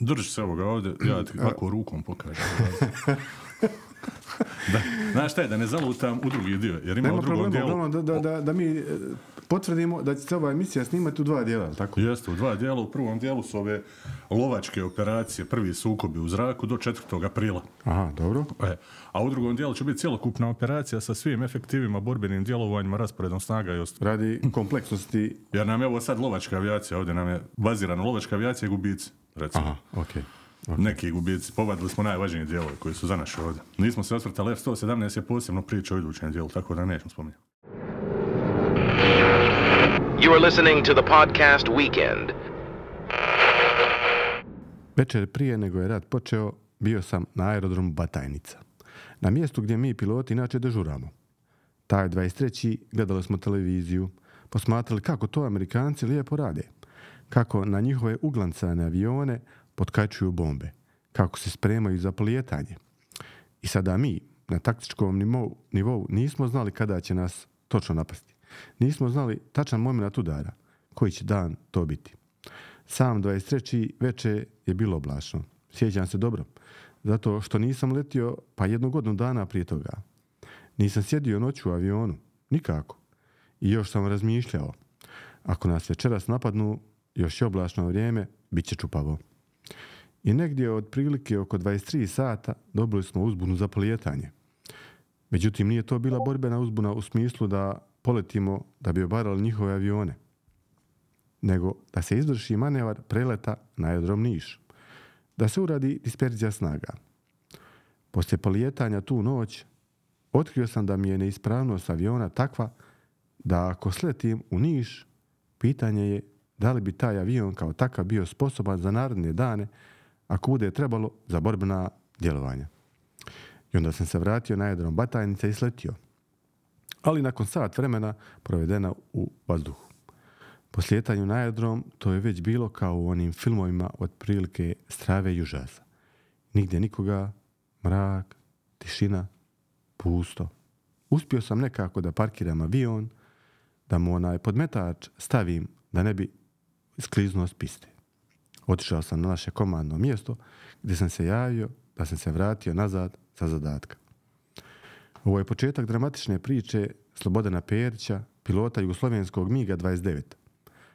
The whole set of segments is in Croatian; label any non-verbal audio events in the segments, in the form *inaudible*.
Drži se ovoga ovdje, ja ti ovako rukom pokažem. *laughs* da, znaš šta je, da ne zalutam u drugi dio, jer ima Nema u drugom problema, dijelu... da, da, da, da mi e, potvrdimo da će se ova emisija snimati u dva dijela, jel tako? Jeste, u dva dijela. U prvom dijelu su ove lovačke operacije, prvi sukobi u zraku do 4. aprila. Aha, dobro. E, a u drugom dijelu će biti cjelokupna operacija sa svim efektivima, borbenim djelovanjima, rasporedom snaga i ostalo. Radi kompleksnosti... Jer nam je ovo sad lovačka avijacija, ovdje nam je bazirana lovačka avijacija i gubici, recimo. Aha, okej. Neki gubici, povadili smo najvažnije dijelove koji su za naše ovdje. Nismo se osvrtali, F-117 je posebno priča o idućem dijelu, tako da nećemo spominjati. You are listening to the podcast Weekend. Večer prije nego je rat počeo, bio sam na aerodromu Batajnica. Na mjestu gdje mi piloti inače dežuramo. Taj 23. gledali smo televiziju, posmatrali kako to Amerikanci lijepo rade. Kako na njihove uglancane avione potkačuju bombe. Kako se spremaju za polijetanje. I sada mi, na taktičkom nivou, nivou, nismo znali kada će nas točno napasti. Nismo znali tačan moment udara, koji će dan to biti. Sam 23. veče je bilo oblačno. Sjećam se dobro. Zato što nisam letio pa jednu godinu dana prije toga. Nisam sjedio noću u avionu. Nikako. I još sam razmišljao. Ako nas večeras napadnu, još je oblačno vrijeme, bit će čupavo. I negdje od prilike oko 23 sata dobili smo uzbunu za polijetanje. Međutim, nije to bila borbena uzbuna u smislu da poletimo da bi obarali njihove avione, nego da se izvrši manevar preleta na aerodrom Niš, da se uradi disperzija snaga. Poslije polijetanja tu noć, otkrio sam da mi je neispravnost aviona takva da ako sletim u Niš, pitanje je da li bi taj avion kao takav bio sposoban za naredne dane ako bude trebalo za borbena djelovanja. I onda sam se vratio na aerodrom Batajnica i sletio. Ali nakon sat vremena provedena u vazduhu. Po sljetanju na aerodrom to je već bilo kao u onim filmovima od prilike strave i užasa. Nigdje nikoga, mrak, tišina, pusto. Uspio sam nekako da parkiram avion, da mu onaj podmetač stavim da ne bi skliznuo s piste. Otišao sam na naše komandno mjesto gdje sam se javio da sam se vratio nazad sa zadatka. Ovo je početak dramatične priče Slobodana Perića, pilota jugoslovenskog MIGA 29.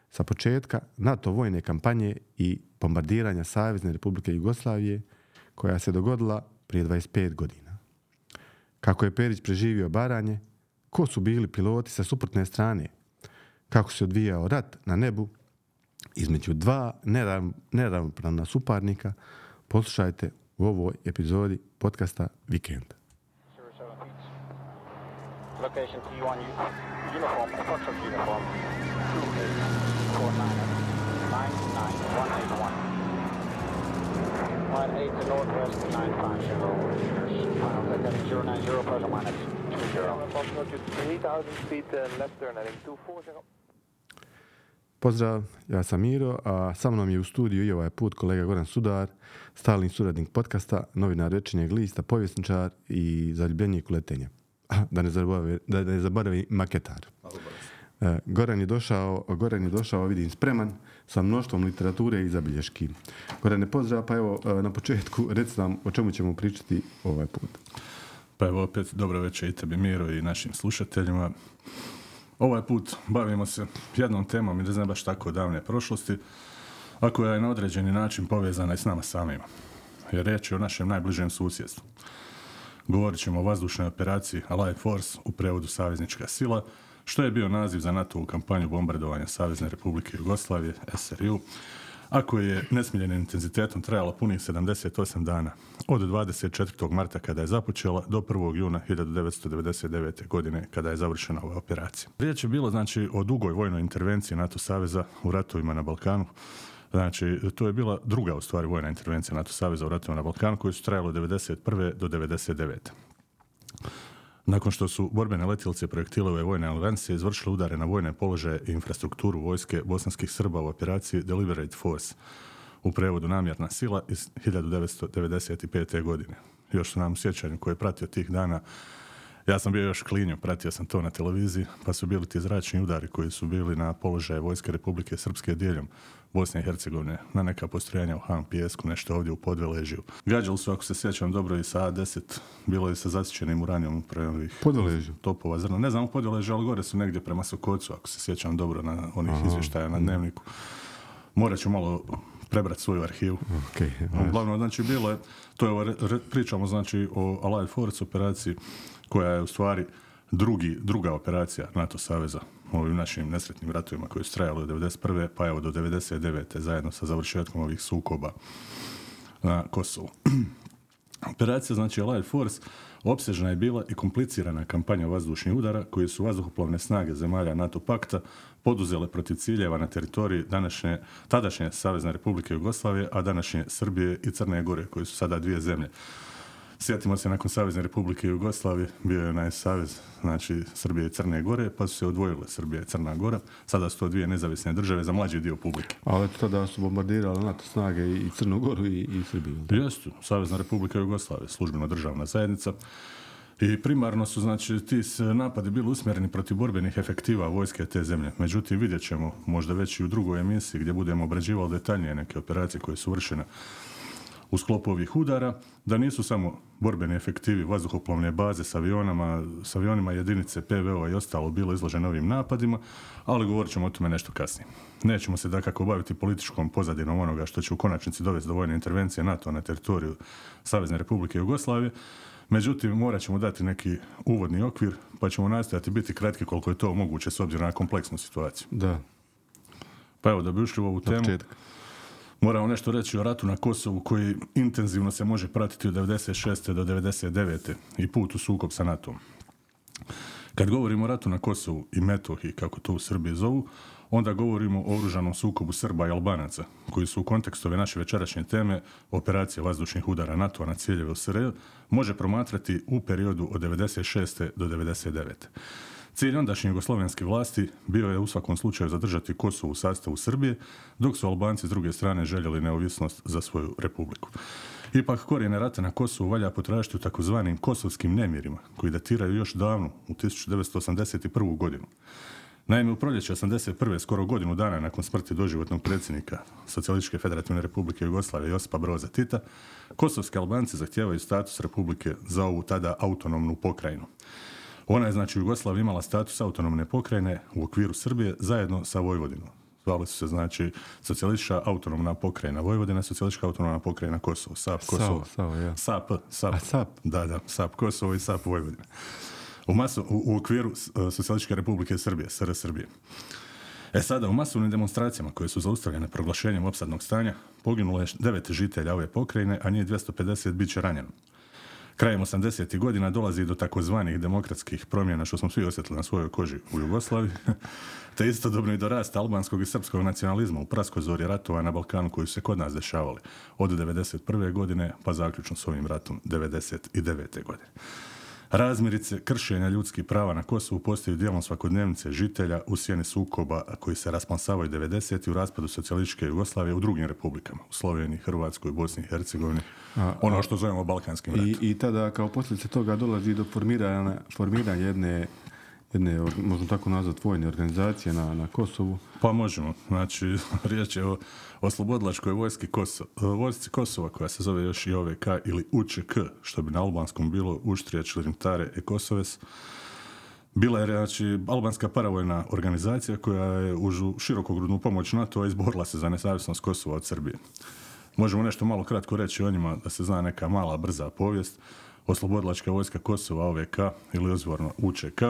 Sa početka NATO vojne kampanje i bombardiranja Savezne Republike Jugoslavije koja se dogodila prije 25 godina. Kako je Perić preživio baranje, ko su bili piloti sa suprotne strane, kako se odvijao rat na nebu između dva nerav- neravnopravna suparnika, poslušajte u ovoj epizodi podcasta Vikend. Pozdrav, ja sam Miro, a sa mnom je u studiju i ovaj put kolega Goran Sudar, stalni suradnik podcasta, novinar Rečenjeg lista, povjesničar i zaljubljenik u letenje. A, Da ne zaboravi, da ne zaboravi maketar. E, Goran je došao, Goran je došao, vidim, spreman sa mnoštvom literature i zabilješki. Gorane, pozdrav, pa evo, e, na početku reci nam o čemu ćemo pričati ovaj put. Pa evo opet dobro večer i tebi Miro i našim slušateljima. Ovaj put bavimo se jednom temom i ne znam baš tako davne prošlosti, a koja je na određeni način povezana i s nama samima. Jer riječ je o našem najbližem susjedstvu. Govorit ćemo o vazdušnoj operaciji Allied Force u prevodu Saveznička sila, što je bio naziv za NATO u kampanju bombardovanja Savezne Republike Jugoslavije, SRU, a koje je nesmiljenim intenzitetom trajalo punih 78 dana, od 24. marta kada je započela do 1. juna 1999. godine kada je završena ova operacija. Riječ je bilo znači o dugoj vojnoj intervenciji NATO saveza u ratovima na Balkanu. Znači, to je bila druga u stvari vojna intervencija NATO saveza u ratovima na Balkanu koji su trajale od 91. do 99. Nakon što su borbene letjelice projektile ove vojne alijanse izvršile udare na vojne položaje i infrastrukturu vojske bosanskih Srba u operaciji Deliberate Force, u prevodu namjerna sila iz 1995. godine. Još su nam sjećanju koji je pratio tih dana Ja sam bio još klinio, pratio sam to na televiziji, pa su bili ti zračni udari koji su bili na položaje Vojske Republike Srpske dijelom Bosne i Hercegovine, na neka postrojanja u Han Pijesku, nešto ovdje u Podveležiju. Gađali su, ako se sjećam dobro, i sa A10, bilo je sa zasićenim uranijom prema ovih Podveležju. topova zrna. Ne znam u Podveležju, ali gore su negdje prema Sokocu, ako se sjećam dobro na onih izvještaja na dnevniku. Morat ću malo prebrati svoju arhivu. Okej, Uglavnom, znači, bilo je, to je, ovo pričamo znači o Allied Force operaciji, koja je u stvari drugi, druga operacija NATO saveza ovim našim nesretnim ratovima koji su trajali od 91. pa evo do 99. zajedno sa završetkom ovih sukoba na Kosovu. *clears throat* Operacija, znači Allied Force, opsežna je bila i komplicirana kampanja vazdušnih udara koji su vazduhoplovne snage zemalja NATO pakta poduzele protiv ciljeva na teritoriji današnje, tadašnje Savezne Republike Jugoslavije, a današnje Srbije i Crne Gore, koji su sada dvije zemlje. Sjetimo se, nakon Savezne Republike Jugoslavije bio je onaj savez, znači Srbije i Crne Gore, pa su se odvojile Srbija i Crna Gora. Sada su to dvije nezavisne države za mlađi dio publike. Ali tada su bombardirali NATO snage i Crnu Goru i, i Srbiju. Jesu, Savezna Republika Jugoslavije, službeno državna zajednica. I primarno su, znači, ti napadi bili usmjereni protiv borbenih efektiva vojske te zemlje. Međutim, vidjet ćemo, možda već i u drugoj emisiji, gdje budemo obrađivali detaljnije neke operacije koje su vršene u sklopu ovih udara, da nisu samo borbeni efektivi vazduhoplovne baze s avionama, s avionima jedinice PVO i ostalo bilo izloženo ovim napadima, ali govorit ćemo o tome nešto kasnije. Nećemo se dakako baviti političkom pozadinom onoga što će u konačnici dovesti do vojne intervencije NATO na teritoriju Savezne Republike Jugoslavije, Međutim, morat ćemo dati neki uvodni okvir, pa ćemo nastojati biti kratki koliko je to moguće s obzirom na kompleksnu situaciju. Da, Pa evo, da bi ušli u ovu temu, početak. Moramo nešto reći o ratu na Kosovu koji intenzivno se može pratiti od 96. do 99. i put u sukob sa NATO-om. Kad govorimo o ratu na Kosovu i Metohiji, kako to u Srbiji zovu, onda govorimo o oružanom sukobu Srba i Albanaca, koji su u kontekstu ove naše večerašnje teme, operacije vazdušnih udara NATO na ciljeve u SRJ, može promatrati u periodu od 96. do 99. Cilj ondašnje jugoslovenske vlasti bio je u svakom slučaju zadržati Kosovo u sastavu Srbije, dok su Albanci s druge strane željeli neovisnost za svoju republiku. Ipak korijene rata na Kosovu valja potražiti u takozvanim kosovskim nemirima, koji datiraju još davno, u 1981. godinu. Naime, u proljeće 81. skoro godinu dana nakon smrti doživotnog predsjednika Socijalističke federativne republike Jugoslavije Josipa Broza Tita, kosovski Albanci zahtijevaju status republike za ovu tada autonomnu pokrajinu. Ona je, znači, u Jugoslaviji imala status autonomne pokrajine u okviru Srbije zajedno sa Vojvodinom. Zvali su se, znači, socijalistička autonomna pokrajina Vojvodina, socijalistička autonomna pokrajina Kosovo, SAP Kosovo. Ja. SAP, SAP. A, SAP? Da, da, SAP Kosovo i SAP Vojvodina. U, masu, u, u okviru uh, Socijalističke republike Srbije, SR Srbije. E sada, u masovnim demonstracijama koje su zaustavljene proglašenjem opsadnog stanja, poginulo je devet žitelja ove pokrajine, a njih 250 bit će ranjeno. Krajem 80. godina dolazi do takozvanih demokratskih promjena, što smo svi osjetili na svojoj koži u Jugoslaviji, *laughs* te istodobno i do rasta albanskog i srpskog nacionalizma u praskozori ratova na Balkanu koji su se kod nas dešavali od 91. godine pa zaključno s ovim ratom 99. godine. Razmirice kršenja ljudskih prava na Kosovu postaju dijelom svakodnevnice žitelja u sjeni sukoba koji se rasponsavaju 90. u raspadu socijalističke Jugoslavije u drugim republikama, u Sloveniji, Hrvatskoj, Bosni i Hercegovini, A- ono što zovemo Balkanskim ratom. I, I tada kao posljedice toga dolazi do formiranja, formiranja jedne, jedne, možemo tako nazvati, vojne organizacije na, na Kosovu. Pa možemo. Znači, *laughs* riječ je o oslobodilačkoj vojski e, vojsci Kosova koja se zove još i OVK ili UČK, što bi na albanskom bilo Uštrija Čilirimtare e Kosoves. Bila je znači, albanska paravojna organizacija koja je uz širokogrudnu pomoć NATO izborila se za nezavisnost Kosova od Srbije. Možemo nešto malo kratko reći o njima, da se zna neka mala, brza povijest. Oslobodilačka vojska Kosova, OVK ili ozvorno UČK,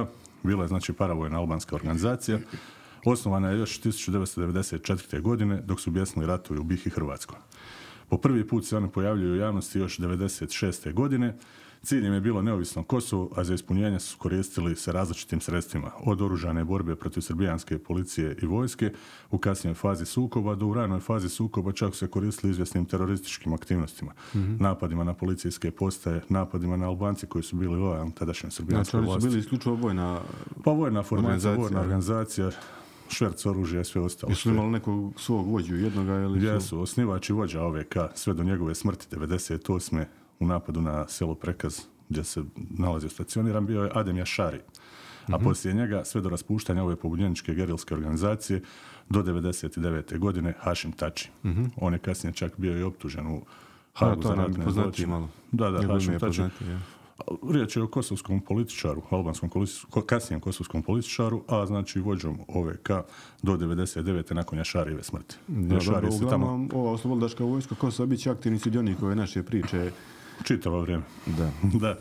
bila je znači paravojna albanska organizacija. Osnovana je još 1994. godine dok su bjesnili ratovi u BiH i Hrvatskoj. Po prvi put se one pojavljuju u javnosti još 96. godine. Cilj im je bilo neovisno Kosovo, a za ispunjenje su koristili se različitim sredstvima, od oružane borbe protiv srbijanske policije i vojske u kasnijoj fazi sukoba do u ranoj fazi sukoba čak su se koristili izvjesnim terorističkim aktivnostima, napadima na policijske postaje, napadima na Albanci koji su bili lojalni tadašnjoj Znači, srbijanskoj oni su vlasti. bili isključivo vojna... Pa vojna formacija, Organizacija. vojna organizacija, šverc oružja sve ostalo. Jesu imali nekog svog vođu jednoga ili su... Jesu, osnivač i vođa OVK sve do njegove smrti 98. u napadu na selo Prekaz gdje se nalazio stacioniran, bio je Adem Jašari. A poslije njega, sve do raspuštanja ove pobunjeničke gerilske organizacije, do 99. godine Hašim Tači. On je kasnije čak bio i optužen u Hagu za ratne zločine. Da, da, Hašim Tači. poznatije, ja. Riječ je o kosovskom političaru, albanskom kasnijem kosovskom političaru, a znači vođom OVK do 99. nakon Jašarijeve smrti. Da, Jašari dobro, se tamo uglavnom, ova oslobodilačka vojska Kosova bit će aktivni sudionik ove naše priče. čitavo vrijeme. Da. *laughs* da.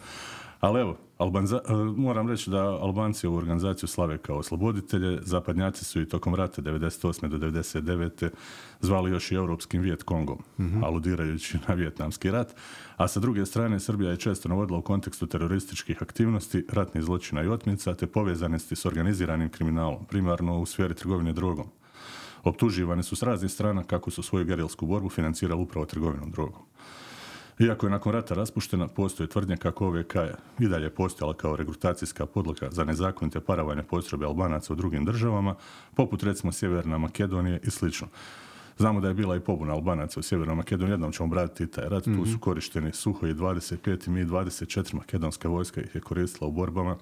Ali evo, Albanza, e, moram reći da Albanci ovu organizaciju slave kao osloboditelje, zapadnjaci su i tokom rata 98. do 99. zvali još i Europskim Vijet Kongom, aludirajući na Vijetnamski rat, a sa druge strane Srbija je često navodila u kontekstu terorističkih aktivnosti, ratnih zločina i otmica, te povezanosti s organiziranim kriminalom, primarno u sferi trgovine drogom. Optuživane su s raznih strana kako su svoju gerilsku borbu financirali upravo trgovinom drogom. Iako je nakon rata raspuštena, postoje tvrdnje kako OVK je i dalje postojala kao regrutacijska podloga za nezakonite paravojne postrojbe Albanaca u drugim državama, poput recimo Sjeverne Makedonije i slično. Znamo da je bila i pobuna Albanaca u Sjevernoj Makedoniji, jednom ćemo obratiti taj rat, tu su korišteni Suhoji 25 i mi 24, makedonska vojska ih je koristila u borbama.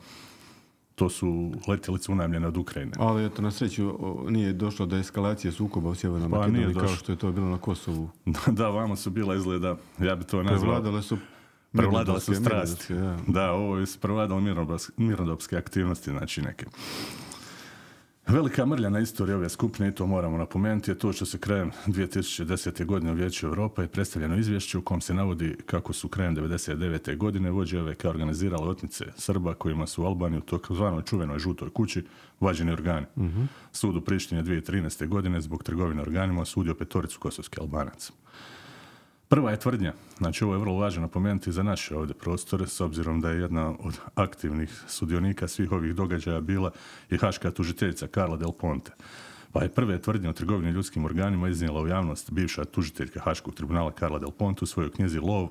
To su letjelice unajmljene od Ukrajine. Ali eto, na sreću nije došlo do eskalacije sukoba u Sjevernoj Pa, Makedoniji kao što je to bilo na Kosovu. *laughs* da, vamo su bila izgleda, ja bi to nazvao... Prevladale su Prevladale su strasti. Da, ovo je prevladalo mirnodopske aktivnosti, znači neke. Velika mrlja na istoriji ove skupine, i to moramo napomenuti, je to što se krajem 2010. godine u Vijeću Europa je predstavljeno izvješće u kom se navodi kako su krajem 99. godine vođe OVK organizirale otmice Srba kojima su u Albaniji u takozvanoj čuvenoj žutoj kući vađeni organi. Sud u Prištini 2013. godine zbog trgovine organima osudio petoricu kosovskih Albanaca. Prva je tvrdnja, znači ovo je vrlo važno napomenuti za naše ovdje prostore, s obzirom da je jedna od aktivnih sudionika svih ovih događaja bila i haška tužiteljica Carla Del Ponte. Pa je prve tvrdnje o trgovini ljudskim organima iznijela u javnost bivša tužiteljka Haškog tribunala Carla Del Ponte u svojoj knjizi Lov,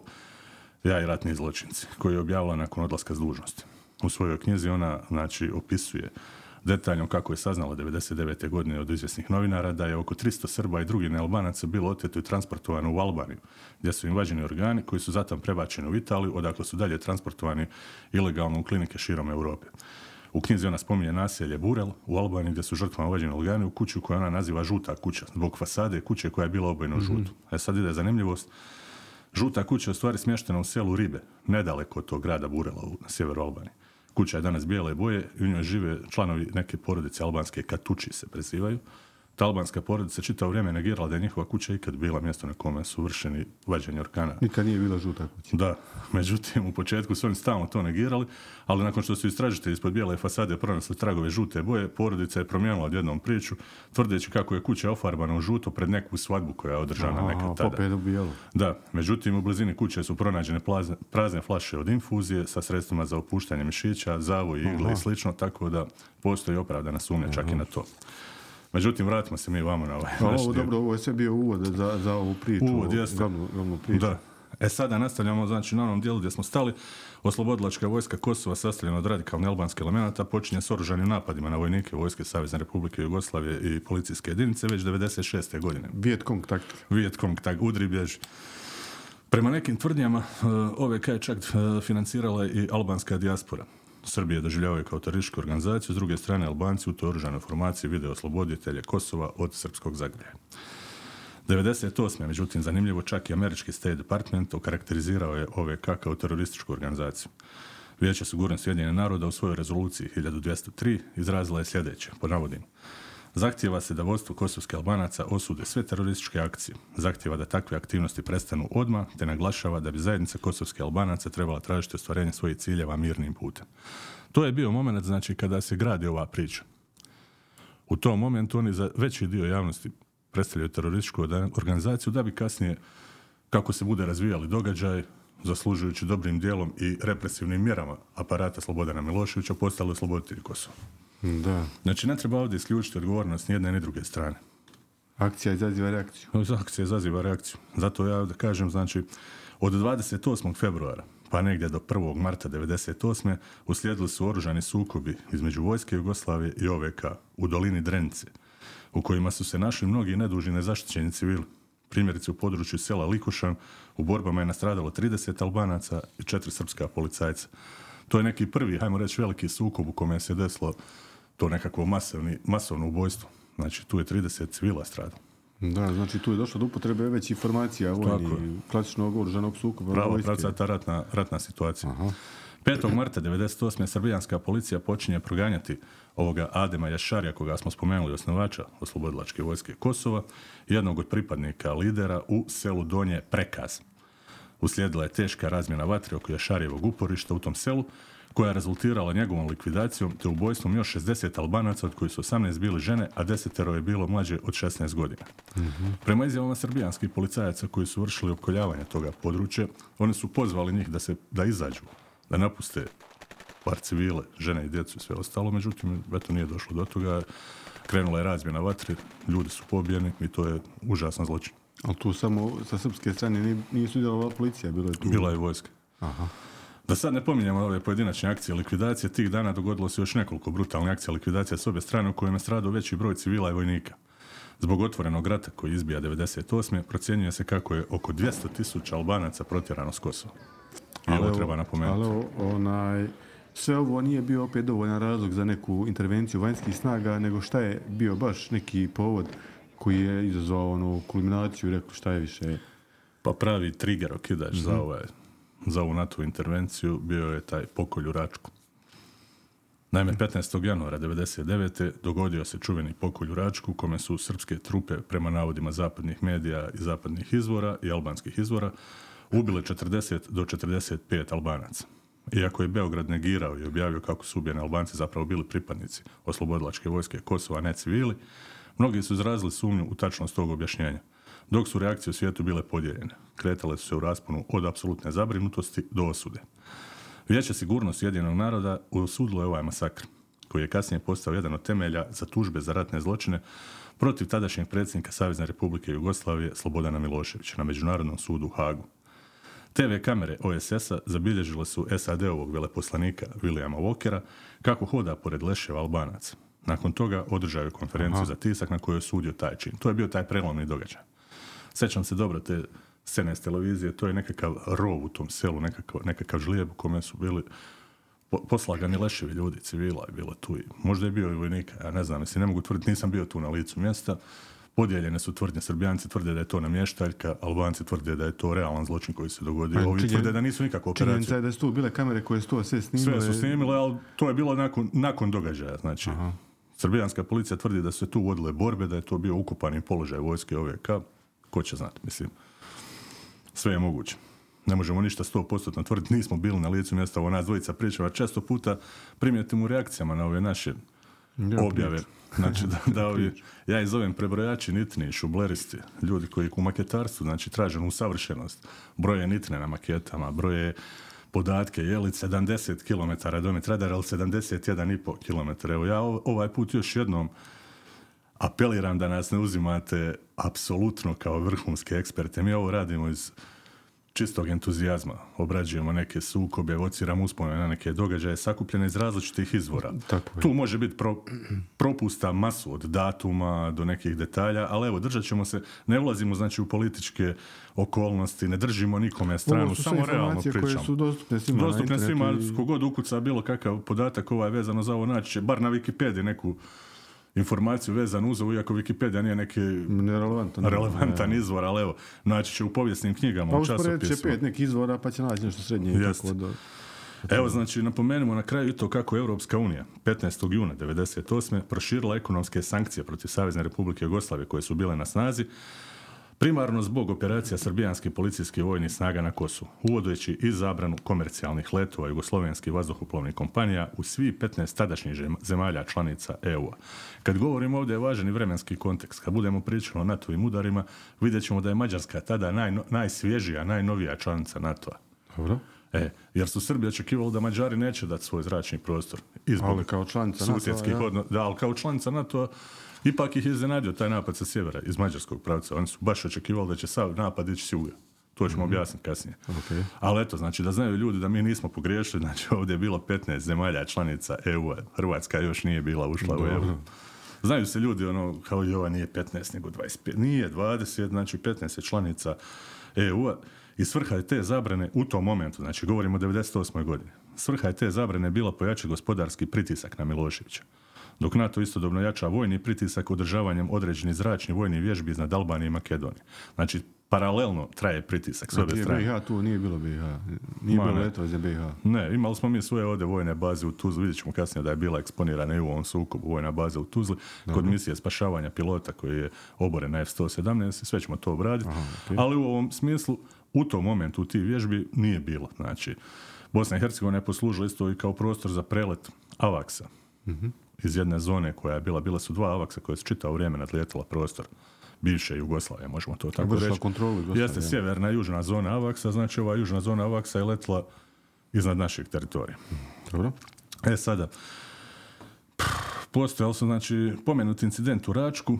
ja i ratni zločinci, koju je objavila nakon odlaska s dužnosti. U svojoj knjizi ona znači, opisuje detaljno kako je saznala 99. godine od izvjesnih novinara da je oko 300 Srba i drugih nealbanaca bilo oteto i transportovano u Albaniju, gdje su im vađeni organi koji su zatim prebačeni u Italiju, odakle su dalje transportovani ilegalno u klinike širom Europe. U knjizi ona spominje naselje Burel u Albaniji gdje su žrtvama vađeni organi u kuću koju ona naziva žuta kuća, zbog fasade kuće koja je bila obojena u žutu. E sad ide zanimljivost. Žuta kuća je u stvari smještena u selu Ribe, nedaleko od tog grada Burela u, na sjeveru Albanije. Kuća je danas bijele boje i u njoj žive članovi neke porodice albanske, Katuči se prezivaju. Ta albanska porodica čitavo vrijeme negirala da je njihova kuća ikad bila mjesto na kome su vršeni vađenje orkana. Nikad nije bila žuta kuća. Da, međutim u početku su oni stalno to negirali, ali nakon što su istražitelji ispod bijele fasade pronašli tragove žute boje, porodica je promijenila odjednom priču, tvrdeći kako je kuća ofarbana u žuto pred neku svadbu koja je održana nekad tada. popet u bijelu. Da, međutim u blizini kuće su pronađene plazne- prazne flaše od infuzije sa sredstvima za opuštanje mišića, zavoj, igle i slično, tako da postoji opravdana sumnja čak i na to. Međutim, vratimo se mi vamo na ovaj A ovo, dobro, ovo je sve bio uvod za, za ovu priču. Uvod, jeste. Glavnu, glavnu priču. Da. E sada nastavljamo znači na onom dijelu gdje smo stali. Oslobodilačka vojska Kosova sastavljena od radikalne albanske elemenata počinje s oružanim napadima na vojnike vojske Savezne Republike Jugoslavije i policijske jedinice već 96. godine. Vijetkong taktika. Vijetkong tak udri bježi. Prema nekim tvrdnjama e, OVK je čak e, financirala i albanska dijaspora. Srbije doživljavaju kao terorističku organizaciju, s druge strane Albanci u toj oružanoj formaciji vide osloboditelje Kosova od srpskog zagrljaja. 98. međutim, zanimljivo čak i američki State Department okarakterizirao je OVK kao terorističku organizaciju. Vijeće sigurnosti Sjedinjenih naroda u svojoj rezoluciji 1203 izrazila je sljedeće, po navodima. Zahtjeva se da vodstvo kosovske Albanaca osude sve terorističke akcije. Zahtjeva da takve aktivnosti prestanu odmah, te naglašava da bi zajednica kosovske Albanaca trebala tražiti ostvarenje svojih ciljeva mirnim putem. To je bio moment znači kada se gradi ova priča. U tom momentu oni za veći dio javnosti predstavljaju terorističku organizaciju da bi kasnije, kako se bude razvijali događaj, zaslužujući dobrim dijelom i represivnim mjerama aparata Slobodana Miloševića, postali osloboditelji Kosova. Da. Znači, ne treba ovdje isključiti odgovornost ni jedne ni druge strane. Akcija izaziva reakciju. Akcija izaziva reakciju. Zato ja da kažem, znači, od 28. februara pa negdje do 1. marta 98. uslijedili su oružani sukobi između vojske Jugoslavije i OVK u dolini Drenice, u kojima su se našli mnogi nedužni nezaštićeni civili. Primjerice u području sela Likušan u borbama je nastradalo 30 Albanaca i četiri srpska policajca. To je neki prvi, hajmo reći, veliki sukob u kome se desilo to nekakvo masovni, masovno ubojstvo. Znači, tu je 30 civila stradalo. Da, znači tu je došlo do upotrebe već informacija vojni, klasičnog oružanog sukoba. Pravo pravcata ratna, ratna situacija. 5. marta 1998. srbijanska policija počinje proganjati ovoga Adema Jašarija, koga smo spomenuli, osnovača oslobodilačke vojske Kosova, jednog od pripadnika lidera u selu Donje Prekaz. Uslijedila je teška razmjena vatre oko Jašarijevog uporišta u tom selu, koja je rezultirala njegovom likvidacijom te ubojstvom još 60 Albanaca, od kojih su 18 bili žene, a desetero je bilo mlađe od 16 godina. Prema izjavama srbijanskih policajaca koji su vršili opkoljavanje toga područja, oni su pozvali njih da se da izađu, da napuste par civile, žene i djecu i sve ostalo, međutim, eto nije došlo do toga. Krenula je razmjena vatre, ljudi su pobijeni i to je užasan zločin. Ali tu samo sa srpske strane nije, nije sudjelovala policija, bilo je tu. Bila je vojska. Da sad ne pominjamo ove pojedinačne akcije likvidacije, tih dana dogodilo se još nekoliko brutalnih akcija likvidacija s obje strane u kojima je stradao veći broj civila i vojnika. Zbog otvorenog rata koji izbija 98. procjenjuje se kako je oko 200 tisuća Albanaca protjerano s Kosova. I ovo treba napomenuti. Ali onaj, sve ovo nije bio opet dovoljan razlog za neku intervenciju vanjskih snaga, nego šta je bio baš neki povod koji je izazvao onu kulminaciju, rekao šta je više. Pa pravi trigger okidač za, ovaj, za ovu NATO intervenciju bio je taj pokolj u Račku. Naime, 15. januara 1999. dogodio se čuveni pokolj u Račku kome su srpske trupe, prema navodima zapadnih medija i zapadnih izvora i albanskih izvora, ubile 40 do 45 Albanaca. Iako je Beograd negirao i objavio kako su ubijeni Albanci zapravo bili pripadnici oslobodilačke vojske Kosova, a ne civili, mnogi su izrazili sumnju u tačnost tog objašnjenja dok su reakcije u svijetu bile podijeljene. Kretale su se u rasponu od apsolutne zabrinutosti do osude. Vijeće sigurnosti Jedinog naroda osudilo je ovaj masakr, koji je kasnije postao jedan od temelja za tužbe za ratne zločine protiv tadašnjeg predsjednika Savezne Republike Jugoslavije Slobodana Miloševića na Međunarodnom sudu u Hagu. TV kamere OSS-a zabilježile su SAD-ovog veleposlanika Williama Walkera kako hoda pored leševa Albanaca. Nakon toga održao je konferenciju za tisak na kojoj je sudio taj čin. To je bio taj prelomni događaj. Sjećam se dobro te scene s televizije, to je nekakav rov u tom selu, nekakav, nekakav žlijeb u kome su bili po- poslagani leševi ljudi, civila je bilo tu i možda je bio i vojnika, ja ne znam, mislim, ne mogu tvrditi, nisam bio tu na licu mjesta, podijeljene su tvrdnje, Srbijanci tvrde da je to namještaljka, Albanci tvrde da je to realan zločin koji se dogodio, Pa, ovi činjen- tvrde da nisu nikakvu operaciju. Činjenica je da su tu bile kamere koje su to sve snimile. Sve su snimile, ali to je bilo nakon, nakon događaja. Znači, Srbijanska policija tvrdi da su se tu vodile borbe, da je to bio ukupani položaj vojske OVK. Ko će znati, mislim. Sve je moguće. Ne možemo ništa 100% tvrditi, nismo bili na licu mjesta, ovo nas dvojica pričamo, a često puta primijetim u reakcijama na ove naše Ja, objave. Znači da, da ovi, *laughs* ja ih zovem prebrojači nitni, šubleristi, ljudi koji u maketarstvu, znači traže u savršenost, broje nitne na maketama, broje podatke, je li 70 km domet radar, ali 71,5 km. Evo ja ov- ovaj put još jednom apeliram da nas ne uzimate apsolutno kao vrhunske eksperte. Mi ovo radimo iz čistog entuzijazma. Obrađujemo neke sukobe, evociramo uspomene na neke događaje sakupljene iz različitih izvora. Tako. Tu može biti pro- propusta masu od datuma do nekih detalja, ali evo, držat ćemo se, ne ulazimo znači u političke okolnosti, ne držimo nikome stranu, Ovo su samo realno informacije koje pričamo. su dostupne svima Dostupne svima, i- kogod ukuca bilo kakav podatak ovaj vezano za ovo naći će, bar na Wikipediji neku informaciju vezanu uz ovo, iako Wikipedia nije neki Nerelevantan. relevantan izvor, ali evo, naći će u povijesnim knjigama, Pa u usporedit će časopisima. pet nekih izvora pa će naći nešto srednje. i Jeste. tako da- Evo, znači, napomenimo na kraju i to kako je Europska unija 15. juna 1998. proširila ekonomske sankcije protiv Savezne Republike Jugoslavije koje su bile na snazi, primarno zbog operacija srbijanske policijske i vojnih snaga na Kosovu, uvodeći i zabranu komercijalnih letova jugoslovenskih vazduhoplovnih kompanija u svi 15 tadašnjih zemalja članica EU-a. Kad govorimo ovdje je važan i vremenski kontekst. Kad budemo pričali o NATO-vim udarima, vidjet ćemo da je Mađarska tada najno- najsvježija, najnovija članica NATO-a. Dobro. E, jer su Srbi očekivali da Mađari neće dati svoj zračni prostor. I zbog Ali kao članica susjedskih ja. odno- Da, ali kao članica NATO ipak ih je iznenadio taj napad sa sjevera, iz mađarskog pravca. Oni su baš očekivali da će sav napad ići s juga. To ćemo objasniti kasnije. Ok. Ali eto, znači da znaju ljudi da mi nismo pogriješili, znači ovdje je bilo 15 zemalja članica EU-a. Hrvatska još nije bila ušla u EU. znaju se ljudi ono, kao i ova nije 15 nego 25, nije 20, znači 15 je članica EU-a i svrha je te zabrane u tom momentu, znači govorimo o 98. godini, svrha je te zabrane bila pojačati gospodarski pritisak na Miloševića. Dok NATO istodobno jača vojni pritisak održavanjem određenih zračnih vojnih vježbi iznad Albanije i Makedonije. Znači, paralelno traje pritisak s obje strane. BiH tu nije bilo BiH. Nije Ma bilo ne. letova za BiH. Ne, imali smo mi svoje ovdje vojne baze u Tuzli, vidjet ćemo kasnije da je bila eksponirana i u ovom sukobu vojna baza u Tuzli, kod misije spašavanja pilota koji je oboren na F-117, sve ćemo to obraditi, ali u ovom smislu, u tom momentu u tih vježbi nije bilo, znači, Bosna i Hercegovina je poslužila isto i kao prostor za prelet Avaksa iz jedne zone koja je bila, bila su dva Avaksa koje su čitao vrijeme nadlijetala prostor bivše Jugoslavije, možemo to tako reći. kontrolu Jeste sjeverna i južna zona Avaksa, znači ova južna zona Avaksa je letila iznad našeg teritorija. Dobro. E sada, postojali su znači pomenuti incident u Račku,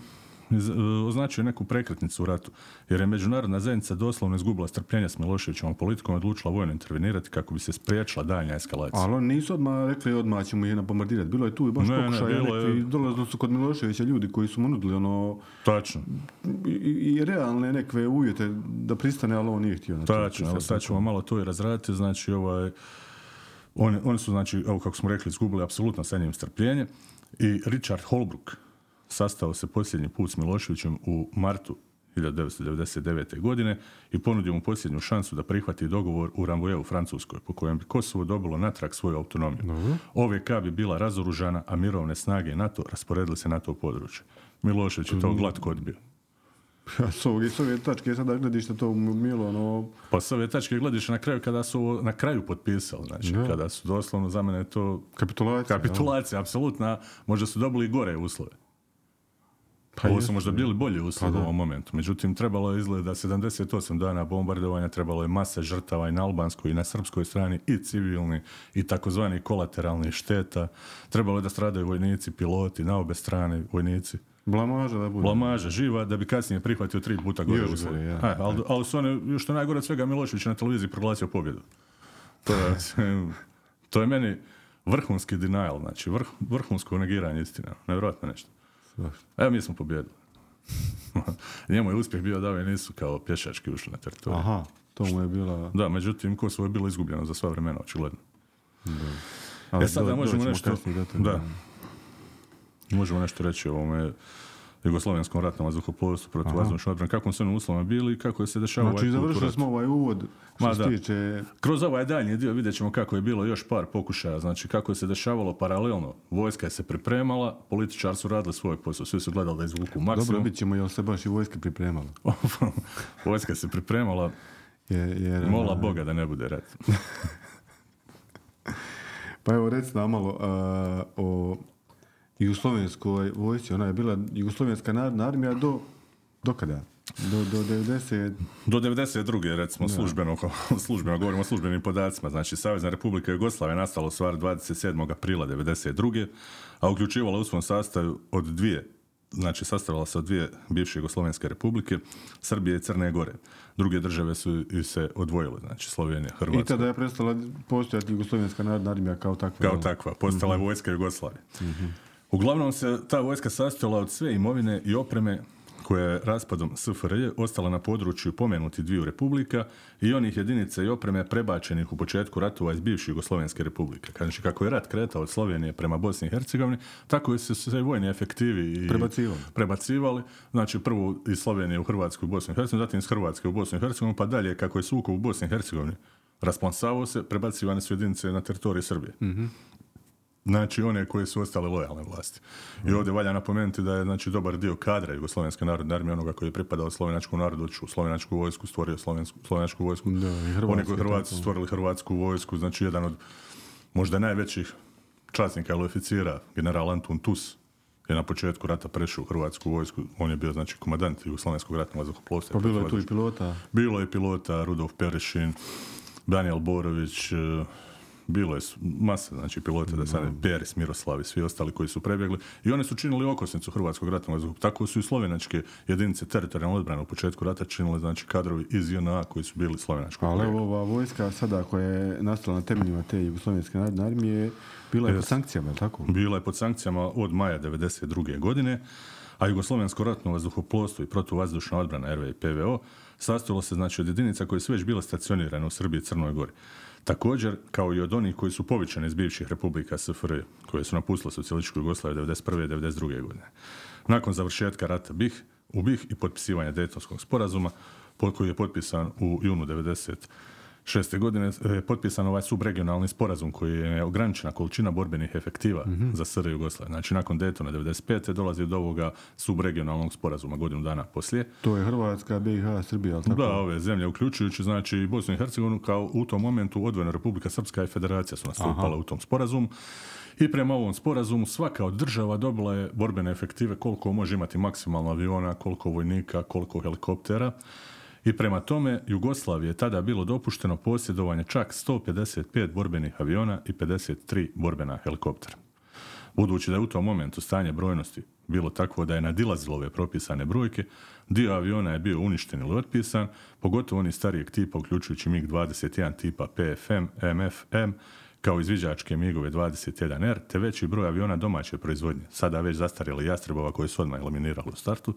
označio je neku prekretnicu u ratu, jer je međunarodna zajednica doslovno izgubila strpljenje s Miloševićevom politikom i odlučila vojno intervenirati kako bi se spriječila daljnja eskalacija. Ali oni nisu odmah rekli odmah ćemo ih napomordirati. Bilo je tu i baš Ne, ne, pokušaj bilo je- dolazili su kod Miloševića ljudi koji su mu nudili ono Tačno, i, i- realne nekakve uvjete da pristane, ali on nije htio. Znači, tačno, evo sad ćemo malo to i razraditi, znači ovaj, oni, oni su, znači, evo kako smo rekli, izgubili apsolutno sa njim strpljenje i Richard Holbrook sastao se posljednji put s Miloševićem u martu 1999. godine i ponudio mu posljednju šansu da prihvati dogovor u Rambouillet u Francuskoj, po kojem bi Kosovo dobilo natrag svoju autonomiju. OVK bi bila razoružana, a mirovne snage NATO rasporedile se na to područje. Milošević je to glatko odbio. Ja, *laughs* s, ovog, s ove tačke sada gledište to milo, ono, Pa s ove tačke glediš na kraju kada su na kraju potpisali, znači Da. kada su doslovno za mene to kapitulacija. kapitulacija, apsolutna, možda su dobili gore uslove. Pa Ovo su možda bili bolji uslovi Pa u ovom momentu. Međutim, trebalo je izgleda 78 dana bombardovanja, trebalo je mase žrtava i na albanskoj i na srpskoj strani i civilni i takozvani kolateralni šteta. Trebalo je da stradaju vojnici, piloti, na obe strane vojnici. Blamaža da bude. Blamaža živa da bi kasnije prihvatio tri puta gore uslove. ja. E, ali, ali su one, što najgore od svega, Milošević na televiziji proglasio pobjedu. To je, *laughs* to je meni vrhunski denial, znači vrh, vrhunsko negiranje istine. Nevjerojatno nešto. Evo mi smo pobjedili. *laughs* Njemu je uspjeh bio da ovi nisu kao pješački ušli na teritoriju. Aha, to mu je bila... Da, međutim, Kosovo je bilo izgubljeno za sva vremena, očigledno. Ali E sada možemo nešto... Da. Možemo nešto reći o ovome jugoslovenskom ratnom vazduhoplovstvu protiv vazdušne odbrane, kakvom su oni uslovima bili i kako je se dešavao Znači, ovaj u završili smo ovaj uvod što se tiče... Kroz ovaj daljnji dio vidjet ćemo kako je bilo još par pokušaja, znači kako je se dešavalo paralelno. Vojska je se pripremala, političari su radili svoj posao, svi su gledali da izvuku maksimum. Dobro, vidit ćemo jel se baš i vojska pripremala. *laughs* Vojska se pripremala, Jer, jer, mola Boga da ne bude rat. *laughs* Pa evo, reci nam malo a, o jugoslovenskoj vojsci. Ona je bila jugoslovenska narodna armija do, do kada? Do, do 90... Do 92. recimo službeno, *laughs* službeno, govorimo o službenim podacima, znači Savezna Republika Jugoslavija nastala u stvari 27. aprila 92. a uključivala u svom sastavu od dvije znači sastavila se od dvije bivše Jugoslovenske republike, Srbije i Crne Gore. Druge države su i se odvojile, znači Slovenija, I Hrvatska. tada je prestala postojati jugoslovenska narodna armija kao takva. Kao takva, postala je vojska Jugoslavije. Uglavnom se ta vojska sastojala od sve imovine i opreme koja je raspadom SFRJ ostala na području pomenuti dviju republika i onih jedinica i opreme prebačenih u početku ratova iz bivše Jugoslovenske republike. Znači, kako je rat kretao od Slovenije prema Bosni i Hercegovini, tako je se vojni efektivi i Prebacivali. prebacivali. Znači, prvo iz Slovenije u Hrvatsku i Bosnu i Hercegovinu, zatim iz Hrvatske u Bosnu i Hercegovinu, pa dalje kako je sukob u Bosni i Hercegovini rasponsavao se, prebacivane su jedinice na teritoriju Srbije. Znači one koje su ostale lojalne vlasti. I ovdje valja napomenuti da je znači, dobar dio kadra Jugoslovenske narodne armije, onoga koji je pripadao slovenačkom narodu, u slovenačku vojsku, stvorio slovensku, slovenačku vojsku. Da, Oni koji Hrvatski tako. stvorili hrvatsku vojsku, znači jedan od možda najvećih časnika ili oficira, general Antun Tus, je na početku rata prešao u hrvatsku vojsku. On je bio znači komandant Jugoslovenskog ratnog vazduhoplovstva. Pa bilo je tu i pilota. Bilo je pilota Rudolf Perešin, Daniel Borović, eh, bilo je masa, znači pilota da sad Peris, Miroslav i svi ostali koji su prebjegli i oni su činili okosnicu Hrvatskog ratnog vazduhoplovstva. Tako su i slovenačke jedinice teritorijalne odbrane u početku rata činile znači kadrovi iz JNA koji su bili slovenačkog Ali evo ova vojska sada koja je nastala na temeljima te Jugoslovenske narodne armije bila je pod sankcijama, tako? Bila je pod sankcijama od maja 1992. godine, a Jugoslovensko ratno vazduhoplovstvo i protuvazdušna odbrana RV i PVO sastojalo se znači od jedinica koje su već bile stacionirane u Srbiji i Crnoj Gori. Također, kao i od onih koji su povičani iz bivših republika SFRJ, koje su napustile socijalističku Jugoslaviju 1991. i 1992. godine. Nakon završetka rata BiH, u BiH i potpisivanja Dejtonskog sporazuma, po- koji je potpisan u junu 96. godine, je potpisan ovaj subregionalni sporazum koji je ograničena količina borbenih efektiva za SR Jugoslavije. Znači, nakon Daytona 95. dolazi do ovoga subregionalnog sporazuma godinu dana poslije. To je Hrvatska, BiH, Srbija, tako? Da, ove zemlje, uključujući znači i Bosnu i Hercegovinu, kao u tom momentu odvojena Republika Srpska i Federacija su nastupala u tom sporazumu. I prema ovom sporazumu svaka od država dobila je borbene efektive koliko može imati maksimalno aviona, koliko vojnika, koliko helikoptera. I prema tome Jugoslaviji je tada bilo dopušteno posjedovanje čak 155 borbenih aviona i 53 borbena helikoptera. Budući da je u tom momentu stanje brojnosti bilo takvo da je nadilazilo ove propisane brojke, dio aviona je bio uništen ili otpisan, pogotovo oni starijeg tipa, uključujući MiG-21 tipa PFM, MFM, kao izviđačke MiGove 21R, te veći broj aviona domaće proizvodnje, sada već zastarjeli Jastrebova koji su odmah eliminirali u startu,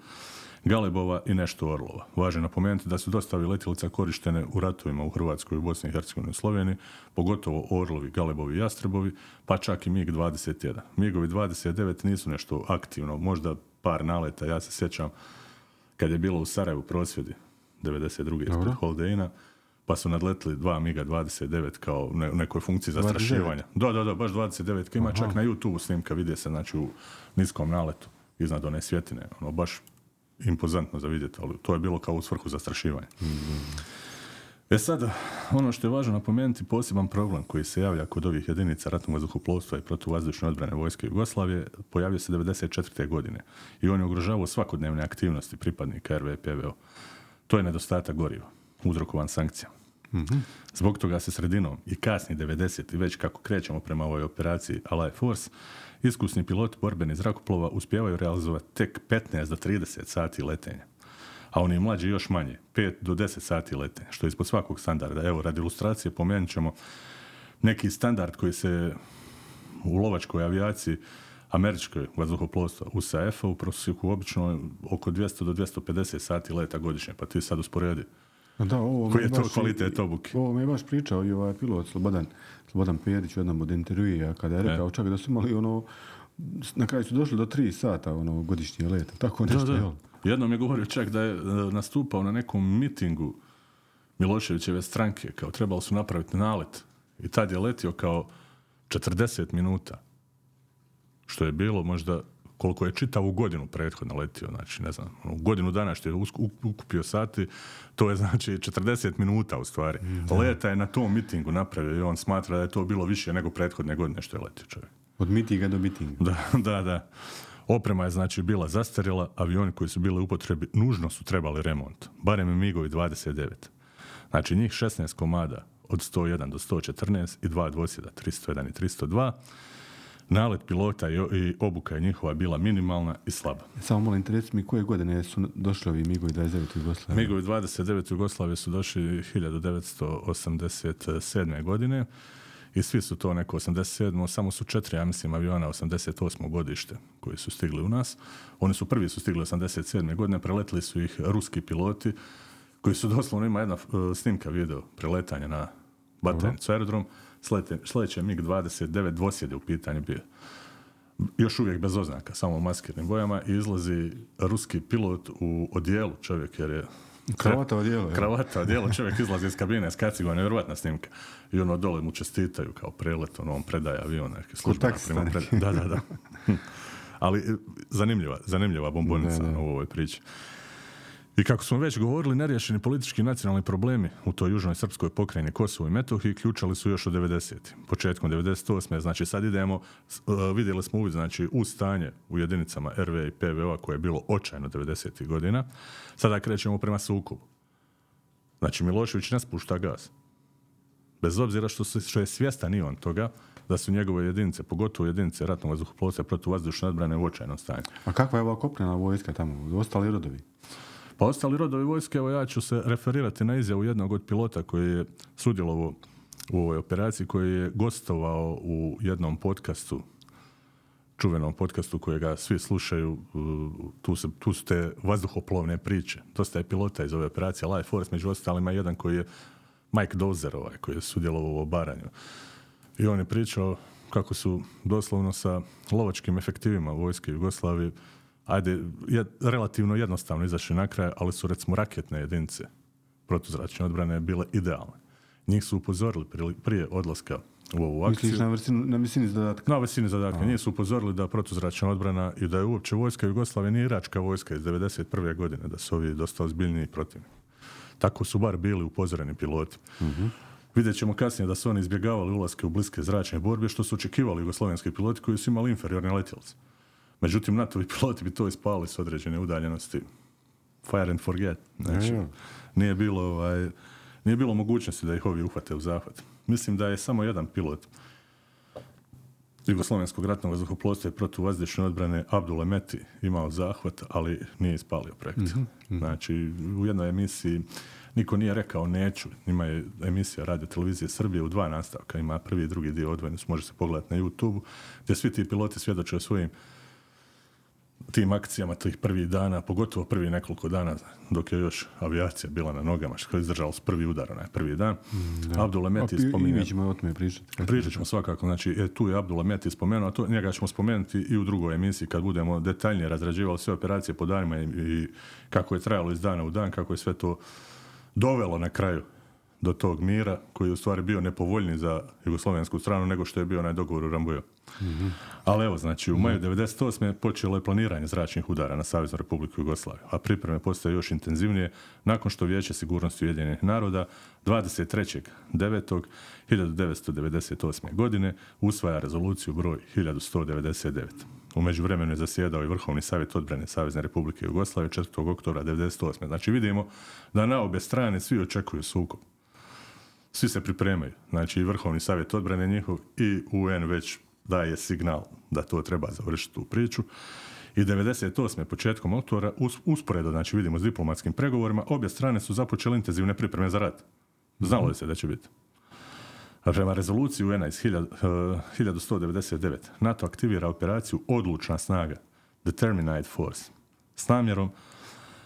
Galebova i nešto Orlova. Važno je napomenuti da su dosta letjelica korištene u ratovima u Hrvatskoj, u Bosni i Hercegovini i Sloveniji, pogotovo Orlovi, Galebovi i Jastrebovi, pa čak i MiG-21. MiGovi 29 nisu nešto aktivno, možda par naleta, ja se sjećam kad je bilo u Sarajevu prosvjedi 92. ispred Holdeina, pa su nadletili dva MiGa 29 kao ne, u nekoj funkciji 29? zastrašivanja. Da, da, da, baš 29. Ima čak na YouTube snimka, vidi se znači u niskom naletu iznad one svjetine. Ono, baš impozantno za vidjeti, ali to je bilo kao u svrhu zastrašivanja. E sad, ono što je važno napomenuti, poseban problem koji se javlja kod ovih jedinica ratnog vazduhoplovstva i protuvazdušne odbrane vojske Jugoslavije pojavio se 94. godine i on je ugrožavao svakodnevne aktivnosti pripadnika RV i PVO. To je nedostatak goriva, uzrokovan sankcijama. Zbog toga se sredinom i kasni 90. i već kako krećemo prema ovoj operaciji Allied Force, iskusni piloti borbenih zrakoplova uspijevaju realizovati tek 15 do 30 sati letenja. A oni mlađi još manje, 5 do 10 sati letenja, što je ispod svakog standarda. Evo, radi ilustracije pomenut ćemo neki standard koji se u lovačkoj avijaciji američkoj vazduhoplovstva USAF-a u prosjeku obično oko 200 do 250 sati leta godišnje, pa ti sad usporedi. Da, ovo Koji je to kvalitet obuke? Ovo mi je baš pričao i ovaj pilot Slobodan, Slobodan Perić u jednom od intervjuija kada je rekao čak da su imali ono na kraju su došli do tri sata ono godišnje leta, tako nešto, jel? Jednom je govorio čak da je e, nastupao na nekom mitingu Miloševićeve stranke, kao trebalo su napraviti nalet. I tad je letio kao 40 minuta. Što je bilo možda koliko je čitavu godinu prethodno letio, znači ne znam, ono, godinu dana što je ukupio sati, to je znači 40 minuta u stvari. Leta je na tom mitingu napravio i on smatra da je to bilo više nego prethodne godine što je letio čovjek. Od mitinga do mitinga. Da, *laughs* da, da. Oprema je znači bila zastarjela, avioni koji su bili u upotrebi nužno su trebali remont. Barem i MIGovi 29. Znači njih 16 komada od 101 do 114 i dva dvosjeda 301 i 302. Nalet pilota i, i obuka je njihova bila minimalna i slaba. Samo molim te reci mi koje godine su došli ovi MIG-ovi 29 u Jugoslaviji? MIGovi 29 u Jugoslavije su došli 1987. godine i svi su to neko 87. Samo su četiri, ja mislim, aviona 88. godište koji su stigli u nas. Oni su prvi su stigli 87. godine, preletili su ih ruski piloti koji su doslovno, ima jedna uh, snimka video preletanja na Batajnicu aerodrom, sledeće MiG-29 dvosjed je u pitanju bio još uvijek bez oznaka, samo u maskirnim bojama i izlazi ruski pilot u odijelu čovjek jer je Kravata odijelo, jel? Kravata odijelo, *laughs* čovjek izlazi iz kabine s kacigom, nevjerojatna snimka. I ono dole mu čestitaju kao prelet, ono on predaje avion, neke službena predaje. Da, da, da. *laughs* Ali e, zanimljiva, zanimljiva bombonica u ovoj priči. I kako smo već govorili, neriješeni politički i nacionalni problemi u toj južnoj srpskoj pokrajini Kosovo i Metohiji ključali su još od 90. Početkom 98. Znači sad idemo, e, vidjeli smo uvid znači, u stanje u jedinicama RV i PVO-a koje je bilo očajno 90. godina. Sada krećemo prema sukobu. Znači Milošević ne spušta gas. Bez obzira što, što je svjestan i on toga, da su njegove jedinice, pogotovo jedinice ratnog vazduhoplovstva protuvazdušne odbrane u očajnom stanju. A kakva je ova kopnena vojska tamo? Ostali rodovi? Pa ostali rodovi vojske, evo ja ću se referirati na izjavu jednog od pilota koji je sudjelovao u ovoj operaciji, koji je gostovao u jednom podcastu, čuvenom podcastu kojega svi slušaju, tu, se, tu su te vazduhoplovne priče. Dosta je pilota iz ove operacije Life Force, među ostalima jedan koji je Mike Dozer, ovaj, koji je sudjelovao u obaranju. I on je pričao kako su doslovno sa lovačkim efektivima vojske Jugoslavije ajde, je, relativno jednostavno izašli na kraj, ali su recimo raketne jedinice protuzračne odbrane bile idealne. Njih su upozorili prije, prije odlaska u ovu akciju. Misliš na, visini, na visini zadatka? Na visini zadatka. Njih su upozorili da protuzračna odbrana i da je uopće vojska Jugoslavije nije iračka vojska iz 91. godine, da su ovi dosta ozbiljniji protivnik. Tako su bar bili upozoreni piloti. Vidjet ćemo kasnije da su oni izbjegavali ulaske u bliske zračne borbe, što su očekivali jugoslovenski piloti koji su imali inferiorne letjelice. Međutim, NATO-vi *laughs* piloti bi to ispali s određene udaljenosti. Fire and forget. Znači, nije bilo, ovaj, nije bilo mogućnosti da ih ovi uhvate u zahvat. Mislim da je samo jedan pilot Jugoslovenskog ratnog vazduhoplovstva i protuvazdušne odbrane Abdule Meti imao zahvat, ali nije ispalio projekt. Znači, u jednoj emisiji niko nije rekao neću. Ima je emisija Radio Televizije Srbije u dva nastavka. Ima prvi i drugi dio odvojeni, može se pogledati na YouTube, gdje svi ti piloti svjedoče o svojim tim akcijama tih prvih dana, pogotovo prvi nekoliko dana dok je još avijacija bila na nogama, što je izdržalo prvi udar, onaj prvi dan. Abdul Meti A, i- spominje... mi ćemo o tome pričati. Pričat ćemo svakako, znači e, tu je Abdullah Meti spomenuo, a to, njega ćemo spomenuti i u drugoj emisiji kad budemo detaljnije razrađivali sve operacije po danima i, i kako je trajalo iz dana u dan, kako je sve to dovelo na kraju do tog mira koji je u stvari bio nepovoljniji za jugoslovensku stranu nego što je bio onaj dogovor u Rambuju. Ali evo, znači, u maju 98. počelo je planiranje zračnih udara na Saveznu Republiku Jugoslaviju, a pripreme postaje još intenzivnije nakon što Vijeće sigurnosti Ujedinjenih naroda 23.9.1998. godine usvaja rezoluciju broj 1199. U međuvremenu je zasjedao i Vrhovni savjet odbrane Savezne Republike Jugoslavije 4. oktobra 1998. Znači vidimo da na obje strane svi očekuju sukob svi se pripremaju. Znači i Vrhovni savjet odbrane njihov i UN već daje signal da to treba završiti tu priču. I 98. početkom oktobra us, usporedo, znači vidimo s diplomatskim pregovorima, obje strane su započele intenzivne pripreme za rat. Znalo je se da će biti. A Prema rezoluciji UN-a iz 1000, eh, 1199 NATO aktivira operaciju Odlučna snaga Determined Force s namjerom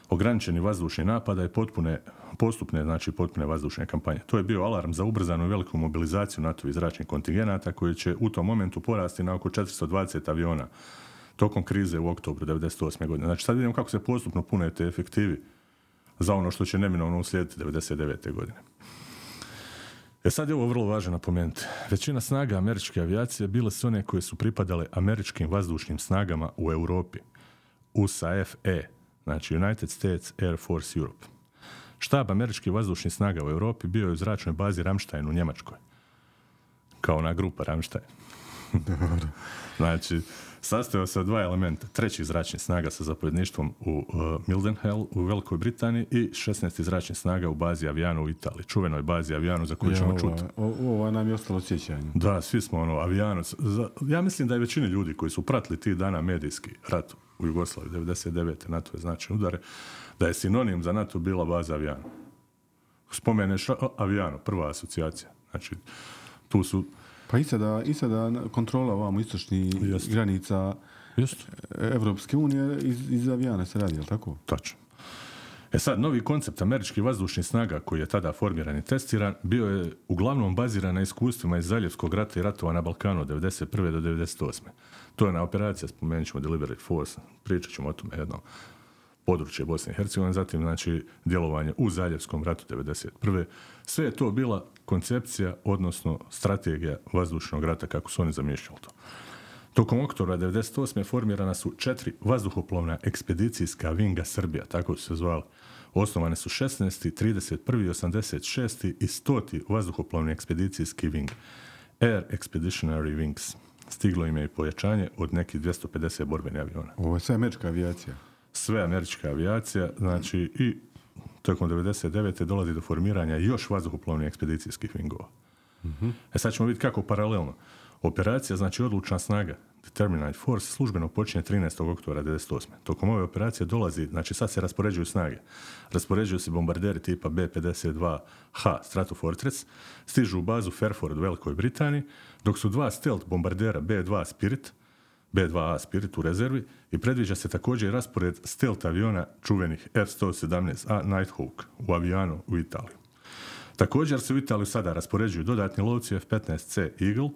ograničeni vazdušni napada i potpune, postupne, znači potpune vazdušne kampanje. To je bio alarm za ubrzanu i veliku mobilizaciju NATO zračnih kontingenata koji će u tom momentu porasti na oko 420 aviona tokom krize u oktobru 98. godine. Znači sad vidimo kako se postupno pune te efektivi za ono što će neminovno uslijediti 99. godine. E sad je ovo vrlo važno napomenuti. Većina snaga američke avijacije bile su one koje su pripadale američkim vazdušnim snagama u Europi. USAF-E, znači United States Air Force Europe. Štab američkih vazdušnih snaga u Europi bio je u zračnoj bazi Ramstein u Njemačkoj. Kao ona grupa Ramstein. *laughs* znači, sastojao se od dva elementa. Treći zračnih snaga sa zapovjedništvom u uh, Mildenhall u Velikoj Britaniji i 16. zračnih snaga u bazi Aviano u Italiji. Čuvenoj bazi Aviano za koju Ja, ćemo ova- čuti. Ovo nam je ostalo sjećanje. Da, svi smo ono, avijano. Za, ja mislim da je većina ljudi koji su pratili tih dana medijski rat u Jugoslaviji 99. NATO je značajne udare, da je sinonim za NATO bila baza avijano. Spomeneš avijano, prva asocijacija. Znači, tu su... Pa i sada, i sada kontrola ovamo istočnih granica Just, Evropske unije iz, iz avijana se radi, jel tako? tačno. E sad, novi koncept američkih vazdušnih snaga koji je tada formiran i testiran, bio je uglavnom baziran na iskustvima iz Zaljevskog rata i ratova na Balkanu od 91. do 98. To je na operacija, spomenut ćemo Delivery Force, pričat ćemo o tome jednom područje Bosne i Hercegovine, zatim znači djelovanje u Zaljevskom ratu 91. Sve je to bila koncepcija, odnosno strategija vazdušnog rata kako su oni zamišljali to. Tokom oktobra 98. formirana su četiri vazduhoplovna ekspedicijska vinga Srbija, tako su se zvali. Osnovane su 16., 31., 86. i 100. vazduhoplovni ekspedicijski ving. Air Expeditionary Wings. Stiglo im je i pojačanje od nekih 250 borbenih aviona Ovo je sve američka avijacija. Sve američka avijacija, znači i tokom 99. dolazi do formiranja još vazduhoplovnih ekspedicijskih vingova. E sad ćemo vidjeti kako paralelno. Operacija, znači odlučna snaga, Determinate Force, službeno počinje 13. oktobra 98. Tokom ove operacije dolazi, znači sad se raspoređuju snage. Raspoređuju se bombarderi tipa B-52H Stratofortress, stižu u bazu Fairford u Velikoj Britaniji, dok su dva stealth bombardera B-2 Spirit, B-2A Spirit u rezervi i predviđa se također raspored stealth aviona čuvenih F-117A Nighthawk u avijanu u Italiju. Također se u Italiju sada raspoređuju dodatni lovci F-15C Eagle,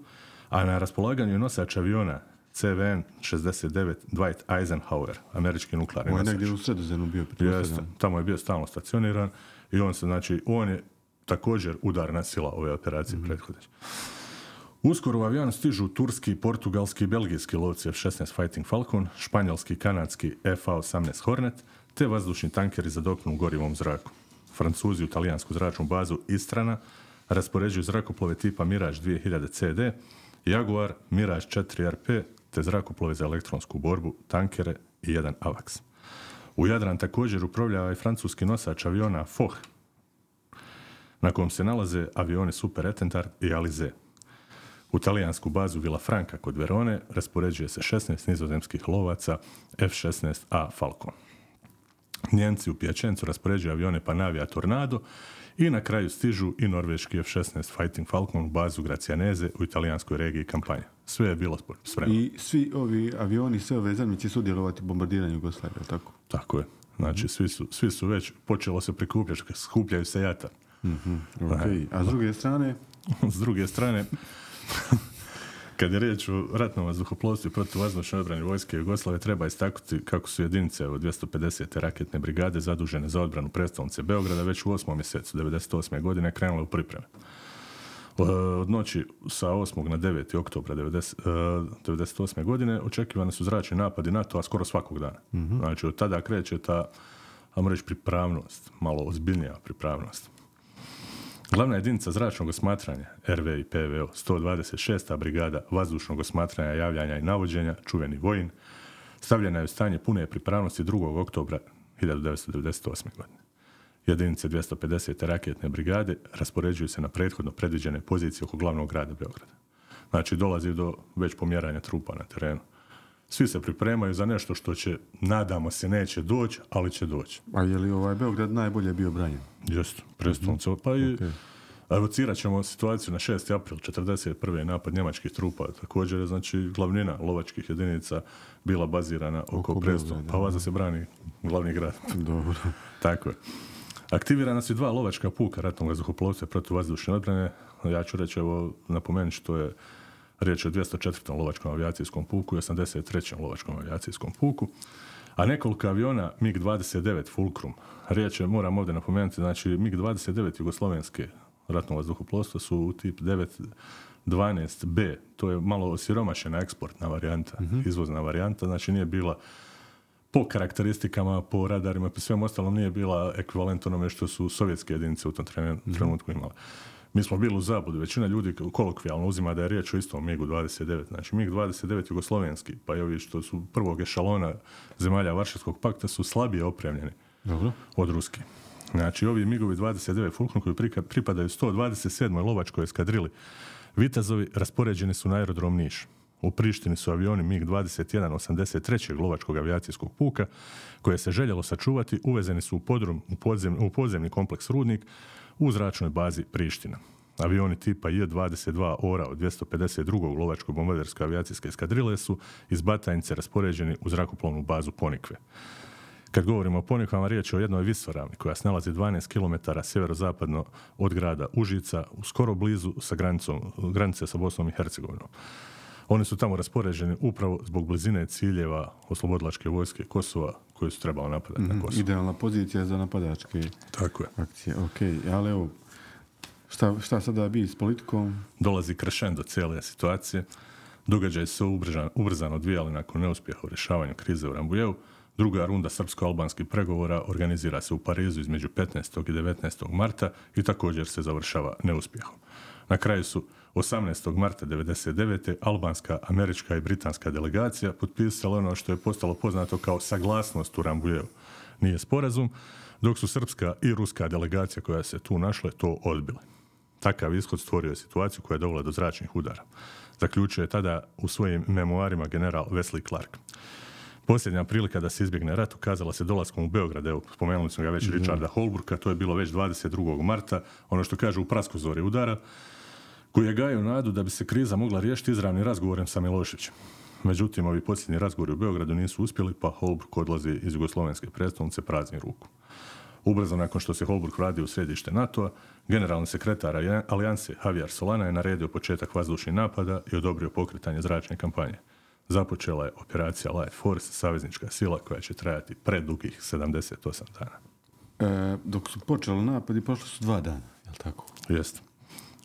a na raspolaganju je nosač aviona CVN 69 Dwight Eisenhower, američki nuklearni Ovo je nosač. negdje u sredozemnu bio Jeste, tamo je bio stalno stacioniran i on se, znači, on je također udarna sila ove operacije mm prethodeće. Uskoro u avion stižu turski, portugalski i belgijski lovci F-16 Fighting Falcon, španjolski i kanadski FA-18 Hornet, te vazdušni tankeri za dopunu gorivom zraku. Francuzi u talijansku zračnu bazu Istrana raspoređuju zrakoplove tipa Mirage 2000 CD, Jaguar, Mirage 4 RP, te zrakoplove za elektronsku borbu, tankere i jedan AVAX. U Jadran također upravljava i francuski nosač aviona Foch, na kojem se nalaze avioni Super Etendard i Alize. U talijansku bazu Villafranca kod Verone raspoređuje se 16 nizozemskih lovaca F-16A Falcon. Njemci u Pijačencu raspoređuju avione Panavia Tornado i na kraju stižu i norveški F-16 Fighting Falcon u bazu Gracianeze u italijanskoj regiji kampanja. Sve je bilo spremno. I svi ovi avioni, sve ove zemlje će sudjelovati u bombardiranju Jugoslavije, tako? Tako je. Znači, svi su, svi su već, počelo se prikupljati, skupljaju se jata. Ok. A s druge strane, *laughs* S druge strane, *laughs* kad je riječ o ratnom vazduhoplovstvu i protuvazdušnoj obrani vojske Jugoslavije, treba istaknuti kako su jedinice od 250. raketne brigade zadužene za odbranu predstavnice Beograda već u 8. mjesecu 98. godine krenule u pripreme. Od noći sa 8. na 9. oktobra 90, e, 98. godine očekivane su zračni napadi NATO-a skoro svakog dana. Znači, od tada kreće ta, ajmo reći, pripravnost, malo ozbiljnija pripravnost. Glavna jedinica zračnog osmatranja, RV i PVO, 126. brigada vazdušnog osmatranja, javljanja i navođenja, čuveni vojin, stavljena je u stanje pune pripravnosti 2. oktobra 1998. godine. Jedinice 250. raketne brigade raspoređuju se na prethodno predviđene pozicije oko glavnog grada Beograda. Znači, dolazi do već pomjeranja trupa na terenu. Svi se pripremaju za nešto što će, nadamo se, neće doći, ali će doći. a je li ovaj Beograd najbolje bio branjen? Jeste, predstavnica. Pa i evocirat ćemo situaciju na 6. april 41. napad njemačkih trupa. Također je znači glavnina lovačkih jedinica bila bazirana oko, Oko. Beograda, Pa valjda se brani glavni grad. *laughs* Dobro. Tako je. Aktivirana su dva lovačka puka ratnog vazduhoplovstva protiv vazdušne odbrane. Ja ću reći, evo, napomenuti što je riječ o 204. lovačkom avijacijskom puku i 83. lovačkom avijacijskom puku. A nekoliko aviona MiG-29 Fulcrum. Riječ je, moram ovdje napomenuti, znači MiG-29 jugoslovenske ratno vazduhoplovstvo su tip 912B. To je malo osiromašena eksportna varijanta, izvozna varijanta, znači nije bila po karakteristikama, po radarima, po svem ostalom nije bila ekvivalent onome što su sovjetske jedinice u tom trenu- trenutku imale. Mi smo bili u zabudi, većina ljudi kolokvijalno uzima da je riječ o istom MiG-29. Znači MiG-29 jugoslovenski, pa i ovi što su prvog ešalona zemalja Varšavskog pakta su slabije opremljeni Dobro. od ruske. Znači, ovi MiGovi 29 Fulcrum koji pripadaju 127. lovačkoj eskadrili Vitezovi raspoređeni su na aerodrom Niš. U Prištini su avioni MiG-21 83. lovačkog avijacijskog puka koje se željelo sačuvati, uvezeni su u, podrum, u, podzem, u podzemni kompleks Rudnik u zračnoj bazi Priština. Avioni tipa J-22 ORA od 252. lovačko bombarderske avijacijske eskadrile su iz Batajnice raspoređeni u zrakoplovnu bazu Ponikve. Kad govorimo o Ponikvama, riječ je o jednoj visoravni koja se nalazi 12 km sjeverozapadno od grada Užica, skoro blizu sa granicom, granice sa Bosnom i Hercegovinom. Oni su tamo raspoređeni upravo zbog blizine ciljeva oslobodilačke vojske Kosova koje su trebalo napadati na Kosovo. Idealna pozicija za napadačke Tako je. akcije. Ok, ali evo, šta, šta sada bi s politikom? Dolazi do cijele situacije. Događaj se ubrzano, ubrzano odvijali nakon neuspjeha u rješavanju krize u Rambujevu. Druga runda srpsko-albanskih pregovora organizira se u Parizu između 15. i 19. marta i također se završava neuspjehom. Na kraju su 18. marta 1999. albanska, američka i britanska delegacija potpisala ono što je postalo poznato kao saglasnost u Rambujevu. Nije sporazum, dok su srpska i ruska delegacija koja se tu našle to odbile. Takav ishod stvorio je situaciju koja je dovela do zračnih udara. Zaključio je tada u svojim memoarima general Wesley Clark. Posljednja prilika da se izbjegne rat ukazala se dolaskom u Beograd, evo, spomenuli smo ga već Richarda Holbrooka, to je bilo već 22. marta, ono što kaže u praskozori udara, koji je gajio nadu da bi se kriza mogla riješiti izravnim razgovorem sa Miloševićem. Međutim, ovi posljednji razgovori u Beogradu nisu uspjeli, pa Holbrook odlazi iz Jugoslovenske predstavnice prazni ruku. Ubrzo nakon što se Holbrook vratio u središte NATO-a, generalni sekretar Alija- Alijanse Javier Solana je naredio početak vazdušnih napada i odobrio pokretanje zračne kampanje. Započela je operacija Light Force, saveznička sila koja će trajati predugih 78 dana. E, dok su počeli napadi, prošli su dva dana, jel tako? Jest.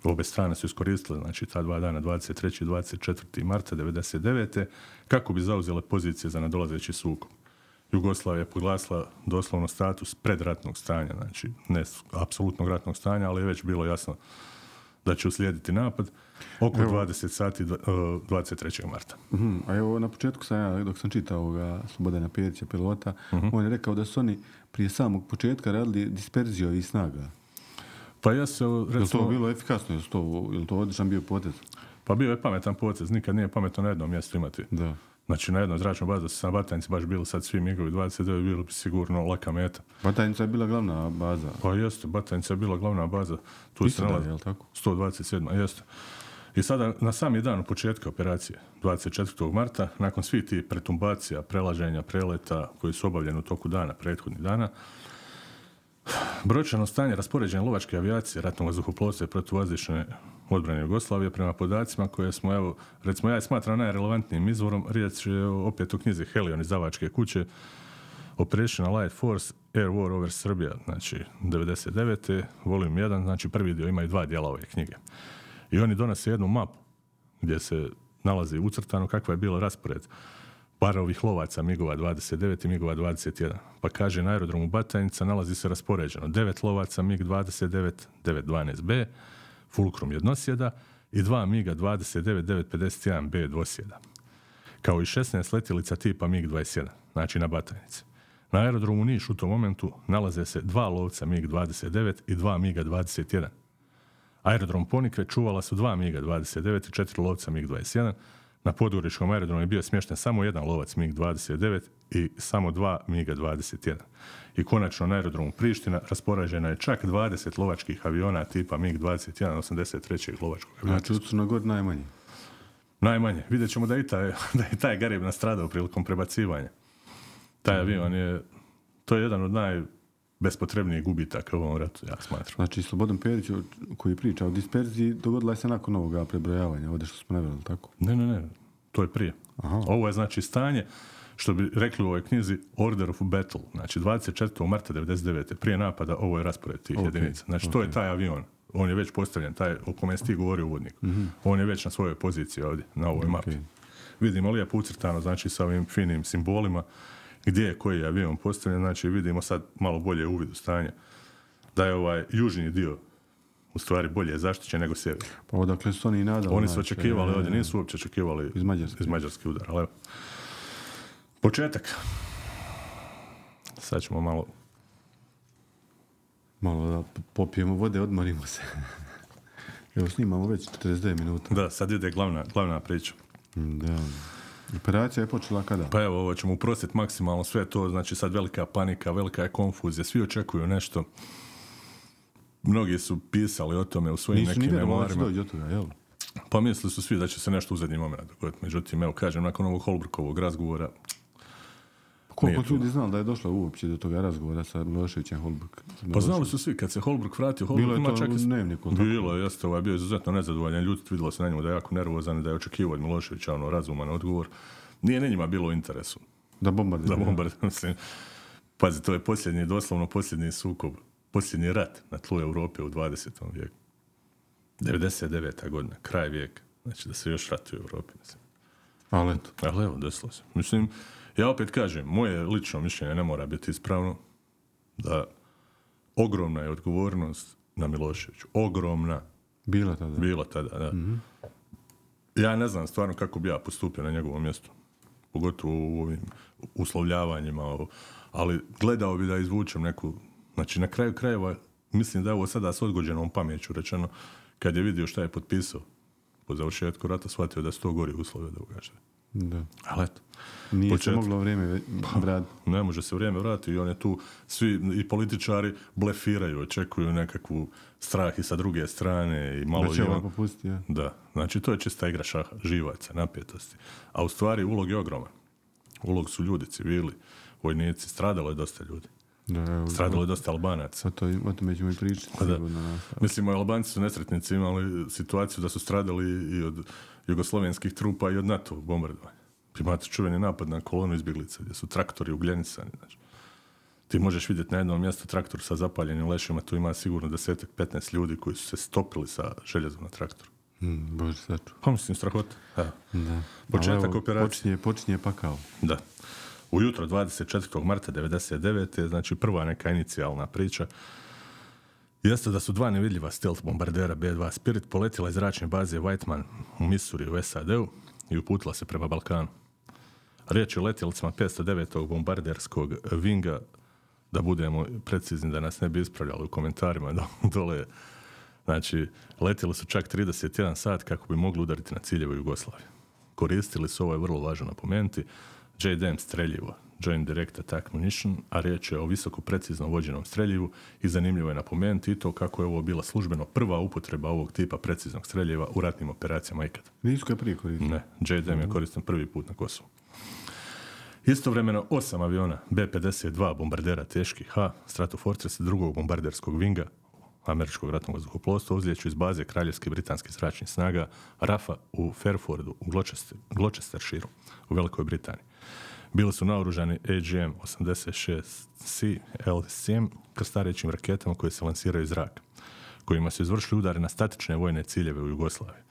Obe strane su iskoristile, znači ta dva dana, 23. i 24. marta 99. kako bi zauzele pozicije za nadolazeći sukob. Jugoslavija je proglasila doslovno status predratnog stanja, znači ne apsolutnog ratnog stanja, ali je već bilo jasno da će uslijediti napad oko 20 sati dva- e, 23. marta. Mhm, A evo na početku sam ja, dok sam čitao ovoga Slobodana Perića, pilota, on je rekao da su oni prije samog početka radili disperziju ovih snaga. Pa ja se, Je li to recimo, bilo efikasno? Je to, je to odličan bio potez? pa bio je pametan potez, nikad nije pametno na jednom mjestu imati. Da. Znači na bazi da su na Batajnici baš bili sad svi migovi 29, bilo bi sigurno laka meta. Batajnica je bila glavna baza. Pa jeste, Batajnica je bila glavna baza. Tu se Isto da, nalazi jel tako? 127. jeste. I sada na sami dan početka operacije, 24. marta, nakon svih tih pretumbacija, prelaženja, preleta koji su obavljeni u toku dana, prethodnih dana, brojčano stanje raspoređene lovačke avijacije ratnog vazduhoplovstva i protuvazdušne odbrane Jugoslavije prema podacima koje smo, evo, recimo ja smatram najrelevantnijim izvorom, riječ je opet u knjizi Helion iz Zavačke kuće, Operational Light Force Air War over Serbia, znači 99. volim 1, znači prvi dio ima i dva dijela ove knjige. I oni donose jednu mapu gdje se nalazi ucrtano kakva je bilo raspored para ovih lovaca MIGova 29 i MIGova 21. Pa kaže na aerodromu Batajnica nalazi se raspoređeno 9 lovaca MIG 29 912B, Fulcrum jednosjeda i dva MIGA 29 951B dvosjeda kao i 16 letjelica tipa MiG-21, znači na Batajnici. Na aerodromu Niš u tom momentu nalaze se dva lovca MiG-29 i dva MiG-21. Aerodrom Ponikve čuvala su dva MiG-29 i četiri lovca MiG-21. Na podgoričkom aerodromu je bio smješten samo jedan lovac MiG-29 i samo dva MiG-21. I konačno na aerodromu Priština raspoređena je čak 20 lovačkih aviona tipa MiG-21 83. lovačkog aviona. Znači u Crnoj Gori najmanje. Najmanje. Vidjet ćemo da je taj, *laughs* da je taj Garib nastradao prilikom prebacivanja. Taj avion je, to je jedan od najbespotrebnijih gubitaka u ovom ratu, ja smatram. Znači Slobodan Perić koji priča o disperziji dogodila se nakon ovoga prebrojavanja, ovdje što smo naveli, tako? Ne, ne, ne, to je prije. Aha. Ovo je znači stanje, što bi rekli u ovoj knjizi, Order of Battle, znači 24. marta 99. prije napada, ovo je raspored tih Ok, jedinica. Znači to je taj avion, on je već postavljen, taj o kome si ti govorio uvodnik. On je već na svojoj poziciji ovdje, na ovoj mapi. Vidimo lijepo ucrtano, znači sa ovim finim simbolima, gdje je koji avion postavljen, znači vidimo sad malo bolje uvid u stanje. Da je ovaj južni dio u stvari bolje zaštićen nego sjever. Pa odakle su oni i nadali. Oni su znači, očekivali e, ovdje, nisu uopće očekivali Iz Mađarske. iz Mađarske udar, ali evo. Početak. Sad ćemo malo... Malo da popijemo vode, odmorimo se. *laughs* Evo snimamo već 49 minuta. Da, sad ide glavna, glavna priča. Da. Operacija je počela kada? Pa evo, ovo ćemo uprostiti maksimalno sve to, znači sad velika panika, velika je konfuzija, svi očekuju nešto. Mnogi su pisali o tome u svojim Nisu ni nekim memoarima. do toga, jel? Pa mislili su svi da će se nešto u zadnji moment dogoditi. Međutim, evo kažem, nakon ovog Holbrookovog razgovora, Koliko ljudi znali da je došlo uopće do toga razgovora sa Miloševićem Holbruk? Pa znali su svi, kad se Holbrook vratio, Holbrook Bilo je to čak u i... dnevniku, tako? Bilo je, jeste, ovaj bio izuzetno nezadovoljan ljud, vidjelo se na njemu da je jako nervozan i da je očekivao od Miloševića ono razuman odgovor. Nije ni njima bilo u interesu Da bombardira. da bombard, mislim, pazi, to je posljednji, doslovno posljednji sukob, posljednji rat na tlu Europe u 20. vijeku. 99. godina, kraj vijeka. Znači da se još ratuje u Europi, mislim. Ali eto. Ali evo, desilo se. Mislim, ja opet kažem, moje lično mišljenje ne mora biti ispravno, da ogromna je odgovornost na Miloševiću. Ogromna. Bila tada. Bila tada, da. Ja ne znam stvarno kako bi ja postupio na njegovom mjestu. Pogotovo u ovim uslovljavanjima. Ali gledao bi da izvučem neku... Znači, na kraju krajeva mislim da je ovo sada s odgođenom pameću rečeno, kad je vidio šta je potpisao po završetku rata, shvatio da su to gori uslovi da ugaže. Da. Ali eto, Nije se Početak. moglo vrijeme ve- vratiti. ne može se vrijeme vratiti i on je tu, svi i političari blefiraju, očekuju nekakvu strah i sa druge strane i malo Da će i on- ovo popustiti, ja. Da, znači to je čista igra šaha, živaca, napetosti. A u stvari ulog je ogroman. Ulog su ljudi, civili, vojnici, stradalo je dosta ljudi. Da, Stradalo je dosta Albanaca. o, to, o tome ćemo i pričati. Pa da. sigurno. Mislim, Albanci su nesretnici imali situaciju da su stradali i od jugoslovenskih trupa i od NATO bombardovanja. Imate čuveni napad na kolonu izbjeglica gdje su traktori ugljenisani. Znači. Ti možeš vidjeti na jednom mjestu traktor sa zapaljenim lešima, tu ima sigurno desetak, 15 ljudi koji su se stopili sa željezom na traktoru. Mm, Bože. Pa mislim, strahota. Da. Početak evo, operacije. Počinje, počinje pakao. Da. Ujutro 24. marta 99. znači prva neka inicijalna priča jeste da su dva nevidljiva stealth bombardera B-2 Spirit poletila iz zračne baze Whiteman u Missouri u SAD-u i uputila se prema Balkanu. Riječ je o letjelicama 509. bombarderskog Vinga, da budemo precizni da nas ne bi ispravljali u komentarima do- *laughs* dole. Znači, letjeli su čak 31 sat kako bi mogli udariti na ciljeve u Jugoslaviji. Koristili su, ovo je vrlo važno napomenuti, JDM streljivo, Joint Direct Attack Munition, a riječ je o visoko precizno vođenom streljivu i zanimljivo je napomenuti i to kako je ovo bila službeno prva upotreba ovog tipa preciznog streljiva u ratnim operacijama ikada. Nisu ga prije koristili. Ne, JDM je koristan prvi put na Kosovu. Istovremeno osam aviona B-52 bombardera teških H, Stratofortress drugog bombarderskog Vinga, američkog ratnog vazduhoplovstva, uzlijeću iz baze Kraljevskih britanskih zračnih snaga RAFA u Fairfordu u Gloucester, Gloucestershireu u Velikoj Britaniji. Bili su naoružani AGM-86C LCM krstarećim raketama koje se lansiraju iz zraka, kojima su izvršili udare na statične vojne ciljeve u Jugoslaviji.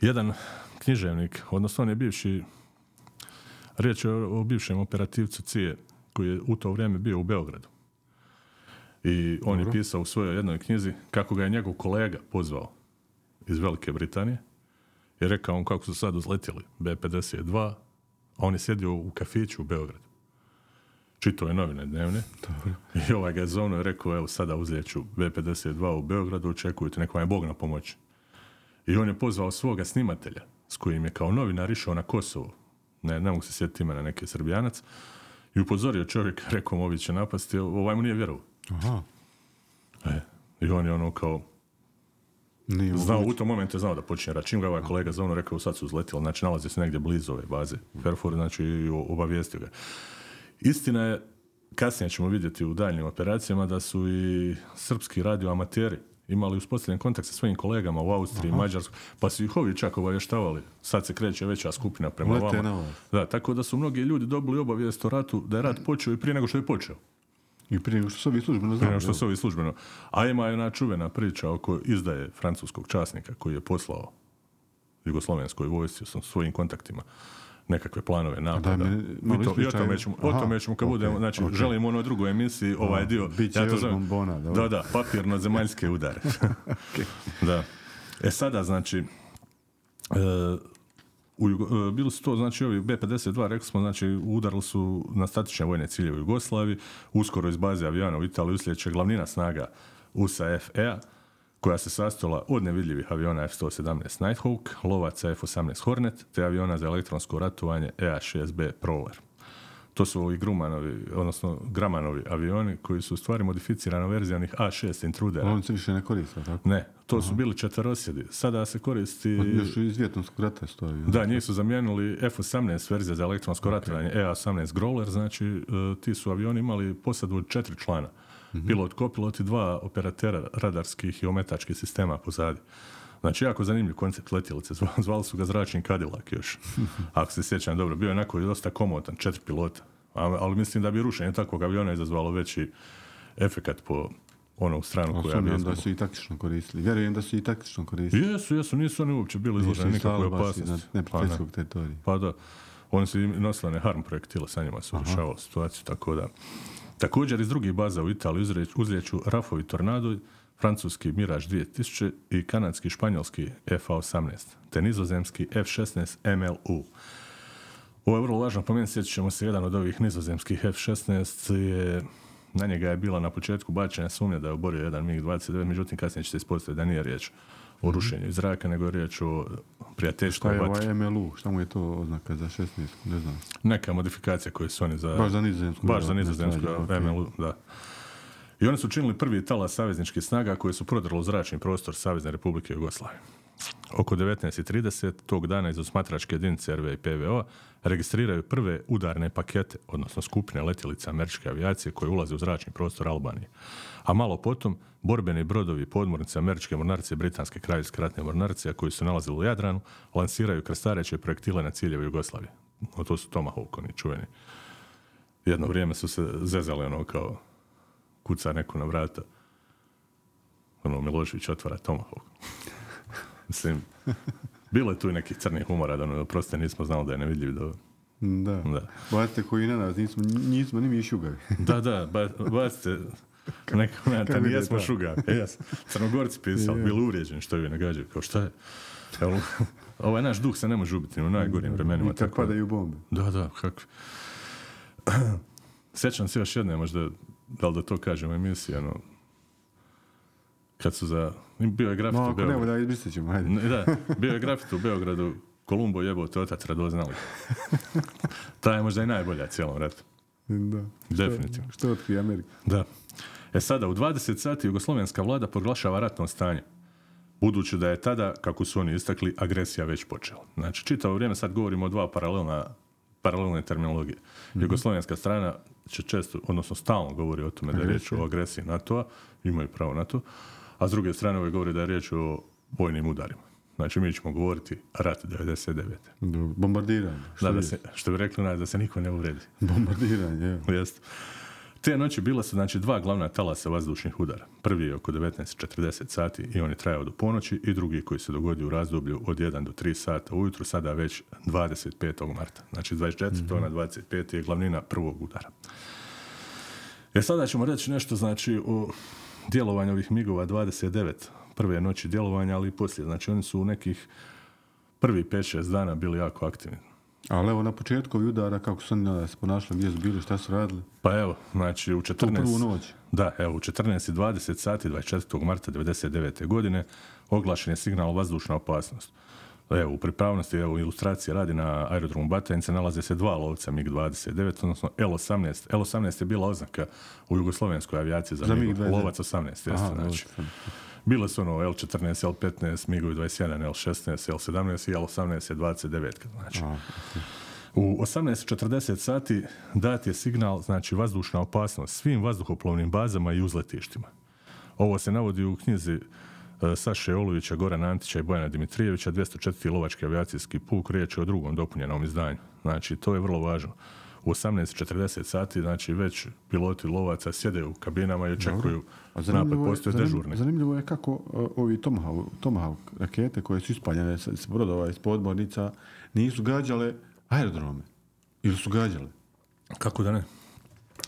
Jedan književnik, odnosno on je bivši, riječ je o, bivšem operativcu Cije, koji je u to vrijeme bio u Beogradu. I on je pisao u svojoj jednoj knjizi kako ga je njegov kolega pozvao iz Velike Britanije i rekao on kako su sad uzletjeli B-52, a on je sjedio u kafiću u Beogradu. Čitao je novine dnevne *laughs* i ovaj ga je zovno i rekao, evo sada uzlijeću B-52 u Beogradu, očekujte, neko vam je Bog na pomoći. I on je pozvao svoga snimatelja s kojim je kao novinar išao na Kosovo. Ne, ne mogu se sjetiti imena neki srbijanac. I upozorio čovjek, *laughs* rekao mu ovi će napasti, ovaj mu nije vjerovao. Aha. E, I on je ono kao, Nije znao, u tom momentu je znao da počinje rat. Čim ga ovaj kolega zovno rekao, sad su uzletili, znači nalazi se negdje blizu ove baze. Fairford, znači i obavijestio ga. Istina je, kasnije ćemo vidjeti u daljnjim operacijama da su i srpski radioamateri imali uspostavljen kontakt sa svojim kolegama u Austriji, Mađarskoj, pa su ih ovi čak obavještavali. Sad se kreće veća skupina prema Lete vama. Da, tako da su mnogi ljudi dobili obavijest o ratu, da je rat počeo i prije nego što je počeo. I prije nego što su ovi službeno Prije znali. nego što su ovi službeno. A ima jedna čuvena priča oko izdaje francuskog časnika koji je poslao jugoslovenskoj vojsci sa svojim kontaktima nekakve planove napada. daj mi malo I, to, i o tome ćemo, o Aha, tome ćemo kad ok, budemo, znači ok. želimo u onoj drugoj emisiji ovaj dio. bit će to zovem- bombona. Da, da, papirno zemaljske udare. *laughs* da. E sada, znači, e, u e, bili su to, znači, ovi B-52, rekli smo, znači, udarili su na statične vojne ciljeve u Jugoslaviji, uskoro iz baze aviona u Italiji uslijeće glavnina snaga USA FE, koja se sastojala od nevidljivih aviona F-117 Nighthawk, lovaca F-18 Hornet, te aviona za elektronsko ratovanje EA-6B Prowler. To su ovi Grumanovi, odnosno Gramanovi avioni koji su u stvari modificirana verzija onih A6 Intrudera. On se više ne koriste, tako? Ne, to su bili četverosjedi. Sada se koristi... Još iz Vjetnamskog rata stoji. Da, njih su zamijenili F-18 verzija za elektronsko ratovanje, EA-18 Growler, znači e, ti su avioni imali posadu od četiri člana. Pilot, kopilot i dva operatera radarskih i ometačkih sistema pozadi. Znači, jako zanimljiv koncept letjelice. *laughs* Zva- Zvali su ga zračni Cadillac još. *laughs* Ako se sjećam dobro. Bio je onako dosta komotan, četiri pilota. Ali mislim da bi rušenje takvog aviona izazvalo veći efekat po onu stranu koja bi onda su i taktično koristili. Vjerujem da su i taktično koristili. Jesu, jesu, nisu oni uopće bili izloženi nikakvoj opasnosti. iznad Pa ne. teritorija. Pa da, oni su nosili one harm projektile, sa njima su rješavali situaciju, tako da. Također iz drugih baza u Italiji uzlijeću Rafovi Tornado, francuski Mirage 2000 i kanadski španjolski FA-18, te nizozemski F-16 MLU. Ovo je vrlo važno pomenuti, sjećat ćemo se, jedan od ovih nizozemskih F-16 je na njega je bila na početku bačena sumnja da je oborio jedan MiG-29, međutim kasnije će se ispostaviti da nije riječ o rušenju iz zraka, nego je riječ o Šta prijateljskoj je vatri. ovaj MLU? Šta mu je to oznaka za 16? Ne znam. Neka modifikacija koju su oni za... Baš za nizozemsku. Baš za nizozemsku ne svađa, ok. MLU, da. I oni su činili prvi talas savezničkih snaga koji su prodrli u zračni prostor Savezne Republike Jugoslavije. Oko 19.30 tog dana iz osmatračke jedinice RV i PVO registriraju prve udarne pakete, odnosno skupine letjelica američke avijacije koje ulaze u zračni prostor Albanije. A malo potom, borbeni brodovi podmornice američke mornarice i britanske kraljevske ratne mornarice, a koji su nalazili u Jadranu, lansiraju krstareće projektile na ciljeve Jugoslavije. O, to su Tomahawk, oni čuveni. Jedno vrijeme su se zezali ono kao kuca neko na vrata. Ono, Milošević otvara Tomahawk. *laughs* Mislim, bilo je tu i nekih crnih humora, da ono, proste nismo znali da je nevidljiv. Da, Da. da. Bacite koji na nas, nismo, nismo ni mi šugavi. *laughs* Da, da, ba, bacite neko na Kako ide jesmo to? šuga. E, *laughs* jes. Crnogorci pisali, Je. bili uvrijeđeni što je nagađaju. Kao šta je? Evo, ovaj naš duh se ne može ubiti u najgorim vremenima. I tako da- padaju bombe. Da, da, kako. *clears throat* Sjećam se još jedne, možda, da li da to kažem u emisiji, ono, kad su za, bio je grafit No, u Beogradu. da ćemo, hajde. Ne, da, *laughs* bio je grafit u Beogradu, Kolumbo jebo te otac radoznali. *laughs* Ta je možda i najbolja cijelom ratu. Da. Definitivno. Što otkrije Amerika? Da. E sada, u 20 sati jugoslovenska vlada proglašava ratno stanje. Budući da je tada, kako su oni istakli, agresija već počela. Znači, čitavo vrijeme sad govorimo o dva paralelna, paralelne terminologije. Jugoslovenska strana će često, odnosno stalno govori o tome da je riječ o agresiji NATO-a, imaju pravo na to, a s druge strane ovaj govori da je riječ o vojnim udarima. Znači, mi ćemo govoriti rat 99. Dobro. Bombardiranje. Što, Da, da je? se, što bi rekli, da se niko ne uvredi. Bombardiranje. Jest. Te noći bila su znači dva glavna talasa vazdušnih udara. Prvi je oko 19.40 sati i on je trajao do ponoći i drugi koji se dogodio u razdoblju od 1 do 3 sata ujutru, sada već 25. marta. Znači 24. na 25. je glavnina prvog udara. E sada ćemo reći nešto znači o djelovanju ovih migova 29 prve noći djelovanja, ali i poslije. Znači oni su u nekih prvi 5-6 dana bili jako aktivni. Ali evo, na početku udara, kako su oni se ponašali, gdje su bili, šta su radili? Pa evo, znači u 14... prvu noć. Da, evo, u 14.20 sati 24. marta 99. godine oglašen je signal vazdušna opasnost. Evo, u pripravnosti, evo, ilustracije radi na aerodromu Batajnice, nalaze se dva lovca MiG-29, odnosno L-18. L-18 je bila oznaka u jugoslovenskoj avijaciji za, Za MiG, MiG-29. lovac 18, jeste, znači. lovac. Bile su ono L-14, L-15, MiG-ovi 21, L-16, L-17 i L-18 je 29. Znači, u 18.40 sati dat je signal, znači vazdušna opasnost svim vazduhoplovnim bazama i uzletištima. Ovo se navodi u knjizi e, Saše Oluvića, Gorana Antića i Bojana Dimitrijevića, 204. lovački avijacijski puk, riječ je o drugom dopunjenom izdanju. Znači, to je vrlo važno. U 18.40 sati, znači, već piloti lovaca sjede u kabinama i očekuju napad, postoje dežurni. zanimljivo je kako uh, ovi Tomahawk, Tomahawk rakete koje su ispaljene s, brodova iz podmornica nisu gađale aerodrome. Ili su gađale. Kako da ne?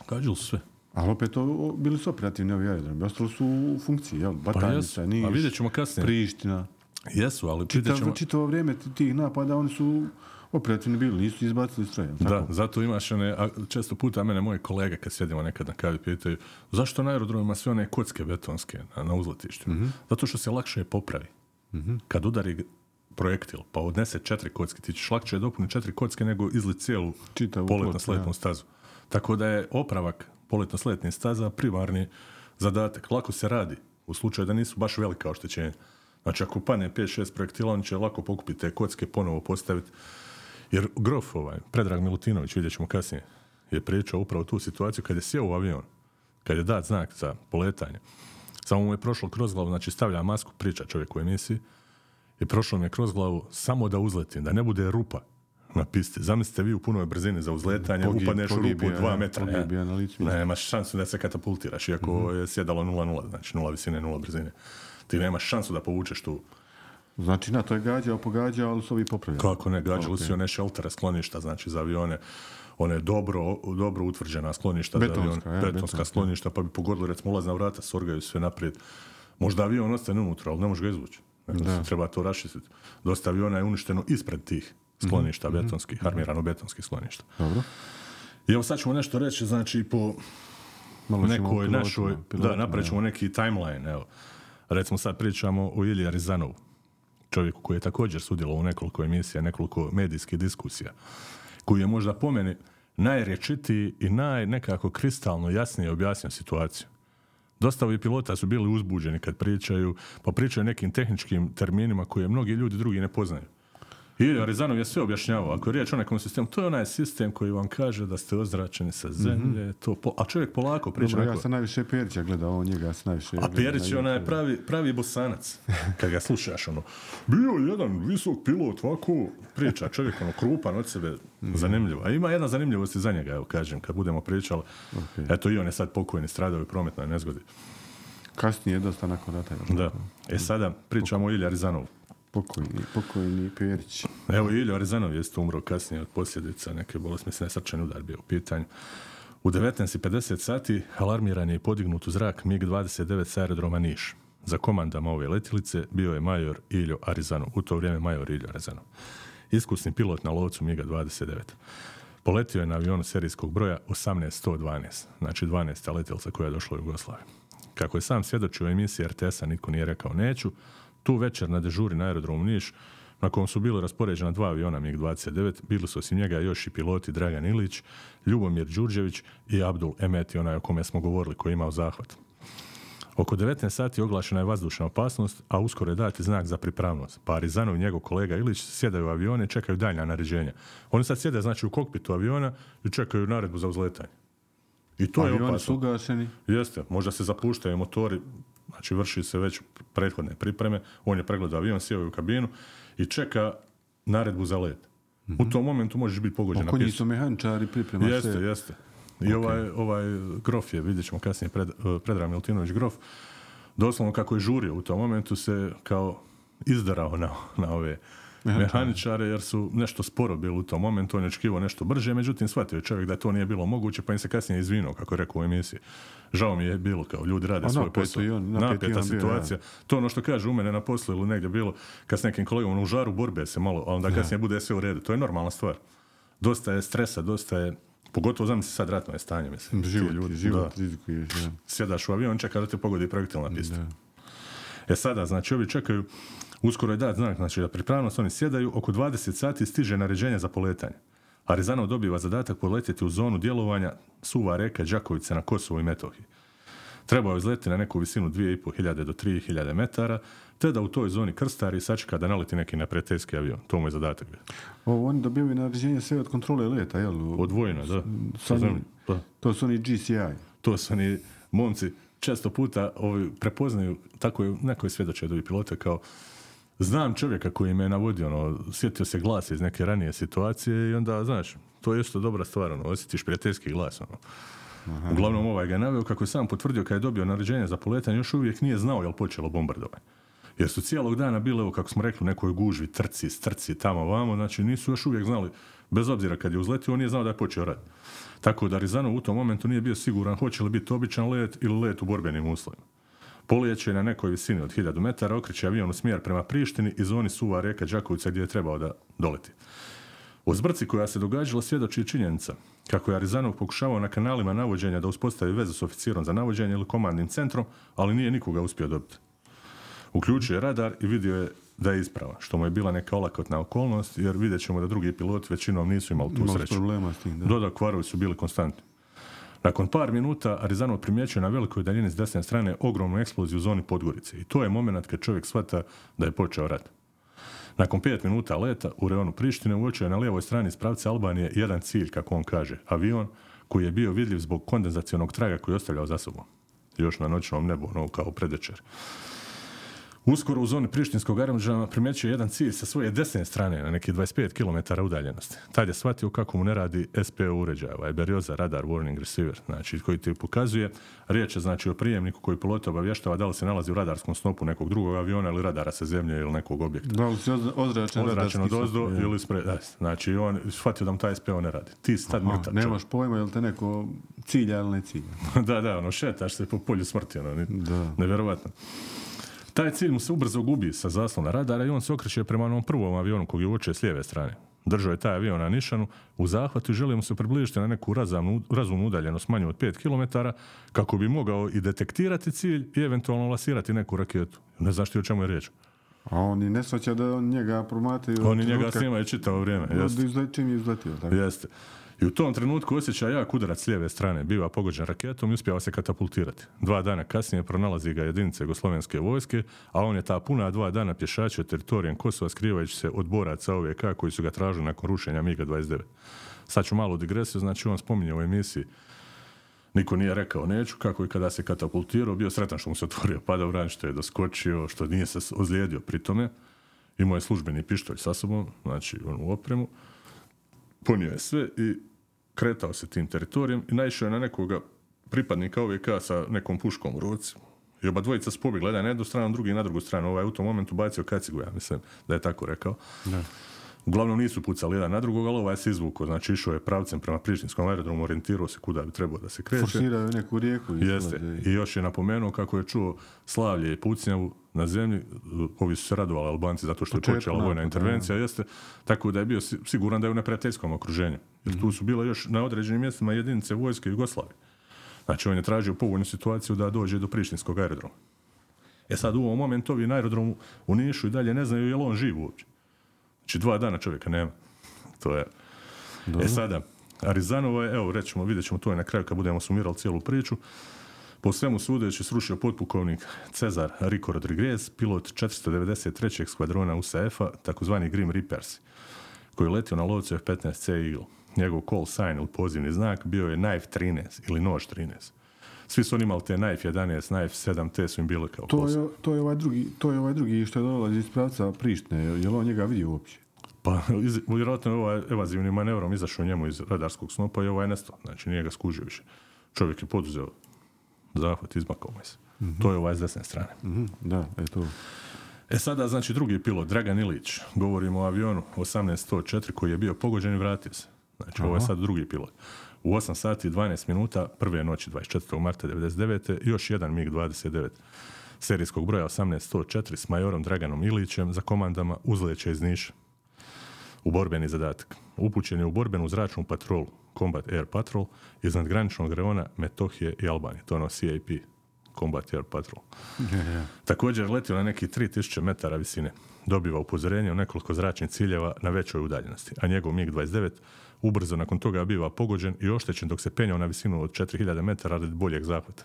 Gađali su sve. Ali opet o, o- bili su operativni ovi aerodromi. Ostali su u funkciji, jel? Batajnica, jesu. Niš, vidjet ćemo kasnije. Priština. Jesu, ali vidjet ćemo... čitavo vrijeme ti- tih napada oni su operativni bili, nisu izbacili stroje. jel Da, tako? zato imaš one, a često puta mene moje kolege kad sjedimo nekad na kavi pitaju zašto na aerodromima sve one kocke betonske na, na uzletištu? Mhm. Zato što se lakše popravi. Kad udari projektil pa odnese četiri kocke, ti ćeš lakše dopuniti četiri kocke nego izlit cijelu Čitavu poletno ploču, sletnu ja. stazu. Tako da je opravak poletno sletnih staza primarni zadatak. Lako se radi u slučaju da nisu baš velika oštećenja. Znači ako pane 5-6 projektila, on će lako pokupiti te kocke, ponovo postaviti. Jer Grof, ovaj, Predrag Milutinović, vidjet ćemo kasnije, je pričao upravo tu situaciju kad je sjeo u avion, kad je dat znak za poletanje. Samo mu je prošlo kroz glavu, znači stavlja masku, priča čovjek u emisiji, i prošlo mi je kroz glavu samo da uzletim, da ne bude rupa na pisti. Zamislite vi u punoj brzini za uzletanje, Pogib- upadneš u rupu dva ja, metra. ja. Nemaš šansu da se katapultiraš, iako je sjedalo 0-0, znači nula visine, nula brzine. Ti nemaš šansu da povučeš tu Znači, na to je gađao, pogađao, ali su ovi popravljali. Kako ne, gađali su one šeltere skloništa, znači za avione, one dobro, dobro utvrđena skloništa Betonska, za ja, betonska skloništa, pa bi pogodili recimo ulazna vrata, sorgaju sve naprijed. Možda avion ostane unutra, ali ne može ga izvući. Se treba to raščistiti. Dosta aviona je uništeno ispred tih skloništa Mhm, betonskih, armirano-betonskih skloništa. Dobro. I evo sad ćemo nešto reći, znači po Malo nekoj našoj, da, napravit ćemo neki timeline, evo. Recimo sad pričamo o Iliji Arizanovu, čovjeku koji je također sudjelovao u nekoliko emisija, nekoliko medijskih diskusija, koji je možda po meni najrječitiji i naj nekako kristalno jasnije objasnio situaciju. Dosta ovi pilota su bili uzbuđeni kad pričaju, pa pričaju nekim tehničkim terminima koje mnogi ljudi drugi ne poznaju. I Arizanov je sve objašnjavao. Ako je riječ o nekom sistemu, to je onaj sistem koji vam kaže da ste ozračeni sa zemlje. to po- a čovjek polako priča. Dobro, ja sam najviše Perića gledao, on njega sam najviše a Perić je onaj pravi, pravi bosanac. Kad ga slušaš, ono, bio jedan visok pilot, ovako priča, čovjek ono, krupan od sebe, zanimljivo. A ima jedna zanimljivost i za njega, evo kažem, kad budemo pričali. Eto, i on je sad pokojni, stradao je prometnoj nezgodi. Kasnije, dosta nakon rata. Da. E sada pričamo o Ilji Arizanovu. Pokojni, pokojni Perić. Evo, Ilja Arizanov je umro kasnije od posljedica neke bolesti, mislim srčani udar bio u pitanju. U 19.50 sati alarmiran je podignut u zrak MiG-29 sa aerodroma Niš. Za komandama ove letilice bio je major Iljo Arizanov, u to vrijeme major Iljo Arizanov. Iskusni pilot na lovcu MiG-29. Poletio je na avionu serijskog broja 18112, znači 12. letjelica koja je došla u Jugoslaviju. Kako je sam svjedočio u emisiji RTS-a nije rekao neću, tu večer na dežuri na aerodromu Niš, na kojem su bili raspoređena dva aviona MiG-29, bili su osim njega još i piloti Dragan Ilić, Ljubomir Đurđević i Abdul Emeti, onaj o kome smo govorili, koji je imao zahvat. Oko 19 sati oglašena je vazdušna opasnost, a uskoro je dati znak za pripravnost. Pa Arizanov i njegov kolega Ilić sjedaju u avione i čekaju daljnja naređenja. Oni sad sjede znači u kokpitu aviona i čekaju naredbu za uzletanje. I to je Avioni opasno. su ugašeni. Jeste, možda se zapuštaju motori, znači vrši se već prethodne pripreme, on je pregledao avion, sjeo je u kabinu i čeka naredbu za let. U tom momentu možeš biti pogođen Oko njih su mehaničari priprema Jeste, se. jeste. I ovaj, ovaj Grof je, vidjet ćemo kasnije, pred, eh, Predrag Miltinović Grof, doslovno kako je žurio u tom momentu se kao izdarao na, na ove mehaničare jer su nešto sporo bili u tom momentu, on je očekivao nešto brže, međutim shvatio je čovjek da to nije bilo moguće, pa im se kasnije izvinuo, kako je rekao u emisiji. Žao mi je bilo kao ljudi rade svoj posao. on- Napeta on bio, situacija. To ono što kaže u mene na poslu ili negdje bilo, kad s nekim kolegom u žaru borbe se malo, a onda kasnije bude sve u redu. To je normalna stvar. Dosta je stresa, dosta je Pogotovo zamisli sad ratno je stanje, mislim. Život, ljudi, život rizikuješ. Da. Sjedaš u avion, čeka da te pogodi projektil na pistu. E sada, znači, ovi čekaju, uskoro je dat znak, znači da pripravnost oni sjedaju, oko 20 sati stiže naređenje za poletanje. Arizanov dobiva zadatak poletjeti u zonu djelovanja suva reka Đakovice na Kosovu i Metohiji. Trebao je izletiti na neku visinu 2500 do 3000 metara, te da u toj zoni krstari i sačeka da naleti neki neprijateljski avion. To mu je zadatak bio. Ovo, oni dobivaju naređenje sve od kontrole leta, jel? Odvojeno, da. Sa. Da. To su oni GCI. to su oni momci često puta ovi prepoznaju, tako je neko je svjedočio od ovih pilota kao znam čovjeka koji me je navodio, ono, sjetio se glas iz neke ranije situacije i onda, znaš, to je isto dobra stvar, ono, osjetiš prijateljski glas, ono. Uglavnom ovaj ga je naveo kako je sam potvrdio kad je dobio naređenje za poletanje, još uvijek nije znao je li počelo bombardovanje. Jer su cijelog dana bile, evo, kako smo rekli, u nekoj gužvi, trci, strci, tamo, vamo, znači nisu još uvijek znali, bez obzira kad je uzletio, on nije znao da je počeo rat. Tako da Rizanov u tom momentu nije bio siguran hoće li biti običan let ili let u borbenim uslovima. Polijeće je na nekoj visini od 1000 metara, okreće avion u smjer prema Prištini i zoni suva reka Đakovica gdje je trebao da doleti. O zbrci koja se događala svjedoči i činjenica kako je Arizanov pokušavao na kanalima navođenja da uspostavi vezu s oficirom za navođenje ili komandnim centrom, ali nije nikoga uspio dobiti. Uključio je radar i vidio je da je ispravan, što mu je bila neka olakotna okolnost, jer vidjet ćemo da drugi piloti većinom nisu imali tu su sreću. problema s tim, da. Doda kvarovi su bili konstantni. Nakon par minuta Arizanov primjećuje na velikoj daljini s desne strane ogromnu eksploziju u zoni Podgorice i to je moment kad čovjek shvata da je počeo rat. Nakon pet minuta leta u reonu Prištine uočio je na lijevoj strani iz pravca Albanije jedan cilj, kako on kaže, avion koji je bio vidljiv zbog kondenzacionog traga koji je ostavljao za sobom. Još na noćnom nebu, ono kao predvečer. Uskoro u zoni Prištinskog aerodroma primjećuje jedan cilj sa svoje desne strane na nekih 25 km udaljenosti. Tad je shvatio kako mu ne radi SPO uređaj, ovaj Berioza Radar Warning Receiver, znači koji ti pokazuje. Riječ je znači o prijemniku koji pilota obavještava da li se nalazi u radarskom snopu nekog drugog aviona ili radara sa zemlje ili nekog objekta. Da li si ozračen Ozračen od ozdo ili spre... da, Znači on shvatio da mu taj SPO ne radi. Ti si tad Aha, mrtav nemaš pojma jel te neko cilja ili ne cilja. *laughs* da, da, ono šetaš se po polju smrti, ono, nevjerovatno. Taj cilj mu se ubrzo gubi sa zaslona radara i on se okreće prema onom prvom avionu kog je uočio s lijeve strane. Držao je taj avion na nišanu u zahvatu i želio mu se približiti na neku razumnu, razumnu udaljenost manju od 5 km kako bi mogao i detektirati cilj i eventualno lasirati neku raketu. Ne znaš ti o čemu je riječ. A on i ne shvaća da on njega promatraju... od Oni njega trenutka snimaju čitavo vrijeme. jeste. izle- čim je izletio. Tako. Jeste. I u tom trenutku osjeća jak udarac s lijeve strane, biva pogođen raketom i uspjeva se katapultirati. Dva dana kasnije pronalazi ga jedinice Jugoslovenske vojske, a on je ta puna dva dana pješačio teritorijem Kosova skrivajući se od boraca OVK koji su ga tražili nakon rušenja MiGa-29. Sad ću malo digresiju, znači on spominje u emisiji Niko nije rekao neću, kako i kada se katapultirao, bio sretan što mu se otvorio pada u što je doskočio, što nije se ozlijedio pri tome. Imao je službeni pištolj sa sobom, znači onu opremu ponio je sve i kretao se tim teritorijem i naišao je na nekoga pripadnika OVK sa nekom puškom u ruci. I oba dvojica su jedan na jednu stranu, drugi na drugu stranu. Ovaj u tom momentu bacio kacigu, ja mislim da je tako rekao. Uglavnom nisu pucali jedan na drugog, ali ovaj se izvukao. Znači išao je pravcem prema Prištinskom aerodromu, orijentirao se kuda bi trebao da se kreće. Forsiraju neku rijeku. Jeste. I još je napomenuo kako je čuo slavlje i pucnjavu na zemlji. Ovi su se radovali Albanci zato što je Početak počela vojna intervencija. Jeste. Tako da je bio si- siguran da je u neprijateljskom okruženju. Jer tu su bile još na određenim mjestima jedinice vojske Jugoslavije. Znači on je tražio povoljnu situaciju da dođe do Prištinskog aerodroma. E sad u ovom momentu ovi na aerodromu u Nišu i dalje ne znaju je li on živ uopće. Znači dva dana čovjeka nema. To je... E sada, Arizanova je, evo rećemo, vidjet ćemo to je na kraju kad budemo sumirali cijelu priču, po svemu sudeći srušio potpukovnik Cezar Rico Rodriguez, pilot 493. skvadrona USAF-a, takozvani Grim Reapers, koji je letio na lovcu F-15C Eagle. Njegov call sign ili pozivni znak bio je Knife 13 ili Nož 13. Svi su oni imali te Knife 11, Knife 7, te su im bile kao To je, to, je ovaj drugi, to je ovaj drugi što je dolazi iz pravca Prištine. Je li on njega vidio uopće? Pa, iz, vjerojatno je ovaj evazivnim manevrom izašao njemu iz radarskog snopa i ovaj nestao. Znači, nije ga skužio više. Čovjek je poduzeo zahvat, izmakao mu se. To je ovaj s desne strane. Mhm, da, je to. E sada, znači, drugi pilot, Dragan Ilić, govorimo o avionu 1804 koji je bio pogođen i vratio se. Znači, ovo je sad drugi pilot. U 8 sati i 12 minuta, prve noći 24. marta 99. još jedan MiG-29 serijskog broja 18104 s majorom Draganom Ilićem za komandama uzleće iz Niša u borbeni zadatak. Upućen je u borbenu zračnu patrolu, Combat Air Patrol, iznad graničnog reona Metohije i Albanije. To je ono CAP, Combat Air Patrol. Također letio na neki 3000 metara visine. Dobiva upozorenje o nekoliko zračnih ciljeva na većoj udaljenosti, a njegov MiG-29 ubrzo nakon toga biva pogođen i oštećen dok se penjao na visinu od 4000 metara radi boljeg zahvata.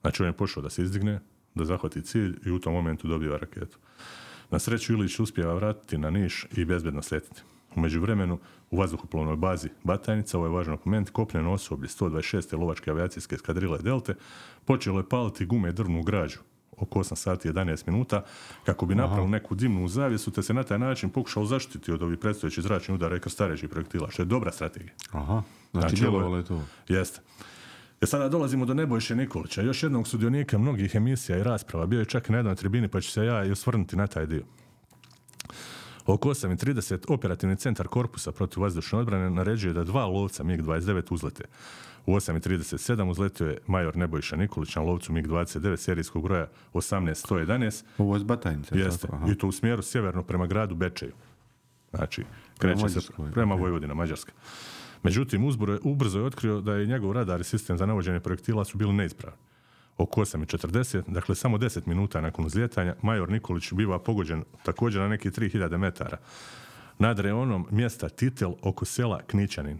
Znači on je pošao da se izdigne, da zahvati cilj i u tom momentu dobiva raketu. Na sreću Ilić uspjeva vratiti na Niš i bezbedno sletiti. U međuvremenu, u vazduhoplovnoj bazi Batajnica, ovo je važan dokument, kopneno osoblje 126. lovačke avijacijske eskadrile Delte počelo je paliti gume i drvnu građu oko 8 sati i 11 minuta kako bi napravili neku dimnu zavjesu te se na taj način pokušao zaštiti od ovih predstojećih zračnih udara i krstarećih projektila, što je dobra strategija. Aha, znači, Znači, djelovalo je to. Jeste. E sada dolazimo do Nebojše Nikolića, još jednog sudionika mnogih emisija i rasprava. Bio je čak i na jednoj tribini, pa ću se ja i osvrnuti na taj dio. Oko 8.30 operativni centar korpusa protiv vazdušne odbrane naređuje da dva lovca MiG-29 uzlete. U 8.37 uzletio je major Nebojša Nikolić na lovcu MiG-29 serijskog broja 18111 Ovo je Batajnice. Jeste. tako. I to u smjeru sjeverno prema gradu Bečeju. Znači, kreće se Mađarskoj, prema Vojvodina, Mađarska. Međutim, uzbro je- ubrzo je otkrio da je njegov radar i sistem za navođenje projektila su bili neispravni. Oko 8.40, dakle samo 10 minuta nakon uzlijetanja, major Nikolić biva pogođen također na neki 3000 metara nad reonom mjesta Titel oko sela Knićanin.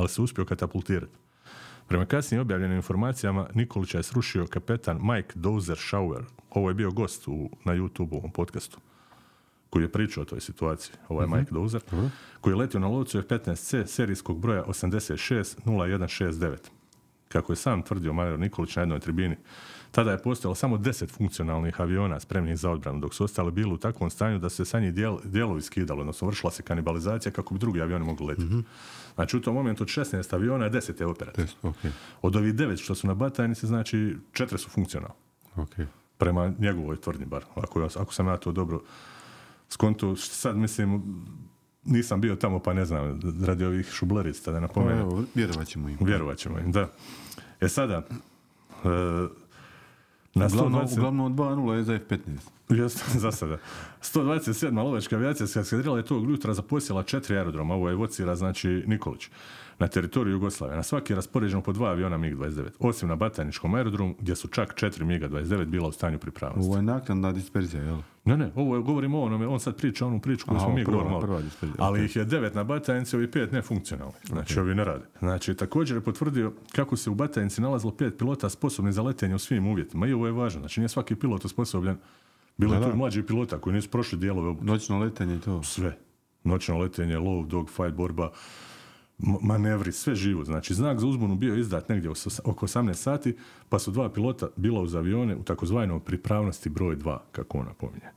Ali se uspio katapultirati. Prema kasnije objavljenim informacijama, Nikolića je srušio kapetan Mike Dozer Schauer. Ovo je bio gost u, na YouTube ovom podcastu koji je pričao o toj situaciji, ovaj Mike Dozer, koji je letio na lovcu F-15C serijskog broja 860169. Kako je sam tvrdio Major Nikolić na jednoj tribini, tada je postojalo samo 10 funkcionalnih aviona spremnih za odbranu, dok su ostali bili u takvom stanju da se sa njih dijel, dijelovi skidalo, odnosno vršila se kanibalizacija kako bi drugi avioni mogli letiti. Znači u tom momentu od 16 aviona 10 je operativno. Test, ok, Od ovih devet što su na batajnici, znači četiri su funkcionalni. ok. Prema njegovoj tvrdnji bar. Ako, ako sam ja to dobro skonto, sad mislim, nisam bio tamo pa ne znam, radi ovih šublerica da Pa napomenem. evo, vjerovat ćemo im. Vjerovat ćemo im, da. E sada, e, na Uglavnom, 120... uglavnom 2-0 je za F-15. Jeste, *laughs* za sada. 127. lovačka avijacijska eskadrila je tog jutra zaposjela četiri aerodroma, ovo je evocira, znači Nikolić, na teritoriju Jugoslavije. Na svaki je raspoređeno po dva aviona MiG-29, osim na Batajničkom aerodromu, gdje su čak četiri MiG-29 bila u stanju pripravnosti. Ovo je naknadna disperzija, jel? Ne, ne, ovo je, govorimo o onome, on sad priča onu priču koju Aha, smo mi govorili. Ali ih je devet na Batajnici, ovi pet nefunkcionalni. Znači, ovi ne rade. Znači, također je potvrdio kako se u Batajnici nalazilo pet pilota sposobnih za letenje u svim uvjetima. I ovo je važno. Znači, nije svaki pilot osposobljen. Bilo je tu da. i mlađih pilota koji nisu prošli dijelove obuke. Noćno letenje i to. Sve. Noćno letenje, lov, dog, fight, borba, manevri, sve živo. Znači, znak za uzbunu bio izdat negdje oko 18 sati, pa su dva pilota bila uz avione u takozvanom pripravnosti broj 2, kako on napominje.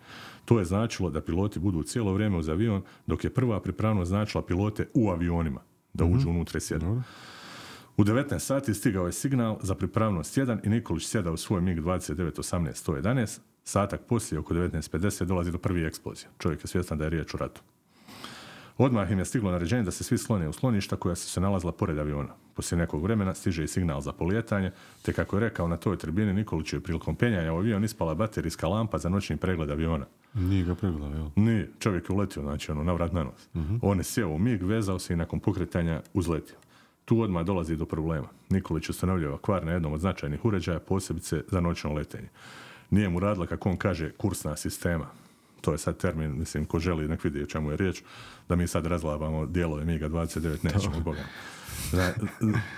To je značilo da piloti budu cijelo vrijeme uz avion, dok je prva pripravnost značila pilote u avionima, da uđu unutra i sjednu. U 19 sati stigao je signal za pripravnost 1 i Nikolić sjeda u svoj MiG 29 18 111. Satak poslije, oko 19.50, dolazi do prvi eksplozije. Čovjek je svjestan da je riječ o ratu. Odmah im je stiglo naređenje da se svi slone u sloništa koja su se nalazila pored aviona. Poslije nekog vremena stiže i signal za polijetanje, te kako je rekao na toj tribini Nikolić je prilikom penjanja u avion ispala baterijska lampa za noćni pregled aviona. Nije ga pregledao, jel? Nije, čovjek je uletio, znači ono, navrat na nos. On je sjeo u mig, vezao se i nakon pokretanja uzletio. Tu odmah dolazi do problema. Nikolić ustanovljava kvar na jednom od značajnih uređaja, posebice za noćno letenje. Nije mu radila, kako on kaže, kursna sistema. To je sad termin, mislim, ko želi nek vidi o čemu je riječ, da mi sad razlabamo dijelove MiGa 29, nećemo, Boga. Da,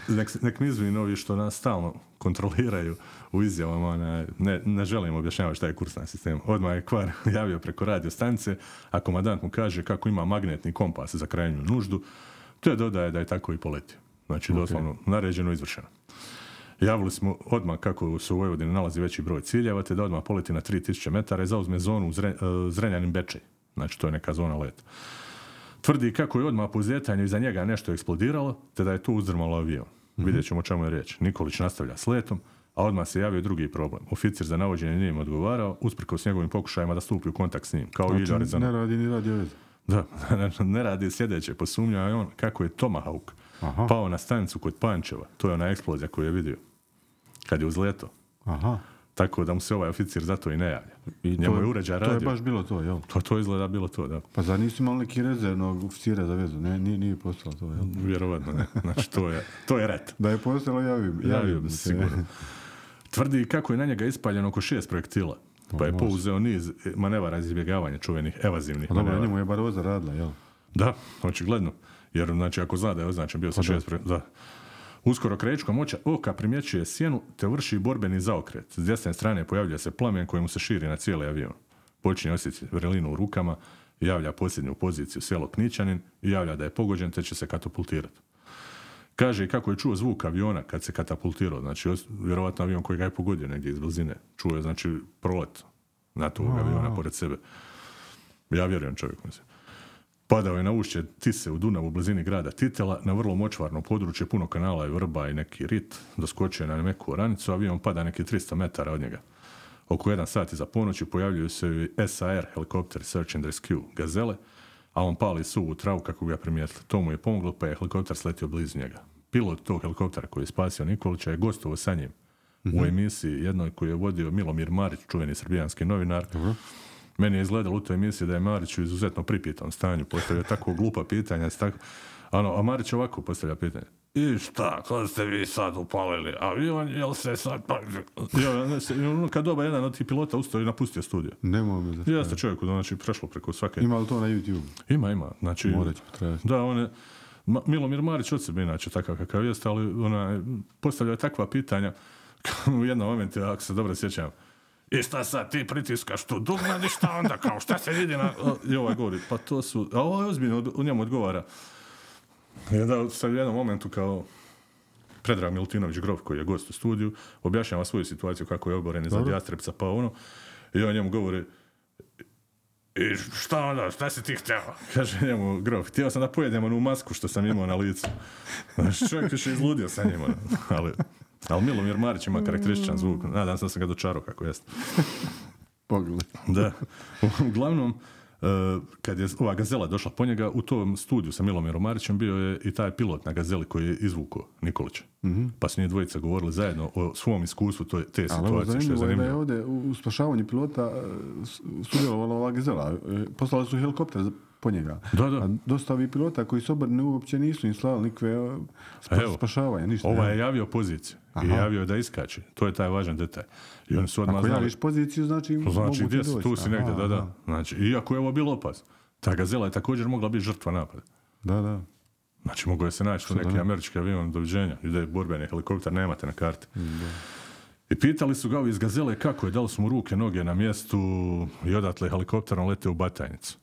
nek, nek mi ovi što nas stalno kontroliraju u izjavama, ne, ne želim objašnjavati šta je kursna sistema. Odmah je kvar *laughs* javio preko radio stanice, a komandant mu kaže kako ima magnetni kompas za krajnju nuždu, te dodaje da je tako i poletio. Znači, doslovno, naređeno izvršeno. Javili smo odmah kako se u Vojvodini nalazi veći broj ciljeva, te da odmah poleti na 3000 metara i zauzme zonu Zre, e, Zrenjanin Bečej. Znači, to je neka zona leta. Tvrdi kako je odmah po uzljetanju iza njega nešto eksplodiralo, te da je to uzdrmalo avion. Vidjet ćemo o čemu je riječ. Nikolić nastavlja s letom, a odmah se javio drugi problem. Oficir za navođenje nije im odgovarao, usprkos njegovim pokušajima da stupi u kontakt s njim, kao i Znači, Ilja Rezano. ne radi ni radio veze. Da, *laughs* ne radi sljedeće. Posumnjao je on kako je Tomahawk Aha. pao na stanicu kod Pančeva. To je ona eksplozija koju je vidio. Kad je uzleto. Aha. Tako da mu se ovaj oficir zato i ne javlja. I Njemu to, je uređaj To je radio. baš bilo to, jel? To, to izgleda bilo to, da. Pa zar nisu imali neki rezervnog oficira za vezu? Ne, nije, nije postalo to, jel? Vjerovatno ne. Znači, to je, to je ret. Da je postalo, javio. Javio bi se sigurno. Tvrdi kako je na njega ispaljeno oko šest projektila. Pa je može. pouzeo niz manevara za izbjegavanje čuvenih evazivnih Pa dobro, manevara. njemu je baroza radila, jel? Da, očigledno. Jer, znači, ako zna da je označen bio sa Pa šest... Pre... Da. Uskoro krećkom oča oka primjećuje sjenu te vrši borbeni zaokret. S desne strane pojavlja se plamen koji mu se širi na cijeli avion. Počinje osjetiti vrelinu u rukama, javlja posljednju poziciju selo Knićanin i javlja da je pogođen te će se katapultirati. Kaže i kako je čuo zvuk aviona kad se katapultirao. Znači, vjerovatno avion koji ga je pogodio negdje iz blizine. Čuo je, znači, prolet NATO-ovog aviona pored sebe. Ja vjerujem čovjeku, mislim. Padao je na ušće Tise u Dunavu u blizini grada Titela, na vrlo močvarno područje, puno kanala i vrba i neki rit, doskočio je na meku oranicu, avion pada neki 300 metara od njega. Oko jedan sat iza ponoći pojavljuju se i SAR helikopter Search and Rescue Gazele, a on pali suvu travu kako ga primijetili. To mu je pomoglo pa je helikopter sletio blizu njega. Pilot tog helikoptera koji je spasio Nikolića je gostovao sa njim u emisiji jednoj koju je vodio Milomir Marić, čuveni srbijanski novinar. Meni je izgledalo u toj emisiji da je Marić u izuzetno pripitom stanju, postavio tako glupa pitanja, tako, ano, a Marić ovako postavlja pitanje. I šta, kad ste vi sad upalili avion, jel se sad... Pa... Ja, ono, kad doba jedan od tih pilota ustao i napustio studio. Nemoj me za Jeste čovjeku, znači, prešlo preko svake... Ima li to na YouTube? Ima, ima. Znači, Morat ću. Da, on je, Ma- Milomir Marić od sebe inače takav kakav jest, ali ona, postavlja takva pitanja *laughs* u jednom momentu, ako se dobro sjećam, i šta sad, ti pritiskaš tu dugme, i šta onda, kao šta se vidi na... I ovaj govori, pa to su... A ovo je ozbiljno, u njemu odgovara. I onda sad u jednom momentu kao Predrag Milutinović Grof, koji je gost u studiju, objašnjava svoju situaciju kako je oboren iza Jastrepca, pa ono, i on njemu govori, i šta onda, šta si ti htio? Kaže njemu Grof, htio sam da pojedem onu masku što sam imao na licu. Znaš, čovjek više izludio sa njima. Ali, ali Milomir Marić ima karakterističan zvuk. Nadam se da sam ga dočarao kako jest. *laughs* Pogled. Da. Uglavnom, E, kad je ova gazela došla po njega, u tom studiju sa Milomirom Marićem bio je i taj pilot na gazeli koji je izvukao Nikolića. Pa su njih dvojica govorili zajedno o svom iskustvu to, te Ali ovo situacije, što je zanimljivo da je zanimljivo. ovdje u spašavanju pilota e, sudjelovala ova gazela. E, Poslali su helikopter po njega. Da, da. A dosta ovih pilota koji su obrni uopće nisu im slali nikve e, spa- Evo, spašavanja, ništa. Ovaj je javio poziciju i javio da iskače. To je taj važan detalj. I oni su odmah Ako javiš poziciju, znači, Znači, mogu gdje si, tu si negdje, Aha, da, da. Znači, iako je ovo bilo opasno. Ta gazela je također mogla biti žrtva napada. Da, da. Znači, mogao je se naći tu neki ne? američki avion, doviđenja, ide borbeni helikopter, nemate na karti. I pitali su ga ovi iz gazele kako je, da li su mu ruke, noge na mjestu i odatle helikopterom lete u Batajnicu.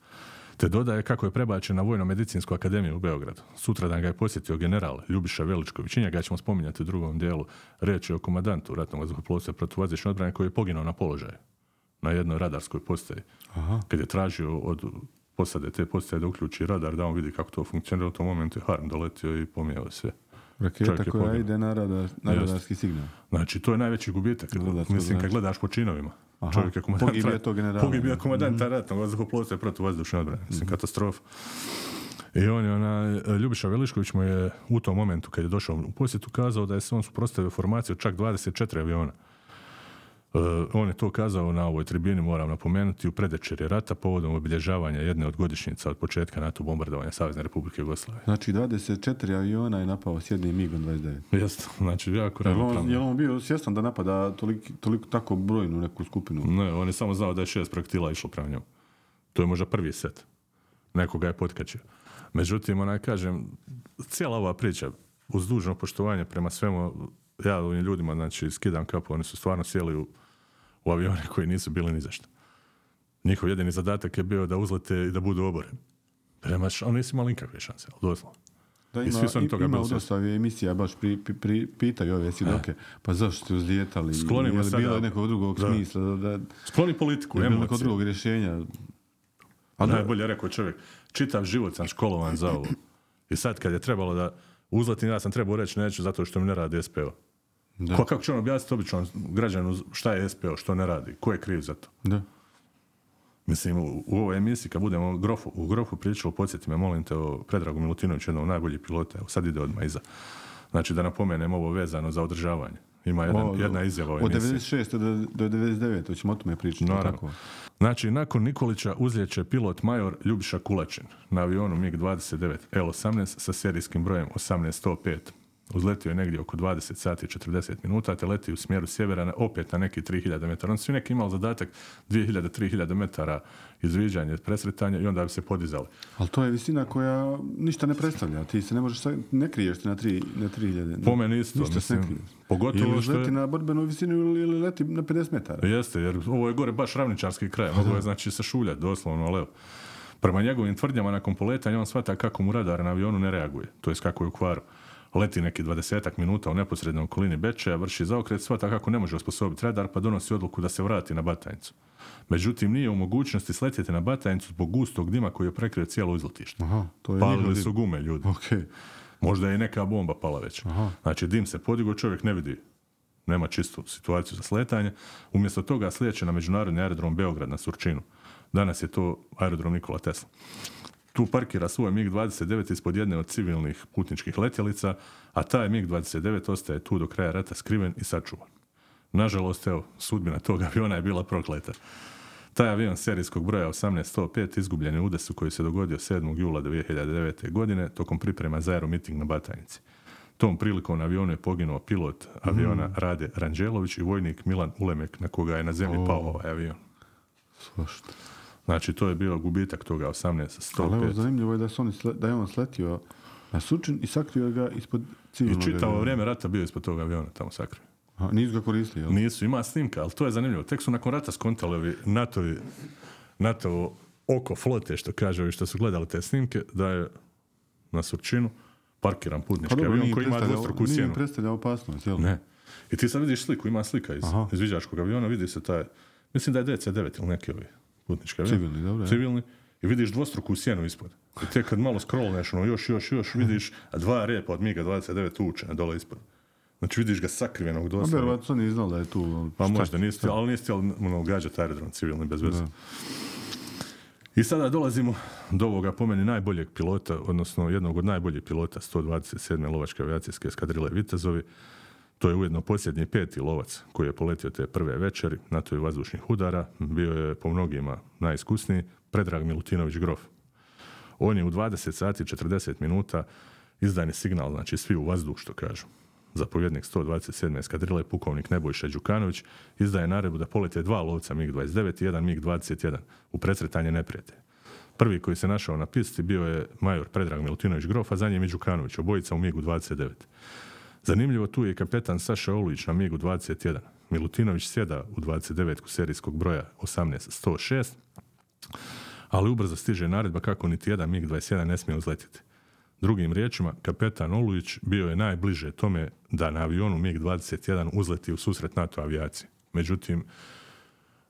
Te dodaje kako je prebačen na Vojno-medicinsku akademiju u Beogradu. Sutradan ga je posjetio general Ljubiša Veličković. Njega ćemo spominjati u drugom dijelu. Riječ je o komandantu ratnog vazduhoplovstva protuvazične odbrane koji je poginuo na položaju na jednoj radarskoj postaji. Kad je tražio od posade te postaje da uključi radar, da on vidi kako to funkcionira, u tom momentu je Harm doletio i pomijao sve. Raketa koja ide na, radar, na radarski signal. Znači, to je najveći gubitak. Gledačko Mislim, kad znači. gledaš po činovima. Aha. Čovjek je komandant. Pogibio to generala. Pogibio komandant Mhm. ratnog vazduhoplovstva i protuvazdušne odbrane. Mislim, katastrofa. I on je onaj, Ljubiša Velišković mu je u tom momentu kad je došao u posjetu kazao da je se on suprostavio formaciju čak 24 aviona. E, on je to kazao na ovoj tribini, moram napomenuti, u predečeri rata povodom obilježavanja jedne od godišnjica od početka NATO bombardovanja Savezne Republike Jugoslavije. Znači 24 aviona je napao s jednim MiG-om 29. Jeste, znači jako Je li on, ravnopravno. je on bio svjestan da napada toliko, toliko tako brojnu neku skupinu? Ne, on je samo znao da je šest projektila išlo prema njemu. To je možda prvi set. Nekoga je potkačio. Međutim, onaj kažem, cijela ova priča, uz dužno poštovanje prema svemu, ja ovim ljudima, znači, skidam kapu, oni su stvarno sjeli u, u avione koji nisu bili ni za što. Njihov jedini zadatak je bio da uzlete i da budu oboreni. Prema, š- oni nisu imali nikakve šanse, ali doslovno. Da I ima, svi su oni toga ima dosta emisija baš pri, pri, pri- pitaju ove svjedoke, pa zašto ste uzlijetali? Sklonimo je li bilo nekog drugog da. smisla? Da, da, Skloni politiku, je bilo nekog drugog rješenja? A najbolje rekao čovjek, čitav život sam školovan za ovo. I sad kad je trebalo da uzletim, ja sam trebao reći neću zato što mi ne radi SPO. Da. Ko, kako će on objasniti običnom građanu šta je SPO, što ne radi, ko je kriv za to? Da. Mislim, u, u ovoj emisiji kad budemo grofu, u grofu pričalo, podsjeti me, molim te, o Predragu Milutinoviću, jednom od najboljih pilota, evo sad ide odmah iza. Znači da napomenem ovo vezano za održavanje. Ima jedan, O, jedna izjava Od emisiji. 96. do, do 99. hoćemo o tome pričati. Naravno. Tako. Znači, nakon Nikolića uzljeće pilot major Ljubiša Kulačin na avionu MiG-29 L-18 sa serijskim brojem 18105. Uzletio je negdje oko 20 sati i 40 minuta, te leti u smjeru sjevera na, opet na neki 3000 metara. On su neki imali zadatak 2000-3000 metara izviđanje, presretanje i onda bi se podizali. Ali to je visina koja ništa ne predstavlja. Ti se ne možeš, ne kriješ se na, tri, na 3000. Po meni isto, Ništa se ne mislim, krije. pogotovo ili što je- leti na borbenu visinu ili, leti na 50 metara. Jeste, jer ovo je gore baš ravničarski kraj. Mogu je znači se šuljati doslovno, ali evo. Prema njegovim tvrdnjama nakon poletanja on shvata kako mu radar na avionu ne reaguje. To jest kako je u kvaru. Leti neki 20 minuta u neposrednoj okolini Bečeja, vrši zaokret, shvata kako ne može osposobiti radar, pa donosi odluku da se vrati na Batajnicu. Međutim, nije u mogućnosti sletjeti na Batajnicu zbog gustog dima koji je prekrio cijelo izletište. Aha, to je Palili njihov su gume ljudi. Ok. Možda je i neka bomba pala već. Aha. Znači, dim se podigao, čovjek ne vidi. Nema čistu situaciju za sletanje. Umjesto toga slijeće na međunarodni aerodrom Beograd na Surčinu. Danas je to aerodrom Nikola Tesla. Tu parkira svoj MiG-29 ispod jedne od civilnih putničkih letjelica, a taj MiG-29 ostaje tu do kraja rata skriven i sačuvan. Nažalost, evo, sudbina tog aviona je bila prokleta. Taj avion serijskog broja 18105 izgubljen je u udesu koji se dogodio 7. jula 2009. godine tokom priprema za aeromiting na Batajnici. Tom prilikom na avionu je poginuo pilot aviona Rade Ranđelović i vojnik Milan Ulemek na koga je na zemlji pao ovaj avion. Svašta. Znači, to je bio gubitak toga Ali evo, 18.105. zanimljivo je da, su oni da je on sletio na Sučin i sakrio ga ispod I civilnog čitavo aviona. vrijeme rata bio ispod toga aviona tamo sakrio. Aha, nisu ga koristili, jel? Nisu, ima snimka, ali to je zanimljivo. Tek su nakon rata skontali ovi NATO-vi, NATO oko flote, što kaže ovi što su gledali te snimke, da je na Surčinu parkiran Pa putnički dobro, avion nije koji ima dvostruku nije sjenu. predstavljao opasnost, jel? Ne. I ti sad vidiš sliku, ima slika iz, Aha. iz viđačkog aviona, vidi se taj, mislim da je DC-9 ili neki ovi putnički avion. Civilni, dobro. Civilni. I vidiš dvostruku sjenu ispod. I te kad malo scrollneš, ono, još, još, još, vidiš, a dva repa od MiGa 29 učene dole ispod. Znači vidiš ga sakrivenog doslovno. vjerovatno oni znali da je tu. Pa šta možda, će- niste, ali niste htjeli ono, gađati aerodrom civilni bez veze. I sada dolazimo do ovoga po meni najboljeg pilota, odnosno jednog od najboljih pilota 127. lovačke avijacijske eskadrile Vitezovi. To je ujedno posljednji peti lovac koji je poletio te prve večeri na toj vazdušnih udara. Bio je po mnogima najiskusniji Predrag Milutinović Grof. On je u 20 sati 40 minuta izdajni signal, znači svi u vazduh što kažu. Zapovjednik 127. eskadrile, pukovnik Nebojša Đukanović, izdaje naredbu da polete dva lovca MiG-29 i jedan MiG-21 u presretanje neprijatelja. Prvi koji se našao na pisti bio je major Predrag Milutinović Grof, a za njim Đukanović, obojica u MiG-29. Zanimljivo tu je kapetan Saša Olujić na MiG-u 21. Milutinović sjeda u 29 serijskog broja 18106, ali ubrzo stiže naredba kako niti jedan MiG-21 ne smije uzletiti. Drugim riječima, kapetan Olujić bio je najbliže tome da na avionu MiG-21 uzleti u susret NATO avijaciji. Međutim,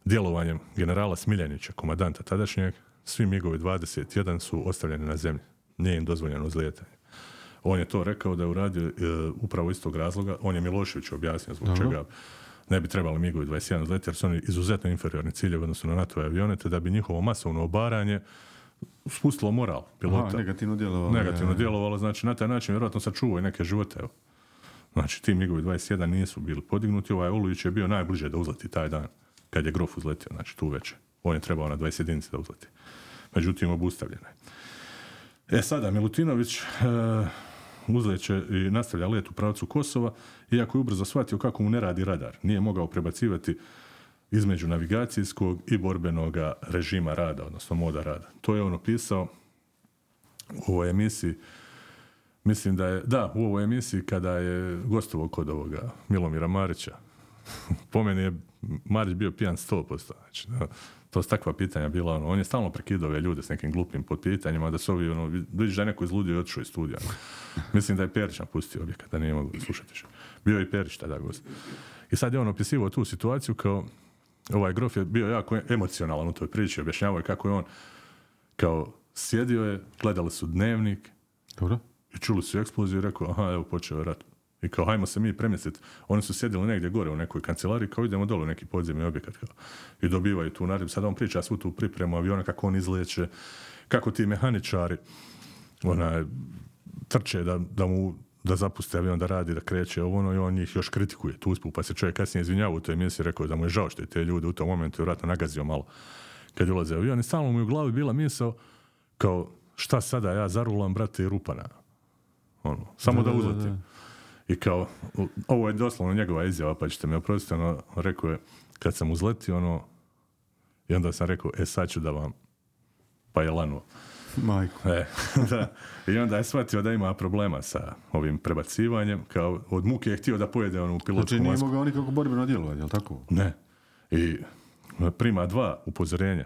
djelovanjem generala Smiljanića, komadanta tadašnjeg, svi MiGovi 21 su ostavljeni na zemlji. Nije im dozvoljeno uzlijetanje. On je to rekao da je uradio e, upravo iz tog razloga. On je Milošević objasnio zbog Dobro. čega ne bi trebali MiGovi 21 uzletiti jer su oni izuzetno inferiorni ciljevi odnosno na NATO avione, te da bi njihovo masovno obaranje spustilo moral pilota. Aha, negativno djelovalo. negativno djelovalo, znači na taj način vjerojatno sačuvao i neke živote. Evo. Znači ti MiGovi 21 nisu bili podignuti, ovaj Olujić je bio najbliže da uzleti taj dan kad je Grof uzletio, znači tu večer. On je trebao na 20 jedinici da uzleti. Međutim, obustavljeno je. E sada, Milutinović e, uzleće i nastavlja let u pravcu Kosova, iako je ubrzo shvatio kako mu ne radi radar. Nije mogao prebacivati između navigacijskog i borbenog režima rada, odnosno moda rada. To je on opisao u ovoj emisiji Mislim da je, da, u ovoj emisiji kada je gostovao kod ovoga Milomira Marića, *laughs* po meni je Marić bio pijan 100%. Znači, da, to su takva pitanja bila, ono, on je stalno prekidao ove ljude s nekim glupim potpitanjima, da su ovi, ono, vidiš da je neko izludio i otišao iz studija. Mislim da je Perić napustio objekat, da nije mogao slušati više. Bio je i Perić tada gost. I sad je on opisivao tu situaciju kao, ovaj grof je bio jako emocionalan u toj priči, objašnjavao je kako je on kao sjedio je, gledali su dnevnik, Dobro. i čuli su eksploziju i rekao, aha, evo počeo je rat. I kao, hajmo se mi premjestiti. Oni su sjedili negdje gore u nekoj kancelariji, kao idemo dole u neki podzemni objekat. Kao. I dobivaju tu naredbu. Sad on priča svu tu pripremu aviona, kako on izlijeće, kako ti mehaničari onaj, trče da, da mu da zapuste avion, da radi, da kreće ovo ono i on njih još kritikuje tu usput, pa se čovjek kasnije izvinjava u toj emisiji rekao da mu je žao što je te ljude u tom momentu vjerojatno nagazio malo kad je ulaze u avion i stalno mu je u glavi bila misao kao šta sada ja zarulam brate i rupana ono, samo da, Da, da, da, uzletim. I kao, ovo je doslovno njegova izjava, pa ćete mi oprostiti, ono, rekao je, kad sam uzletio, ono, i onda sam rekao, e sad ću da vam, pa je lanuo. Majko. E, *laughs* da. I onda je shvatio da ima problema sa ovim prebacivanjem, kao od muke je htio da pojede onu pilotsku Znači nije masku. mogao nikako borbeno djelovanje, jel tako? Ne. I prima dva upozorenja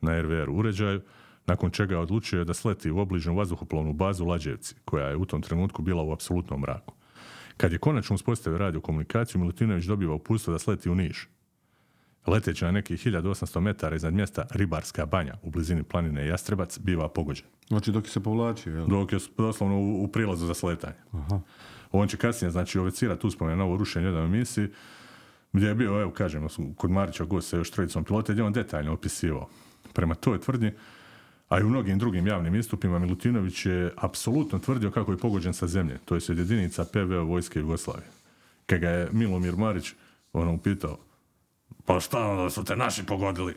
na RVR uređaju, nakon čega odlučuje da sleti u obližnju vazduhoplovnu bazu Lađevci, koja je u tom trenutku bila u apsolutnom mraku. Kad je konačno uspostavio radio komunikaciju, Milutinović dobiva uputstvo da sleti u Niš. Leteći na nekih 1800 metara iznad mjesta Ribarska banja u blizini planine Jastrebac biva pogođen. Znači dok je se povlačio, jel? Dok je doslovno u, u prilazu za sletanje. Aha. On će kasnije, znači, ovecirati uspomene na ovo rušenje u jednoj emisiji, gdje je bio, evo, kažemo, kod Marića gost sa još trojicom pilota, gdje je on detaljno opisivao. Prema toj tvrdnji, a i u mnogim drugim javnim istupima, Milutinović je apsolutno tvrdio kako je pogođen sa zemlje, to je od jedinica PVO vojske Jugoslavije. Kad ga je Milomir Marić ono upitao, pa šta onda su te naši pogodili?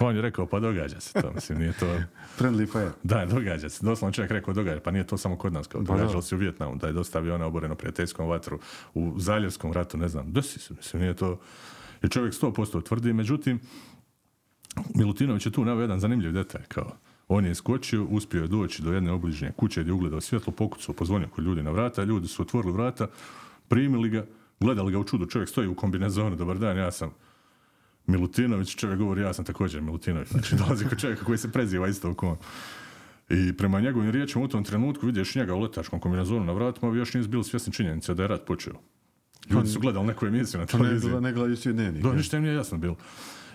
On je rekao, pa događa se to, mislim, nije to... *laughs* Friendly fire. Da, događa se. Doslovno čovjek rekao događa, pa nije to samo kod nas, kao Pa događalo se u Vjetnamu, da je dosta aviona oboreno prijateljskom vatru, u Zaljevskom ratu, ne znam, desi se, mislim, nije to... I čovjek 100% tvrdi, međutim, Milutinović je tu naveo jedan zanimljiv detalj, kao on je iskočio, uspio je doći do jedne obližnje kuće gdje je ugledao svjetlo, pokucao, pozvonio kod ljudi na vrata, ljudi su otvorili vrata, primili ga, gledali ga u čudu, čovjek stoji u kombinezonu, dobar dan, ja sam Milutinović, čovjek govori, ja sam također Milutinović, znači dolazi kod čovjeka koji se preziva isto kao on. I prema njegovim riječima u tom trenutku vidiš njega u letačkom kombinezonu na vratima, još nisu bili svjesni činjenice da je rat počeo. Ljudi su gledali neku emisiju na Pa ne, televiziji. ne dnevnik. Da, jel? ništa im nije jasno bilo.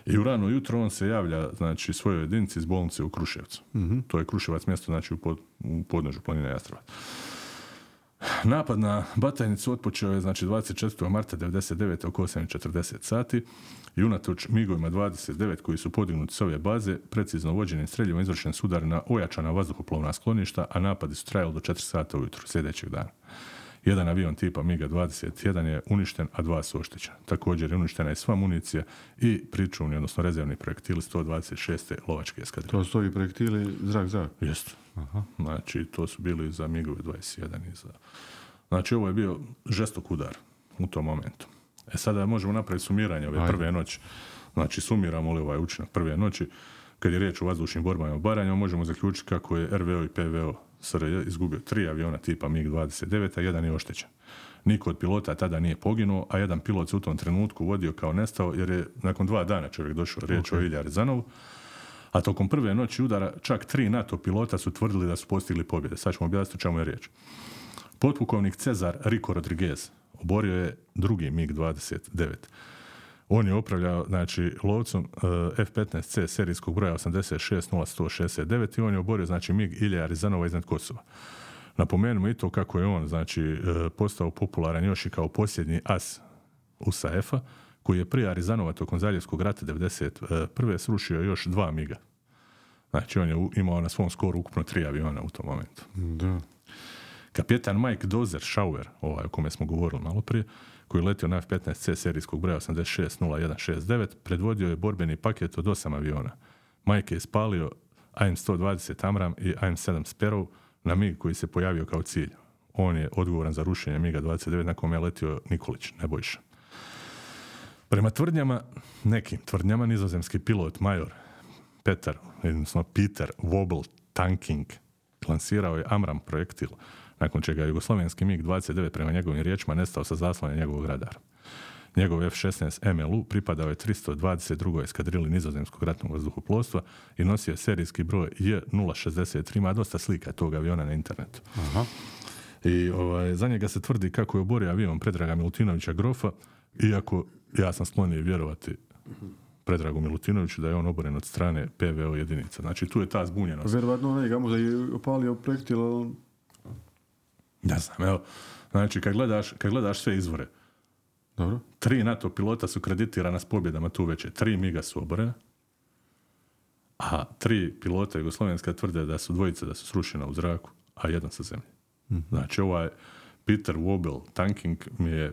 I u rano jutro on se javlja znači, svojoj jedinici iz bolnice u Kruševcu. To je Kruševac mjesto znači, u, pod, u podnožju planine Jastrova. Napad na Batajnicu otpočeo je znači 24. marta 99. oko 8.40 sati i unatoč migovima 29 koji su podignuti s ove baze, precizno vođenim streljivom izvršen sudar na ojačana vazduhoplovna skloništa, a napadi su trajali do 4 sata ujutru sljedećeg dana. Jedan avion tipa MiG-21 je uništen, a dva su oštećena. Također je uništena i sva municija i pričuvni, odnosno rezervni projektili 126. lovačke eskadrile. To su ovi projektili zrak-zrak. Jeste. Znači, to su bili za MIG-ove 21 i za... Znači, ovo je bio žestok udar u tom momentu. E sada možemo napraviti sumiranje ove Ajde. prve noći. Znači, sumiramo li ovaj učinak prve noći. Kad je riječ o vazdušnim borbama i obaranjama, možemo zaključiti kako je RVO i PVO SRJ izgubio tri aviona tipa MiG-29, a jedan je oštećen. Niko od pilota tada nije poginuo, a jedan pilot se u tom trenutku vodio kao nestao, jer je nakon dva dana čovjek došao, riječ o Ilja Rezanovu, a tokom prve noći udara čak tri NATO pilota su tvrdili da su postigli pobjede. Sad ćemo objasniti o čemu je riječ. Potpukovnik Cezar Rico Rodriguez oborio je drugi MiG-29. On je upravljao znači, lovcom uh, F-15C serijskog broja 860169 i on je oborio znači, MiG Ilja Rizanova iznad Kosova. Napomenimo i to kako je on znači, uh, postao popularan još i kao posljednji as USAF-a, koji je prije Arizanova tokom Zaljevskog rata 1991. srušio još dva miga. Znači, on je imao na svom skoru ukupno tri aviona u tom momentu. Da. Kapetan Mike Dozer Schauer, ovaj o kome smo govorili malo prije, koji letio na F-15C serijskog broja 860169, predvodio je borbeni paket od osam aviona. Mike je ispalio AIM-120 Amram i AIM-7 Sparrow na MiG koji se pojavio kao cilj. On je odgovoran za rušenje MiGa-29 na kome je letio Nikolić, Nebojša. Prema tvrdnjama, nekim tvrdnjama, nizozemski pilot major Petar, odnosno Peter Wobble Tanking lansirao je Amram projektil, nakon čega je jugoslovenski MiG-29 prema njegovim riječima nestao sa zaslona njegovog radara. Njegov F-16 MLU pripadao je 322. eskadrili nizozemskog ratnog vazduhoplovstva i nosio je serijski broj J063, ima dosta slika tog aviona na internetu. Aha. I ovaj, za njega se tvrdi kako je oborio avion Predraga Milutinovića Grofa, iako ja sam skloniji vjerovati Predragu Milutinoviću da je on oboren od strane PVO jedinica. Znači tu je ta zbunjenost. Vjerovatno onaj ga možda je opalio projektil, ali Ne znam, evo. Znači kad gledaš, kad gledaš sve izvore, Dobro. tri NATO pilota su kreditirana s pobjedama tu veće, tri miga su oborena, a tri pilota Jugoslovenska tvrde da su dvojice da su srušena u zraku, a jedan sa zemlje. Znači ovaj Peter Wobel tanking mi je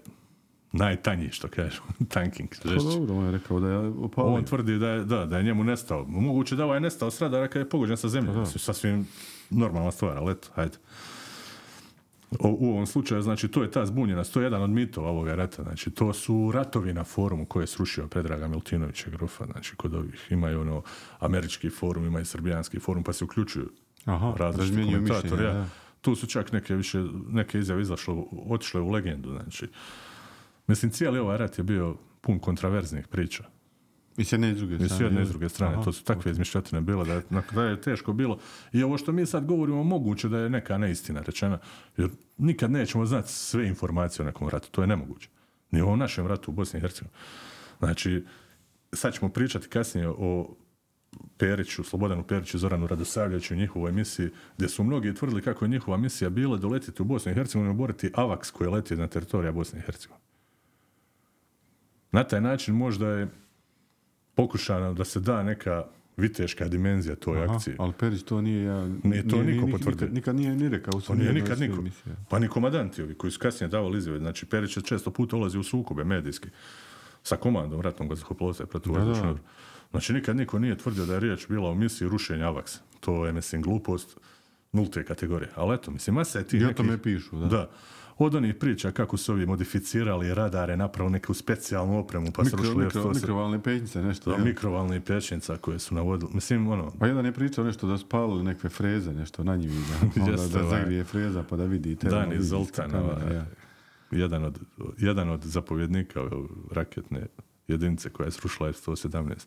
najtanji što kažu, *laughs* tanking. Pa dobro, on je rekao da je opalio. On tvrdi da je, da, da je njemu nestao. Moguće da ovaj je nestao s radara kad je pogođen sa zemljom. Mislim, sasvim normalna stvar, ali eto, hajde. O, u ovom slučaju, znači, to je ta zbunjenost, to je jedan od mitova ovoga rata. Znači, to su ratovi na forumu koje je srušio Predraga Miltinovića Grofa. Znači, kod ovih imaju ono američki forum, ima i srbijanski forum, pa se uključuju Aha, različiti komentatori. ja. Tu su čak neke više, neke izjave izašle, otišle u legendu. Znači, mislim, cijeli ovaj rat je bio pun kontraverznih priča. I s jedne i s druge I s strane. jedne i s druge strane. Aha. To su takve izmišljotine bile da je, da je teško bilo. I ovo što mi sad govorimo, moguće da je neka neistina rečena. Jer nikad nećemo znati sve informacije o nekom ratu. To je nemoguće. Ni o ovom našem ratu u Bosni i Hercegovini. Znači, sad ćemo pričati kasnije o Periću, Slobodanu Periću, Zoranu Radosavljeviću i njihovoj misiji, gdje su mnogi tvrdili kako je njihova misija bila doletiti u Bosnu i Hercegovinu i oboriti AVAX koji je letio na teritorija Bosne i Hercegovine. Na taj način možda je pokušano da se da neka viteška dimenzija toj Aha, akciji. ali Perić to nije ja... Nije to niko nik- potvrdio. Nikad, nikad nije ni rekao. svojoj nije nikad niko. Pa ni komandanti ovi koji su kasnije davali izjave. Znači, Perić je često puta ulazi u sukobe medijski sa komandom ratnog da. vazdušnog. Znači, nikad niko nije tvrdio da je riječ bila o misiji rušenja AVAX. To je, mislim, glupost nulte kategorije. Ali eto, mislim, masa je ti I o nekih... tome pišu, da. Da. Od onih priča kako su ovi modificirali radare, napravili neku specijalnu opremu, pa Mikro, rušili mikro, F-107. mikrovalne pećnice, nešto. Da, mikrovalne pečenca koje su navodili. Mislim, ono, Pa jedan je pričao nešto da spalili nekve freze, nešto na njivi, da, *laughs* onda Jeste, da ovaj. zagrije freza pa da vidi Dani Zoltan, ovaj, ja. jedan, od, jedan od zapovjednika raketne jedinice koja je srušila F-117.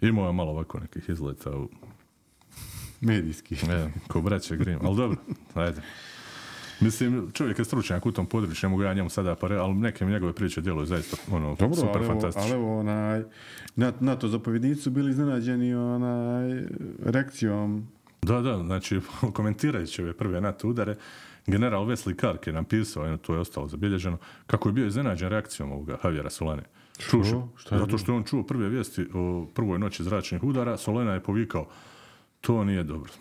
Imao je malo ovako nekih izleta u, Medijski. e, ko braće Grim, ali dobro, ajde. *laughs* Mislim, čovjek je stručnjak u tom području, ne mogu ja njemu sada pare, ali neke njegove priče djeluju zaista ono, Dobro, super ali fantastično. ali evo onaj, Na- NATO zapovjednici su bili iznenađeni onaj reakcijom Da, da, znači *laughs* komentirajući ove prve NATO udare, general Wesley Clark je napisao, eno, to je ostalo zabilježeno, kako je bio iznenađen reakcijom ovoga Javiera Solane. Šta je zato što je on čuo prve vijesti o prvoj noći zračnih udara, Solena je povikao, to nije dobro.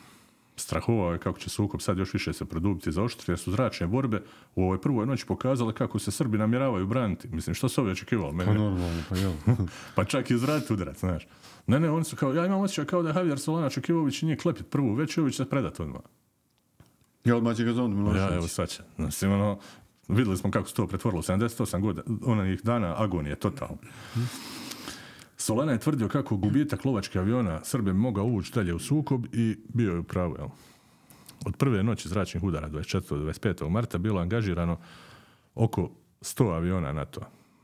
Strahovao je kako će sukob sad još više se produbiti i zaoštriti, jer su zračne borbe u ovoj prvoj noći pokazale kako se Srbi namjeravaju braniti. Mislim, što se ovi očekivalo? Pa normalno, pa jel. *laughs* pa čak i izraditi udarac, znaš. Ne, ne, oni su kao, ja imam osjećaj kao da je Javier Solana očekivović njih klepit prvu, već će ovi će se predat odmah. Jel, odmah će ga. Ja, evo sad će. Mislim, ono, vidjeli smo kako se to pretvorilo. 78 godina, onih dana agonije, totalno. Solana je tvrdio kako gubitak lovačkih aviona Srbe mogao uvući dalje u sukob i bio je u pravu. Jel? Od prve noći zračnih udara 24. do 25. marta bilo angažirano oko 100 aviona NATO.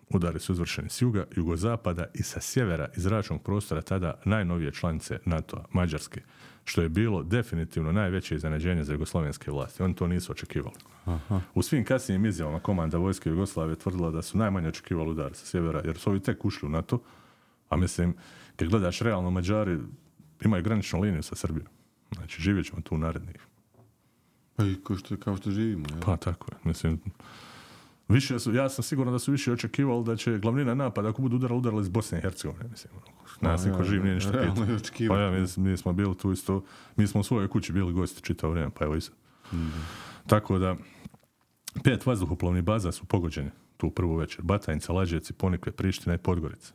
Udari su izvršeni s juga, jugozapada i sa sjevera iz zračnog prostora tada najnovije članice NATO-a, Mađarske, što je bilo definitivno najveće iznenađenje za jugoslovenske vlasti. Oni to nisu očekivali. U svim kasnijim izjavama komanda vojske Jugoslavije tvrdila da su najmanje očekivali udar sa sjevera, jer su ovi tek ušli u NATO, a mislim, kad gledaš realno, Mađari imaju graničnu liniju sa Srbijom. Znači, živjet ćemo tu narednih. Pa i kao što, kao što živimo, jel? Pa tako je. Mislim, više su, ja sam siguran da su više očekivali da će glavnina napada ako budu udarali, udarali iz Bosne i Hercegovine. Mislim, nas Pa, niko ja, živ nije ništa pitao. Pa ja, mi, mi smo bili tu isto, mi smo u svojoj kući bili gosti čitavo vrijeme, pa evo i sad. Tako da, pet vazduhoplovnih baza su pogođene tu prvu večer. Batajnica, Lađevci, Ponikve, Priština i Podgorica.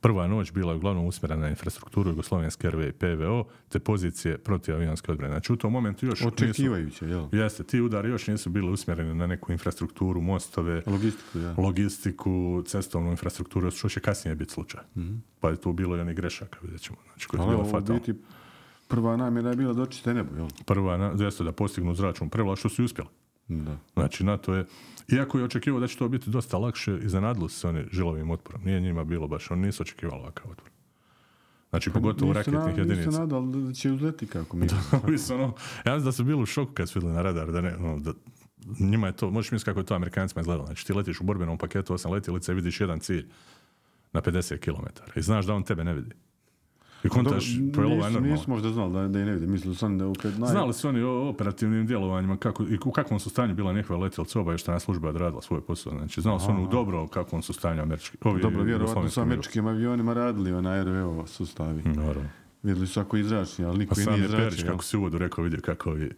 Prva noć bila je uglavnom usmjerena na infrastrukturu Jugoslovenske RV i PVO, te pozicije protiv avionske odbrane. Znači u tom momentu još nisu, Očekivajuće, jel? jeste, ti udari još nisu bili usmjereni na neku infrastrukturu, mostove, Logistiku, ja. logistiku, cestovnu infrastrukturu, što će kasnije biti slučaj. Pa je tu bilo i onih grešaka, vidjet ćemo. Znači, koje su Ali bilo fatalno. biti prva namjera je bila da očiste nebo, jel? Prva, na- jeste da postignu zračnu prevlast, što su i uspjeli. Da. Znači, NATO je, iako je očekivao da će to biti dosta lakše, iznenadilo su se oni žilovim otporom. Nije njima bilo baš, oni nisu očekivali ovakav otpor. Znači, pogotovo Nisu raketnih na- Nisu jedinica. nadali da će uzleti kako mi. Su *laughs* ono, ja mislim da su bili u šoku kad su vidjeli na radar, da ne, ono, da, njima je to, možeš misliti kako je to Amerikancima izgledalo. Znači, ti letiš u borbenom paketu osam letjelica i vidiš jedan cilj na 50 km i znaš da on tebe ne vidi. I kontaš, pa je nisu, možda znali da, da i ne vidi. Mislili su oni da je opet naj... Znali su oni o operativnim djelovanjima kako, i u kakvom su stanju bila njihova letjelica, obavještajna služba odradila svoj posao. Znači, znali su oni u dobro u kakvom su stanju američki. Ovi Dobro, vjerovatno su američkim avionima radili onaj RVO sustavi. Naravno. Vidjeli su ako izračni, ali niko Pa i nije je Perić, izračio. kako si uvodu rekao, vidio kako ovi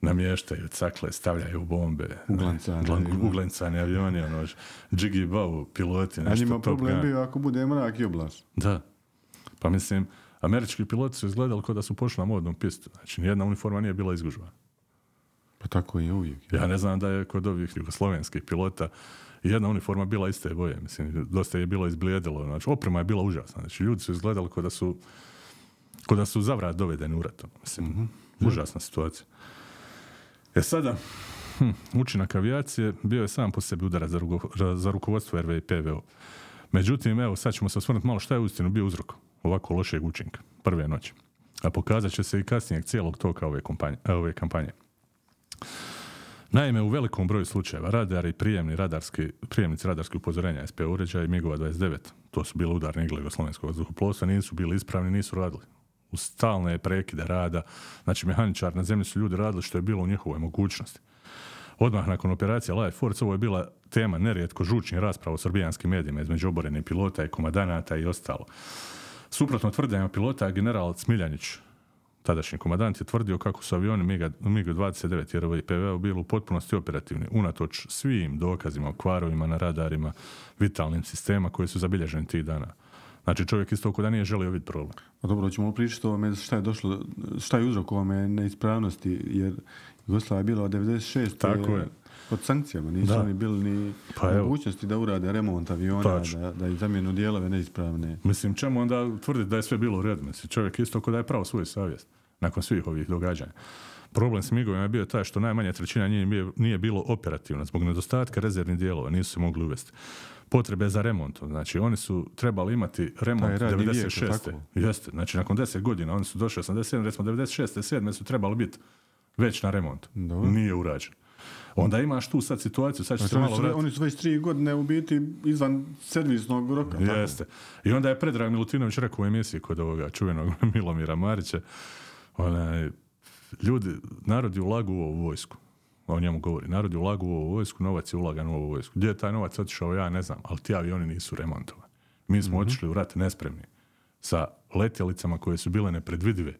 namještaju cakle, stavljaju bombe. Uglancane Glan- avioni. Uglancane avioni, ono, Jiggy Bow, piloti, A nešto njima Top problem bio ako bude mrak i oblaš. Da. Pa mislim, američki piloti su izgledali kao da su pošli na modnu pistu. Znači, nijedna uniforma nije bila izgužva. Pa tako je uvijek. Ja ne znam da je kod ovih jugoslovenskih pilota jedna uniforma bila iste boje. Mislim, dosta je bilo izblijedilo. Znači, oprema je bila užasna. Znači, ljudi su izgledali kao da su kao da su zavrat dovedeni u ratom. Mislim, užasna situacija. E sada, hm, učinak avijacije bio je sam po sebi udarac za, za rukovodstvo RV i PVO. Međutim, evo, sad ćemo se osvrnuti malo šta je uistinu bio uzrok ovako lošeg učinka prve noći. A pokazat će se i kasnijeg cijelog toka ove, kompanje, ove kampanje. Naime, u velikom broju slučajeva radari i prijemni radarski, prijemnici radarskih upozorenja SP uređaja i MIGova 29, to su bile udarne igle jugoslovenskog vazduhoplovstva, nisu bili ispravni, nisu radili. U stalne prekide rada, znači mehaničar na zemlji su ljudi radili što je bilo u njihovoj mogućnosti. Odmah nakon operacije Life Force ovo je bila tema nerijetko žučnih rasprava u srbijanskim medijima između oborenih pilota i komadanata i ostalo. Suprotno tvrdenjama pilota, general Smiljanić, tadašnji komadant, je tvrdio kako su avioni MiG- MiG-29 i RV i PVO bili u potpunosti operativni, unatoč svim dokazima o kvarovima na radarima, vitalnim sistema koji su zabilježeni tih dana. Znači čovjek isto da nije želio vidjeti problem. A dobro, ćemo pričati o ovome šta je došlo, šta je uzrok ovome neispravnosti, jer Jugoslavia je bila od 96. Tako je. Pod sankcijama, nisu Da. oni bili ni Pa mogućnosti da urade remont aviona, Tačno. da, da i zamijenu dijelove neispravne. Mislim, čemu onda tvrditi da je sve bilo u redu? Mislim, čovjek isto ko da je pravo svoju savjest nakon svih ovih događanja. Problem s migovima je bio taj što najmanja trećina njih nije, nije bilo operativna zbog nedostatka rezervnih dijelova, nisu se mogli uvesti. Potrebe za remontom, znači oni su trebali imati remont Taj radni vijek, 96. tako? Jeste, znači nakon 10 godina oni su došli 87, recimo 96. 7. su trebali biti već na remontu. Dobro. Nije urađen. Onda imaš tu sad situaciju, sad ću Znači, se malo vratiti. oni su već tri godine u biti izvan servisnog roka. Jeste. I onda je Predrag Milutinović rekao u emisiji kod ovoga čuvenog *laughs* Milomira Marića, onaj, ljudi, narod je ulagu u ovu vojsku. o njemu govori. Narod je ulagao u ovu vojsku, novac je ulagan u ovu vojsku. Gdje je taj novac otišao, ja ne znam, ali ti avioni nisu remontovani. Mi smo otišli u rat nespremni sa letjelicama koje su bile nepredvidive.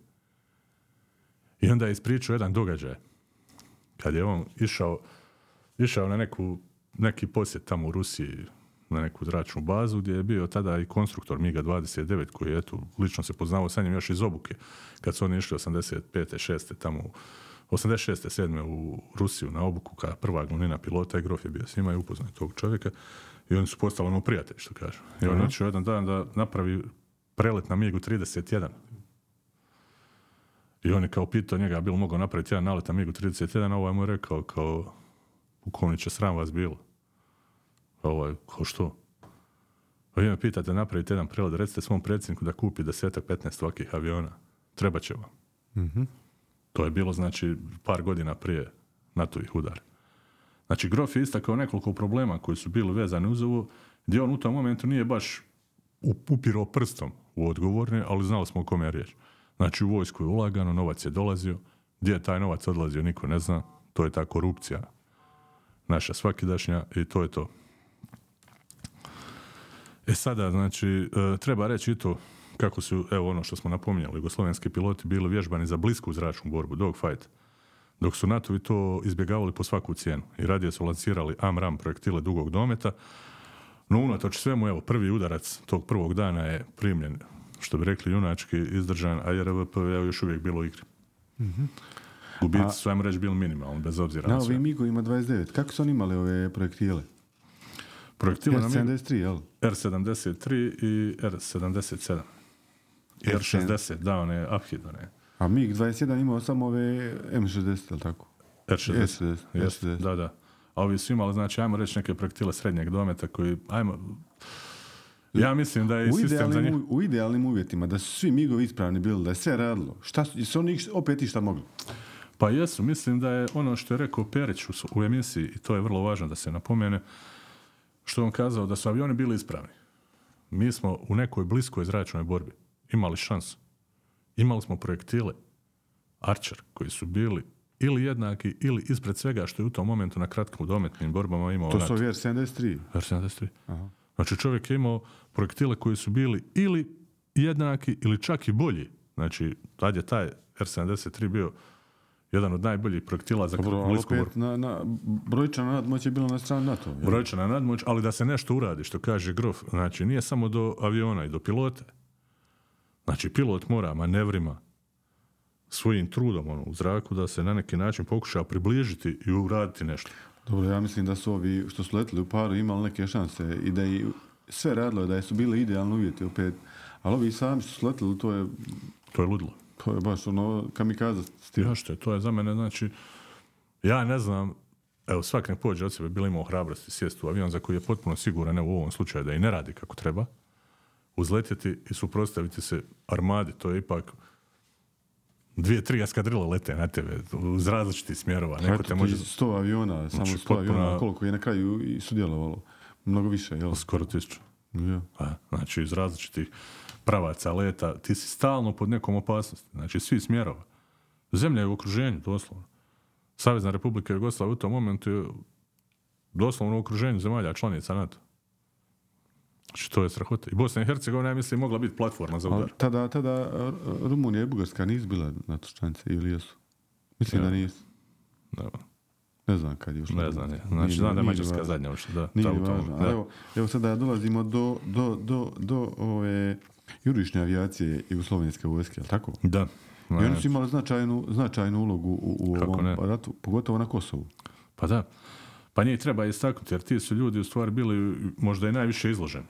I onda je ispričao jedan događaj. Kad je on išao, išao na neku, neki posjet tamo u Rusiji, na neku zračnu bazu gdje je bio tada i konstruktor MiGa-29 koji je eto, lično se poznavao sa njim još iz obuke. Kad su oni išli 85. 6. tamo u 86. 7. u Rusiju na obuku kao prva glavnina pilota i Grof je bio s njima i upoznao tog čovjeka i oni su postali ono prijatelji što kažu. I on je jedan dan da napravi prelet na MiGu 31. I on je kao pitao njega, bilo mogao napraviti jedan nalet na MiGu 31, a ovaj mu je rekao kao pukovniče, sram vas bilo. A ovaj, kao što? A vi me pitate napravite jedan prelet, recite svom predsjedniku da kupi desetak, 15 ovakvih aviona. Treba će vam. To je bilo, znači, par godina prije NATO-ih udara. Znači, Grof je istakao nekoliko problema koji su bili vezani uz ovo, gdje on u tom momentu nije baš up- upirao prstom u odgovorne, ali znali smo o kome je riječ. Znači, u vojsku je ulagano, novac je dolazio, gdje je taj novac odlazio, niko ne zna. To je ta korupcija naša svakidašnja i to je to. E sada, znači, e, treba reći i to kako su, evo ono što smo napominjali, jugoslovenski piloti bili vježbani za blisku zračnu borbu, dogfight, dok su NATO-vi to izbjegavali po svaku cijenu i radije su lancirali AMRAM projektile dugog dometa, no unatoč svemu, evo, prvi udarac tog prvog dana je primljen, što bi rekli junački, izdržan, a JRVP je još uvijek bilo u igri. Gubici su, ajmo reći, bili minimalni, bez obzira na, Na sve. ovim MiG-ovima 29, kako su oni imali ove projektile? Projektile nam je R-73, jel? R73 i R77. I R60, da, one Abhid, one A MiG-21 imao samo ove M60, jel tako? R60. S60, Jest, S60. Da, da. A ovi su imali, znači, ajmo reći neke projektile srednjeg dometa koji, ajmo, ja mislim da je U sistem za njih... idealnim, u, idealnim uvjetima, da su svi MiG-ovi ispravni bili, da je sve radilo. Šta su, su oni opet išta mogli? Pa jesu, mislim da je ono što je rekao Perić u, u emisiji, i to je vrlo važno da se napomene, što je on kazao da su avioni bili ispravni. Mi smo u nekoj bliskoj zračnoj borbi imali šansu. Imali smo projektile Archer koji su bili ili jednaki ili ispred svega što je u tom momentu na kratkim dometnim borbama imao To su ovi R-73. R73. Znači čovjek je imao projektile koji su bili ili jednaki ili čak i bolji. Znači, tad je taj R73 bio jedan od najboljih projektila za blisku na, na, brojčana nadmoć je bila na strani NATO. jel? Brojčana nadmoć, ali da se nešto uradi, što kaže Grof, znači nije samo do aviona i do pilota. Znači, pilot mora manevrima, svojim trudom ono, u zraku da se na neki način pokuša približiti i uraditi nešto. Dobro, ja mislim da su ovi što su letili u paru imali neke šanse i da je sve radilo, da su bili idealni uvjeti opet. Ali ovi sami što su letili, to je, To je ludilo. to je baš ono kamikaza stil. Ja što je, to je za mene, znači, ja ne znam, evo svak ne pođe od sebe, bilo imao hrabrosti sjesti u avion za koji je potpuno siguran, evo u ovom slučaju, da i ne radi kako treba, uzletjeti i suprotstaviti se armadi, to je ipak dvije, tri eskadrile lete na tebe uz različitih smjerova. Neko te može 100 aviona, samo Znači, 100 aviona, koliko je na kraju i sudjelovalo? Mnogo više, jel? skoro tisuću. Ja. A, znači iz različitih pravaca leta, ti si stalno pod nekom opasnosti. Znači svi smjerova. Zemlja je u okruženju, doslovno. Savezna Republika Jugoslavija u tom momentu je doslovno u okruženju zemalja članica NATO. Znači to je strahota. I Bosna i Hercegovina, ja mislim, mogla biti platforma za Ali udar. tada, tada R- Rumunija i Bugarska nisu bila na to članice ili jesu? Mislim da nisu. Da, Ne znam kad je ušla. ne znam, je. Nije Znači, znam da je nije Mađarska zadnja ušla. Da, Nije ta važno. da. Ali Evo, evo sada dolazimo do, do, do, do ove jurišne avijacije Jugoslovenske vojske, jel tako? Da. I oni su imali značajnu, značajnu ulogu u, u ovom ne? ratu, pogotovo na Kosovu. Pa da. Pa njih treba istaknuti, jer ti su ljudi u stvari bili možda i najviše izloženi.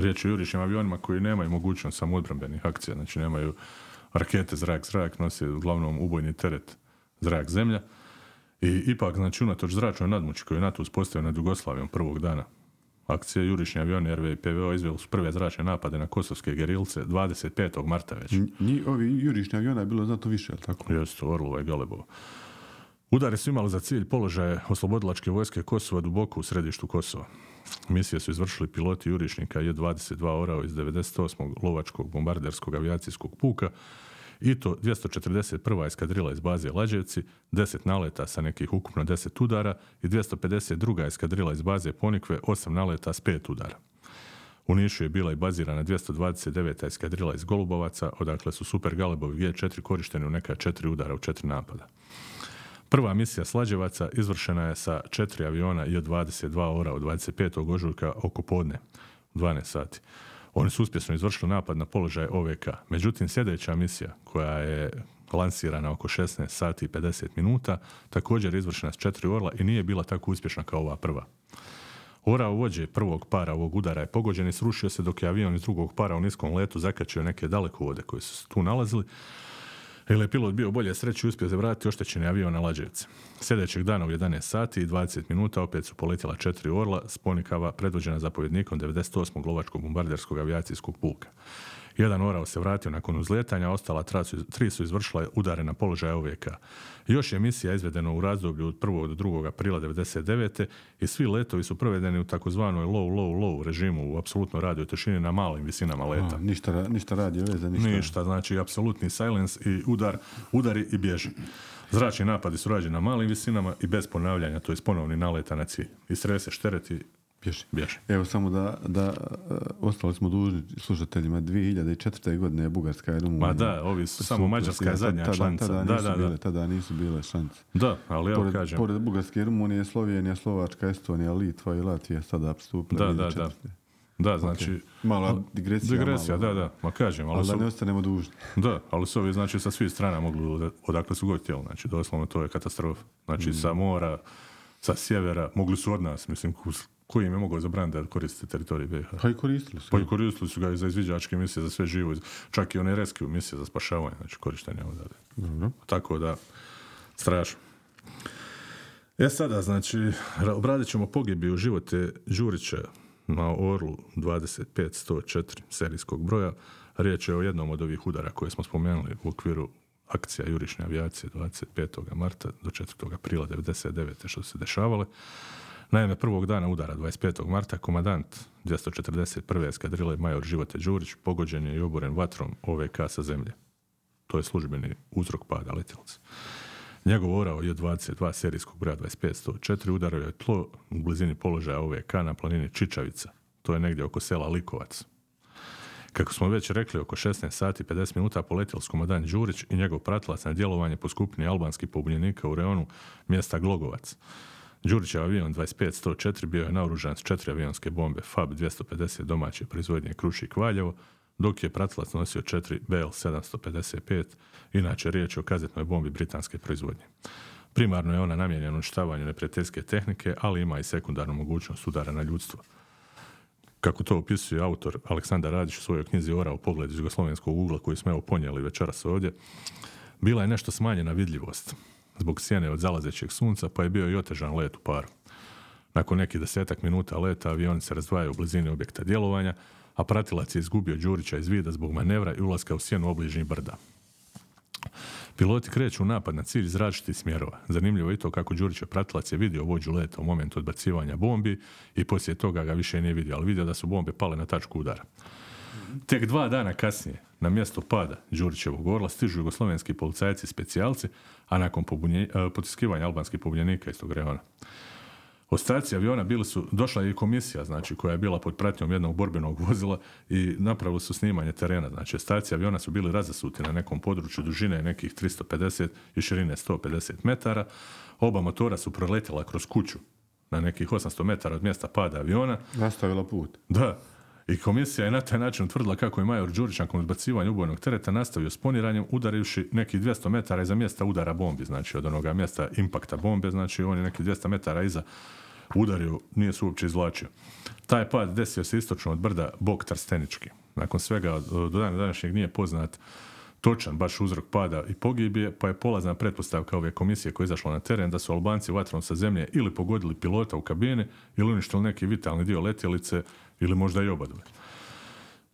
Riječ je o jurišnim avionima koji nemaju mogućnost samoodbrambenih akcija, znači nemaju rakete zrak-zrak, nose uglavnom ubojni teret zrak-zemlja. I ipak, znači, unatoč zračnoj nadmoći koju je NATO uspostavio nad Jugoslavijom prvog dana akcije, jurišni avioni RV i PVO izveli su prve zračne napade na kosovske gerilce 25. marta već. Nji, ovi jurišni aviona je bilo znatno više, tako? Jeste, Orlova i Galebova. Udari su imali za cilj položaje oslobodilačke vojske Kosova duboko u središtu Kosova. Misije su izvršili piloti jurišnika J-22 Orao iz 98. lovačkog bombarderskog avijacijskog puka I to 241. eskadrila iz baze Lađevci, 10 naleta sa nekih ukupno 10 udara i 252. eskadrila iz baze Ponikve, 8 naleta s 5 udara. U Nišu je bila i bazirana 229. eskadrila iz Golubovaca, odakle su Super Galebovi G4 korišteni u neka četiri udara u četiri napada. Prva misija Slađevaca izvršena je sa četiri aviona J-22 ora od 25. ožujka oko podne, u 12 sati. Oni su uspješno izvršili napad na položaj OVK. Međutim, sljedeća misija koja je lansirana oko 16 sati i 50 minuta, također izvršena s četiri orla i nije bila tako uspješna kao ova prva. Ora vođe prvog para ovog udara je pogođen i srušio se dok je avion iz drugog para u niskom letu zakačio neke dalekovode koji su tu nalazili, jer je pilot bio bolje sreće uspio zavratiti oštećeni avion na Lađevce. Sljedećeg dana u 11 sati i 20 minuta opet su poletjela četiri orla s Ponikava predvođena zapovjednikom 98. lovačkog bombarderskog avijacijskog puka. Jedan orao se vratio nakon uzletanja, ostala tri su izvršila udare na položaj OVK. Još je misija izvedena u razdoblju od 1. do 2. aprila 99. i svi letovi su provedeni u takozvanoj low, low, low režimu u apsolutno radio tišini na malim visinama leta. A, ništa, ništa radio veze, ništa. Ništa, znači apsolutni silence i udar, udari i bježi. Zračni napadi su rađeni na malim visinama i bez ponavljanja, to je ponovni naleta na cilj. I strese štereti, Bježi. bježi. Evo samo da, da e, ostali smo dužni slušateljima 2004. godine je Bugarska i Rumunija. Ma da, ovi su samo Mađarska je zadnja tada, članica. Tada, Da, nisu da, da. bile, tada nisu bile članice. Da, ali evo Pored, kažem. pored Bugarske i Rumunije, Slovenija, Slovačka, Estonija, Litva i Latvija sada pristupile. Da, da, da. 2004. Da, znači... Mala digresija, Digresija, malo, da, da, ma kažem, ali Ali da su, ne ostanemo dužni. da, ali su ovi, znači, sa svih strana mogli, od- odakle su god htjeli, znači, doslovno to je katastrofa. Znači, Mm. sa mora, sa sjevera, mogli su od nas, mislim, ko- koji im je mogao zabraniti da koriste teritorij BiH. Pa i koristili su. Pa i koristili su ga i za izviđačke misije, za sve živo, čak i one rescue misije za spašavanje, znači korištenje odavde. Dobro. Tako da, strašno. E sada, znači, ra- obradit ćemo pogibiju živote Đurića na Orlu 25104 serijskog broja. Riječ je o jednom od ovih udara koje smo spomenuli u okviru akcija jurišne avijacije 25. marta do 4. aprila 99. što su se dešavale. Naime, prvog dana udara 25. marta komandant 241. eskadrile major Živote Đurić pogođen je i oboren vatrom OVK sa zemlje. To je službeni uzrok pada letjelice. Njegov orao je 22 serijskog broja 2504 udarao je tlo u blizini položaja OVK na planini Čičavica. To je negdje oko sela Likovac. Kako smo već rekli, oko 16 sati i 50 minuta poletjeli s komandant Đurić i njegov pratilac na djelovanje po skupini albanskih pobunjenika u reonu mjesta Glogovac. Đurićev avion 25-104 bio je naoružan s četiri avionske bombe FAB 250 domaće proizvodnje Krušik Valjevo, dok je pratilac nosio četiri BL 755, inače riječ je o kazetnoj bombi britanske proizvodnje. Primarno je ona namijenjena uništavanju neprijateljske tehnike, ali ima i sekundarnu mogućnost udara na ljudstvo. Kako to opisuje autor Aleksandar Radić u svojoj knjizi Ora u pogledu iz jugoslovenskog ugla koju smo evo ponijeli večeras ovdje, bila je nešto smanjena vidljivost zbog sjene od zalazećeg sunca, pa je bio i otežan let u paru. Nakon nekih desetak minuta leta avioni se razdvajaju u blizini objekta djelovanja, a pratilac je izgubio Đurića iz vida zbog manevra i ulaska u sjenu obližnjih brda. Piloti kreću u napad na cilj iz različitih smjerova. Zanimljivo je to kako Đurićev pratilac je vidio vođu leta u momentu odbacivanja bombi i poslije toga ga više nije vidio, ali vidio da su bombe pale na tačku udara. Tek dva dana kasnije, na mjesto pada Đurićevog orla stižu jugoslovenski policajci i specijalci, a nakon pobunje, e, potiskivanja albanskih pobunjenika iz tog reona. Ostaci aviona bili su, došla je i komisija, znači, koja je bila pod pratnjom jednog borbenog vozila i napravili su snimanje terena. Znači, ostaci aviona su bili razasuti na nekom području dužine nekih 350 i širine 150 metara. Oba motora su proletjela kroz kuću na nekih 800 metara od mjesta pada aviona. Nastavila put. Da. I komisija je na taj način utvrdila kako je major Đurić nakon odbacivanja ubojnog tereta nastavio s poniranjem udarivši nekih 200 metara iza mjesta udara bombi, znači od onoga mjesta impakta bombe, znači on je nekih 200 metara iza udario, nije se uopće izvlačio. Taj pad desio se istočno od brda Bog Trstenički. Nakon svega do dana današnjeg nije poznat točan baš uzrok pada i pogibije, pa je polazna pretpostavka ove komisije koja je izašla na teren da su Albanci vatrom sa zemlje ili pogodili pilota u kabini ili uništili neki vitalni dio letjelice ili možda i obadve.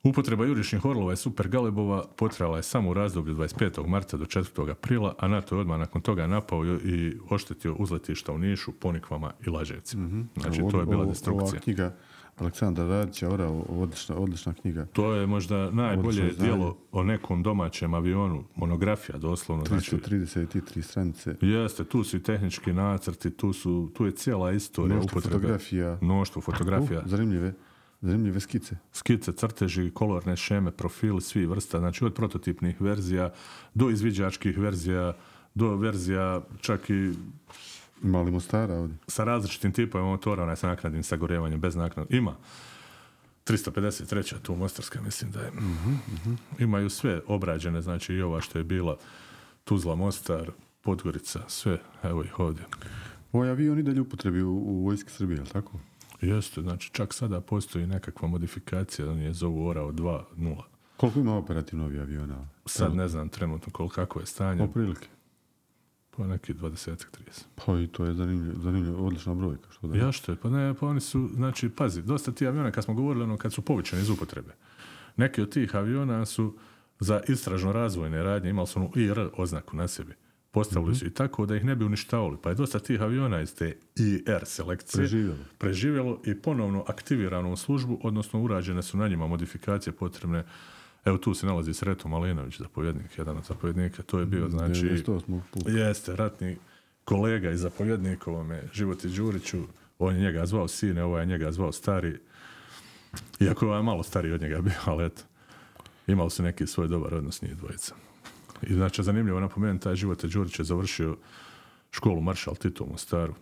Upotreba jurišnih orlova i super galebova potrajala je samo u razdoblju 25. marta do 4. aprila, a NATO je odmah nakon toga napao i oštetio uzletišta u Nišu, Ponikvama i Laževcima. Znači, to je bila destrukcija. Ova knjiga Aleksandar Radić, Orao, odlična, odlična knjiga. To je možda najbolje dijelo o nekom domaćem avionu, monografija doslovno. Znači, 333 stranice. jeste, tu su i tehnički nacrti, tu, su, tu je cijela istorija Mnoštvo fotografija. Mnoštvo fotografija. Uh, zanimljive, zanimljive skice. skice, crteži, kolorne šeme, profili, svi vrsta, znači od prototipnih verzija do izviđačkih verzija, do verzija čak i Mali Mostara ovdje. sa različitim tipovima motora, onaj sa naknadnim sagorevanjem, bez naknad. Ima 353. tu Mostarska, mislim da je. Imaju sve obrađene, znači i ova što je bila Tuzla, Mostar, Podgorica, sve, evo ih ovdje. Ovaj avion i dalje upotrebi u, u vojski Srbije, tako? Jeste, znači čak sada postoji nekakva modifikacija, oni je zovu Orao 2.0. Koliko ima operativno ovih aviona? Sad ne znam trenutno koliko kako je stanje, Oprilike. po neki 20 30 Pa i to je zanimljivo, zanimljivo odlična brojka. Što da Ja što je, pa ne, pa oni su, znači, pazi, dosta ti aviona, kad smo govorili ono, kad su povučeni iz upotrebe, neki od tih aviona su za istražno razvojne radnje, imali su onu IR oznaku na sebi. Postavili su i tako da ih ne bi uništavali. Pa je dosta tih aviona iz te IR selekcije Preživjelo. preživjelo i ponovno aktivirano u službu, odnosno urađene su na njima modifikacije potrebne. Evo tu se nalazi Sreto Malinović, zapovjednik, jedan od zapovjednika. To je bio, znači, 98. put. Jeste, ratni kolega i zapovjednik ovome Životi Đuriću, on je njega zvao sine, ovaj je njega zvao stari. Iako je malo stariji od njega bio, ali eto. Imali su neki svoj dobar odnos njih dvojica. I znači, zanimljivo napomenuti, taj Živote Đurić je završio školu Maršal Tito u Mostaru.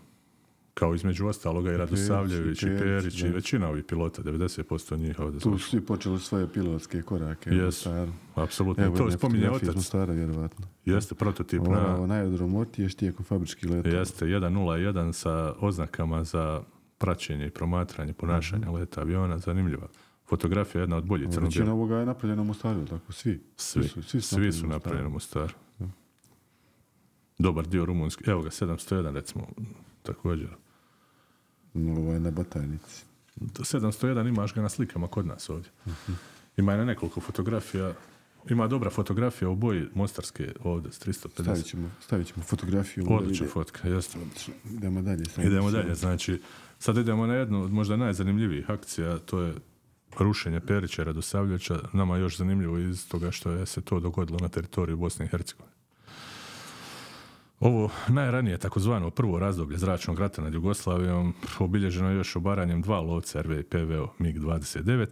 Kao između ostaloga i Radosavljević i Perić, i većina ovih pilota, 90% njih ovdje Tu su svi počeli svoje pilotske korake. u Jesu, apsolutno. Evo to spominje otac. Mostara, vjerovatno. Jeste prototip Ovo na... na aerodromu Otiješ tijekom fabričkih letova. Jeste, 101 sa oznakama za praćenje i promatranje ponašanja leta aviona, zanimljiva. Fotografija je jedna od boljih Većina crno ovoga je napravljena u Mostaru, tako? Svi. Svi, su, svi, su napravljeni u Mostaru. Dobar dio rumunski. Evo ga, 701 recimo, također. Ovo je na Batajnici. 701 imaš ga na slikama kod nas ovdje. Ima je na nekoliko fotografija. Ima dobra fotografija u boji Mostarske ovdje s 350. Stavit ćemo, stavit ćemo fotografiju. Odlična fotka. Odlično. Idemo dalje. Idemo dalje, znači, sad idemo na jednu od možda najzanimljivijih akcija, to je rušenje Perića Radosavljeća, nama je još zanimljivo iz toga što je se to dogodilo na teritoriju Bosne i Hercegovine. Ovo najranije takozvano prvo razdoblje zračnog rata nad Jugoslavijom obilježeno je još obaranjem dva lovca RV i PVO MiG-29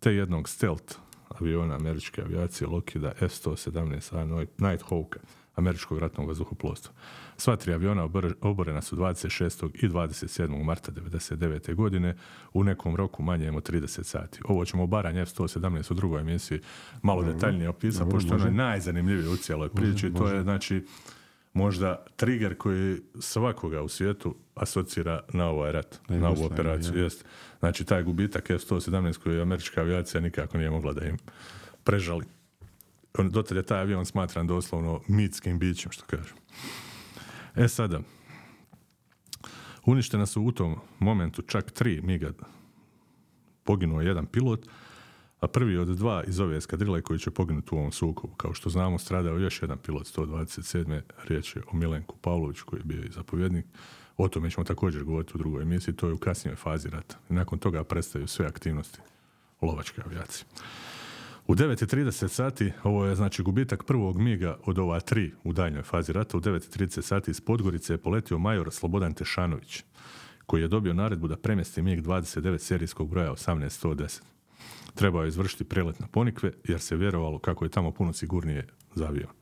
te jednog stealth aviona američke avijacije Lockheeda F-117A Nighthawka američkog ratnog vazduhoplovstva. Sva tri aviona obor- oborena su 26. i 27. marta 1999. godine u nekom roku manjem od 30 sati. Ovo ćemo obaranje F-117 u drugoj emisiji malo detaljnije opisati, Dobro, pošto je ono može. najzanimljivije u cijeloj priči. To je znači možda trigger koji svakoga u svijetu asocira na ovaj rat, Na na ovu operaciju. Jest. Znači, taj gubitak F-117 koji je američka avijacija nikako nije mogla da im prežali. On, dotad je taj avion smatran doslovno mitskim bićem, što kažu. E sada, uništena su u tom momentu čak tri miga. Poginuo je jedan pilot, a prvi od dva iz ove eskadrile koji će poginuti u ovom sukobu. Kao što znamo, stradao još jedan pilot 127. Riječ je o Milenku Pavloviću koji je bio i zapovjednik. O tome ćemo također govoriti u drugoj emisiji, to je u kasnijoj fazi rata. Nakon toga prestaju sve aktivnosti lovačke avijacije. U 9.30 sati, ovo je znači gubitak prvog miga od ova tri u daljnjoj fazi rata, u 9.30 sati iz Podgorice je poletio major Slobodan Tešanović, koji je dobio naredbu da premjesti mig 29 serijskog broja 18110. Trebao je izvršiti prelet na Ponikve, jer se vjerovalo kako je tamo puno sigurnije za avion.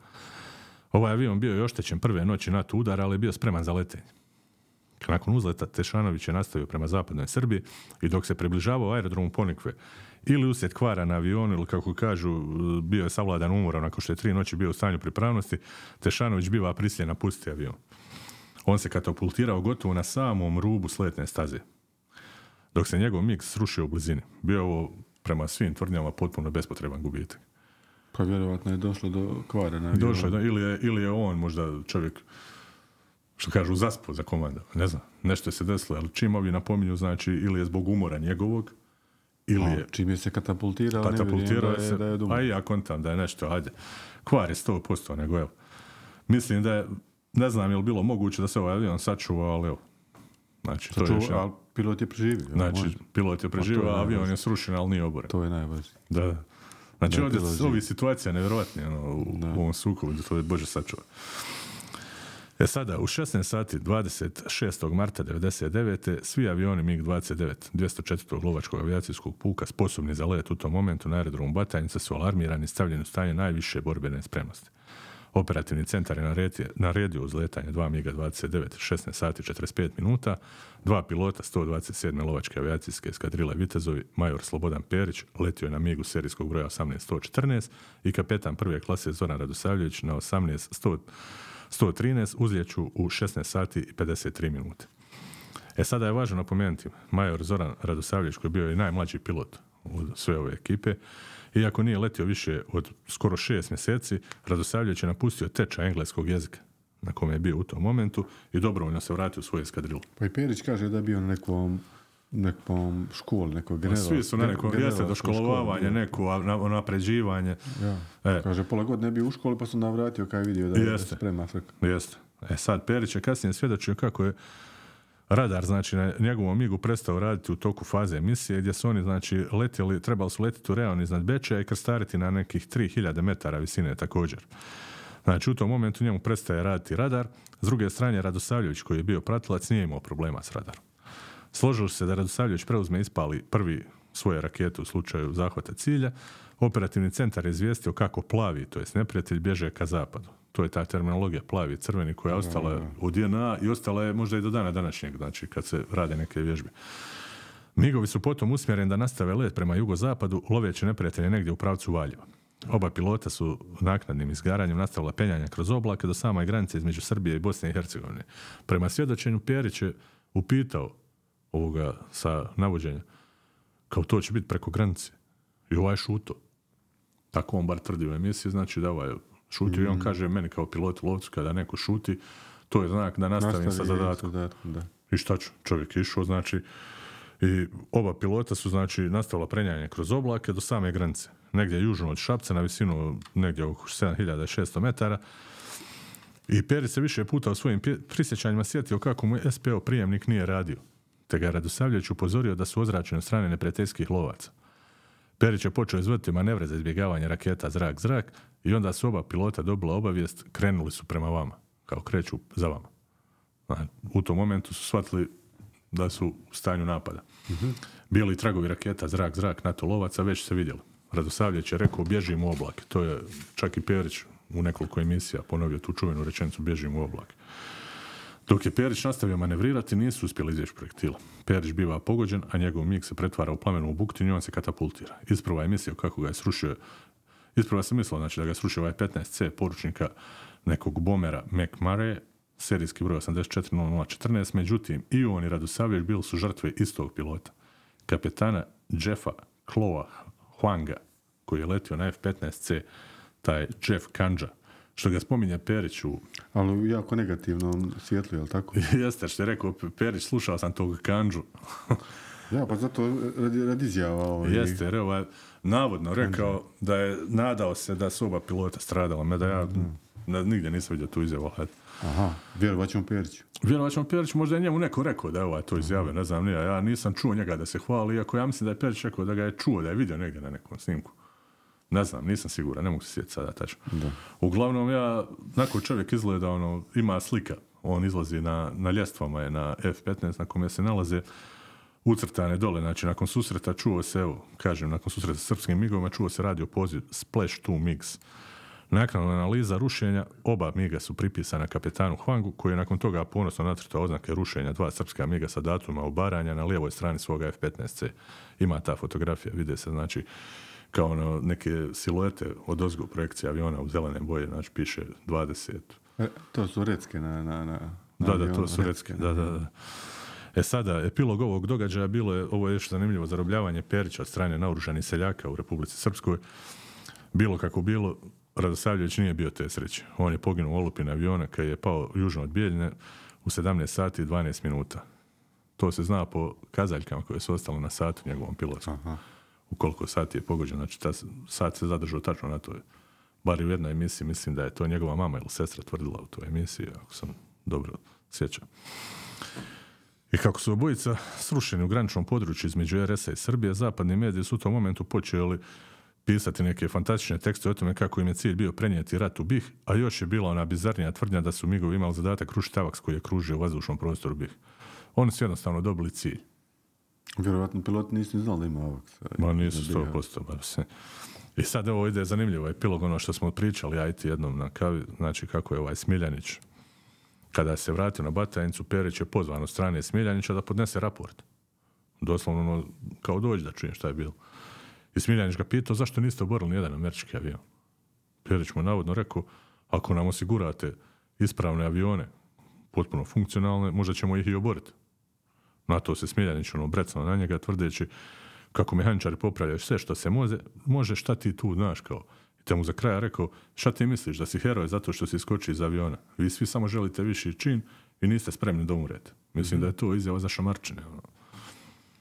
Ovaj avion bio je oštećen prve noći NATO udara, ali je bio spreman za letenje. Nakon uzleta Tešanović je nastavio prema zapadnoj Srbiji i dok se približavao aerodromu Ponikve ili uslijed kvara na avionu ili kako kažu bio je savladan umorom nakon što je tri noći bio u stanju pripravnosti, Tešanović biva prisiljen napustiti avion. On se katapultirao gotovo na samom rubu sletne staze. Dok se njegov mig srušio u blizini. Bio je ovo prema svim tvrdnjama potpuno bespotreban gubitak. Pa vjerovatno je došlo do kvara na avionu. Došlo ili je, ili je on možda čovjek što kažu zaspo za komanda, ne znam, nešto je se desilo, ali čim ovi napominju, znači ili je zbog umora njegovog, ili A, je Čim je se katapultirao, ne katapultirao vjerujem da je, se, da je a i ja kontam da je nešto, ajde, kvar je 100%, nego evo, mislim da je, ne znam je li bilo moguće da se ovaj avion sačuva, ali evo, Znači, to je još ali pilot je preživio. Znači, može. pilot je preživio, to je a avion je srušen, ali nije oboren. To je najvažnije. Da. Znači, ovdje situacija nevjerojatnije ono, u, u ovom sukobu, da to je Bože sačuva. E sada, u 16 sati 26. marta 99. svi avioni MiG-29 204. lovačkog avijacijskog puka sposobni za let u tom momentu na aerodromu Batajnica su alarmirani i stavljeni u stanje najviše borbene spremnosti. Operativni centar je naredio uzletanje dva MiG-29 16 sati 45 minuta, dva pilota 127. lovačke avijacijske eskadrile Vitezovi, major Slobodan Perić letio je na MiG-u serijskog broja 18114 i kapetan prve klase Zoran Radosavljević na 18 113 uzljeću u 16 sati i 53 minute. E sada je važno napomenuti, major Zoran Radosavljević koji je bio i najmlađi pilot od sve ove ekipe, iako nije letio više od skoro šest mjeseci, Radosavljević je napustio tečaj engleskog jezika na kome je bio u tom momentu i dobrovoljno se vratio u svoju eskadrilu. Pa i Perić kaže da je bio na nekom nekom školi, nekog Pa general. svi su na nekom, jeste školi, neko napređivanje. Ja. E. Kaže, pola godine ne bio u školi, pa sam navratio kad je vidio da je Jeste. sprema frka. Jeste. E sad, Perić je kasnije svjedočio kako je radar, znači, na njegovom migu prestao raditi u toku faze emisije, gdje su oni, znači, letjeli, trebali su letiti u Reon iznad Beča i krstariti na nekih 3000 metara visine također. Znači, u tom momentu njemu prestaje raditi radar. S druge strane, Radosavljević, koji je bio pratilac, nije imao problema s radarom. Složilo se da Radosavljević preuzme ispali prvi svoje rakete u slučaju zahvata cilja. Operativni centar je izvijestio kako plavi, to jest neprijatelj, bježe ka zapadu. To je ta terminologija plavi i crveni koja je ostala u DNA i ostala je možda i do dana današnjeg, znači kad se rade neke vježbe. Migovi su potom usmjereni da nastave let prema jugozapadu, loveći neprijatelje negdje u pravcu Valjeva. Oba pilota su naknadnim izgaranjem nastavila penjanje kroz oblake do same granice između Srbije i Bosne i Hercegovine. Prema svjedočenju Pjerić je upitao ovoga sa navođenja kao to će biti preko granice. I ovaj šuto. Tako on bar tvrdi u emisiji, znači da ovaj je šutio i on kaže meni kao pilot u lovcu kada neko šuti, to je znak da nastavim sa Nastavi zadatkom. zadatkom, da. I šta ću? Čovjek je išao, znači, i oba pilota su, znači, nastavila prenjanje kroz oblake do same granice. Negdje južno od Šapca na visinu negdje oko 7600 metara. I Peri se više puta u svojim prisjećanjima sjetio kako mu SPO prijemnik nije radio. Te ga je Radosavljević upozorio da su ozračeni od strane neprijateljskih lovaca. Perić je počeo izvoditi manevre za izbjegavanje raketa zrak-zrak i onda su oba pilota dobila obavijest, krenuli su prema vama, kao kreću za vama. U tom momentu su shvatili da su u stanju napada. Bili tragovi raketa zrak-zrak NATO lovaca već se vidjeli. Radosavljević je rekao bježimo u oblake. To je čak i Perić u nekoliko emisija ponovio tu čuvenu rečenicu bježimo u oblake. Dok je Perić nastavio manevrirati, nisu uspjeli izvjeći projektila. Perić biva pogođen, a njegov mig se pretvara u plamenu u buktinju i on se katapultira. Isprva je mislio kako ga je srušio Isprva sam mislio znači, da ga srušio ovaj 15C poručnika nekog bomera McMurray, serijski broj 840014, međutim i on i Radosavljević bili su žrtve istog pilota. Kapetana Jeffa Kloa Huanga, koji je letio na F-15C, taj Jeff Kanja, što ga spominje Perić u Ali jako negativnom svjetlu, jel tako? *laughs* Jeste, što je rekao Perić, slušao sam tog kanđu. *laughs* Ja, pa zato radi, radi izjava ovaj. Jeste, je ovaj navodno rekao da je nadao se da su oba pilota stradala, me da ja na- nigdje nisam vidio tu izjavu. Aha, vjerovat ćemo Periću. Vjerovatno Perić možda je njemu neko rekao da je ovaj to izjavio, ne znam, nije, ja nisam čuo njega da se hvali, iako ja mislim da je Perić rekao da ga je čuo, da je vidio negdje na nekom snimku. Ne znam, nisam siguran, ne mogu se sjetiti sada tačno. Uglavnom, ja, nakon čovjek izgleda, ono, ima slika, on izlazi na, na ljestvama je na F-15 na kome se nalaze ucrtane dole, znači nakon susreta čuo se, evo, kažem, nakon susreta s srpskim migovima čuo se radio poziv Splash 2 MiGs. Naknadna analiza rušenja, oba miga su pripisana kapetanu Hvangu, koji je nakon toga ponosno nacrtao oznake rušenja dva srpska miga sa datuma obaranja na lijevoj strani svoga F-15C. Ima ta fotografija, vide se, znači, kao ono, neke siluete od ozgo projekcije aviona u zelene boje, znači piše 20, E, to su recke na... na, na na da, da, to su recke. Da, da, da. E sada, epilog ovog događaja bilo je, ovo je još zanimljivo, zarobljavanje Perića od strane naoružanih seljaka u Republici Srpskoj. Bilo kako bilo, Radosavljević nije bio te sreće. On je poginuo u olupine aviona kad je pao južno od Bijeljne u 17 sati i 12 minuta. To se zna po kazaljkama koje su ostale na satu njegovom pilotskom. Aha. U koliko sati je pogođen. Znači, ta sat se zadržao tačno na toj. Bar u jednoj emisiji, mislim da je to njegova mama ili sestra tvrdila u toj emisiji, ako sam dobro sjećam. I kako su obojica srušeni u graničnom području između RS-a i Srbije, zapadni mediji su u tom momentu počeli pisati neke fantastične tekste o tome kako im je cilj bio prenijeti rat u BiH, a još je bila ona bizarnija tvrdnja da su migovi imali zadatak rušiti Avaks koji je kružio u vazdušnom prostoru BiH. Oni su jednostavno dobili cilj. Vjerovatno pilot nisi ni znao da ima AVAX. Ma nisu 100%, bar se. I sad ovo ide zanimljivo, epilog ono što smo pričali, ja i ti jednom na kavi, znači kako je ovaj Smiljanić, kada se vratio na Batajnicu, Perić je pozvan od strane Smiljanića da podnese raport. Doslovno ono, kao dođi da čujem šta je bilo. I Smiljanić ga pitao zašto niste oborili nijedan američki avion. Perić mu navodno rekao, ako nam osigurate ispravne avione, potpuno funkcionalne, možda ćemo ih i oboriti. Na to se Smiljanić ono brecao na njega tvrdeći kako mehaničari popravljaju sve što se može, može šta ti tu znaš kao. I te mu za kraja rekao, šta ti misliš da si heroj zato što si skoči iz aviona? Vi svi samo želite viši čin i niste spremni da umrete. Mislim da je to izjava za šamarčine. ono.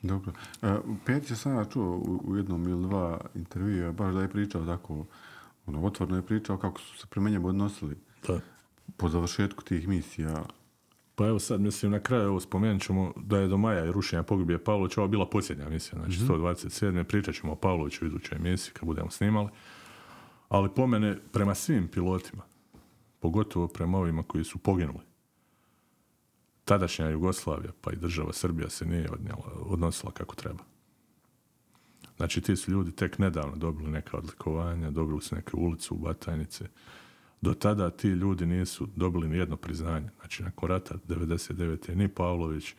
Dobro. E, Perić je sam ja čuo u, u jednom ili dva intervjua, baš da je pričao tako, ono, otvorno je pričao kako su se prema njemu odnosili Da. po završetku tih misija. Pa evo sad, mislim, na kraju ovo spomenut ćemo da je do Maja rušenja pogibije Pavlovića ovo bila posljednja misija, znači 127. Pričat ćemo o Pavloviću u idućoj emisiji kad budemo snimali. Ali po mene, prema svim pilotima, pogotovo prema ovima koji su poginuli, tadašnja Jugoslavija, pa i država Srbija se nije odnijela, odnosila kako treba. Znači, ti su ljudi tek nedavno dobili neka odlikovanja, dobili su neke ulicu u Batajnice. Do tada ti ljudi nisu dobili ni jedno priznanje. Znači, nakon rata 99. ni Pavlović,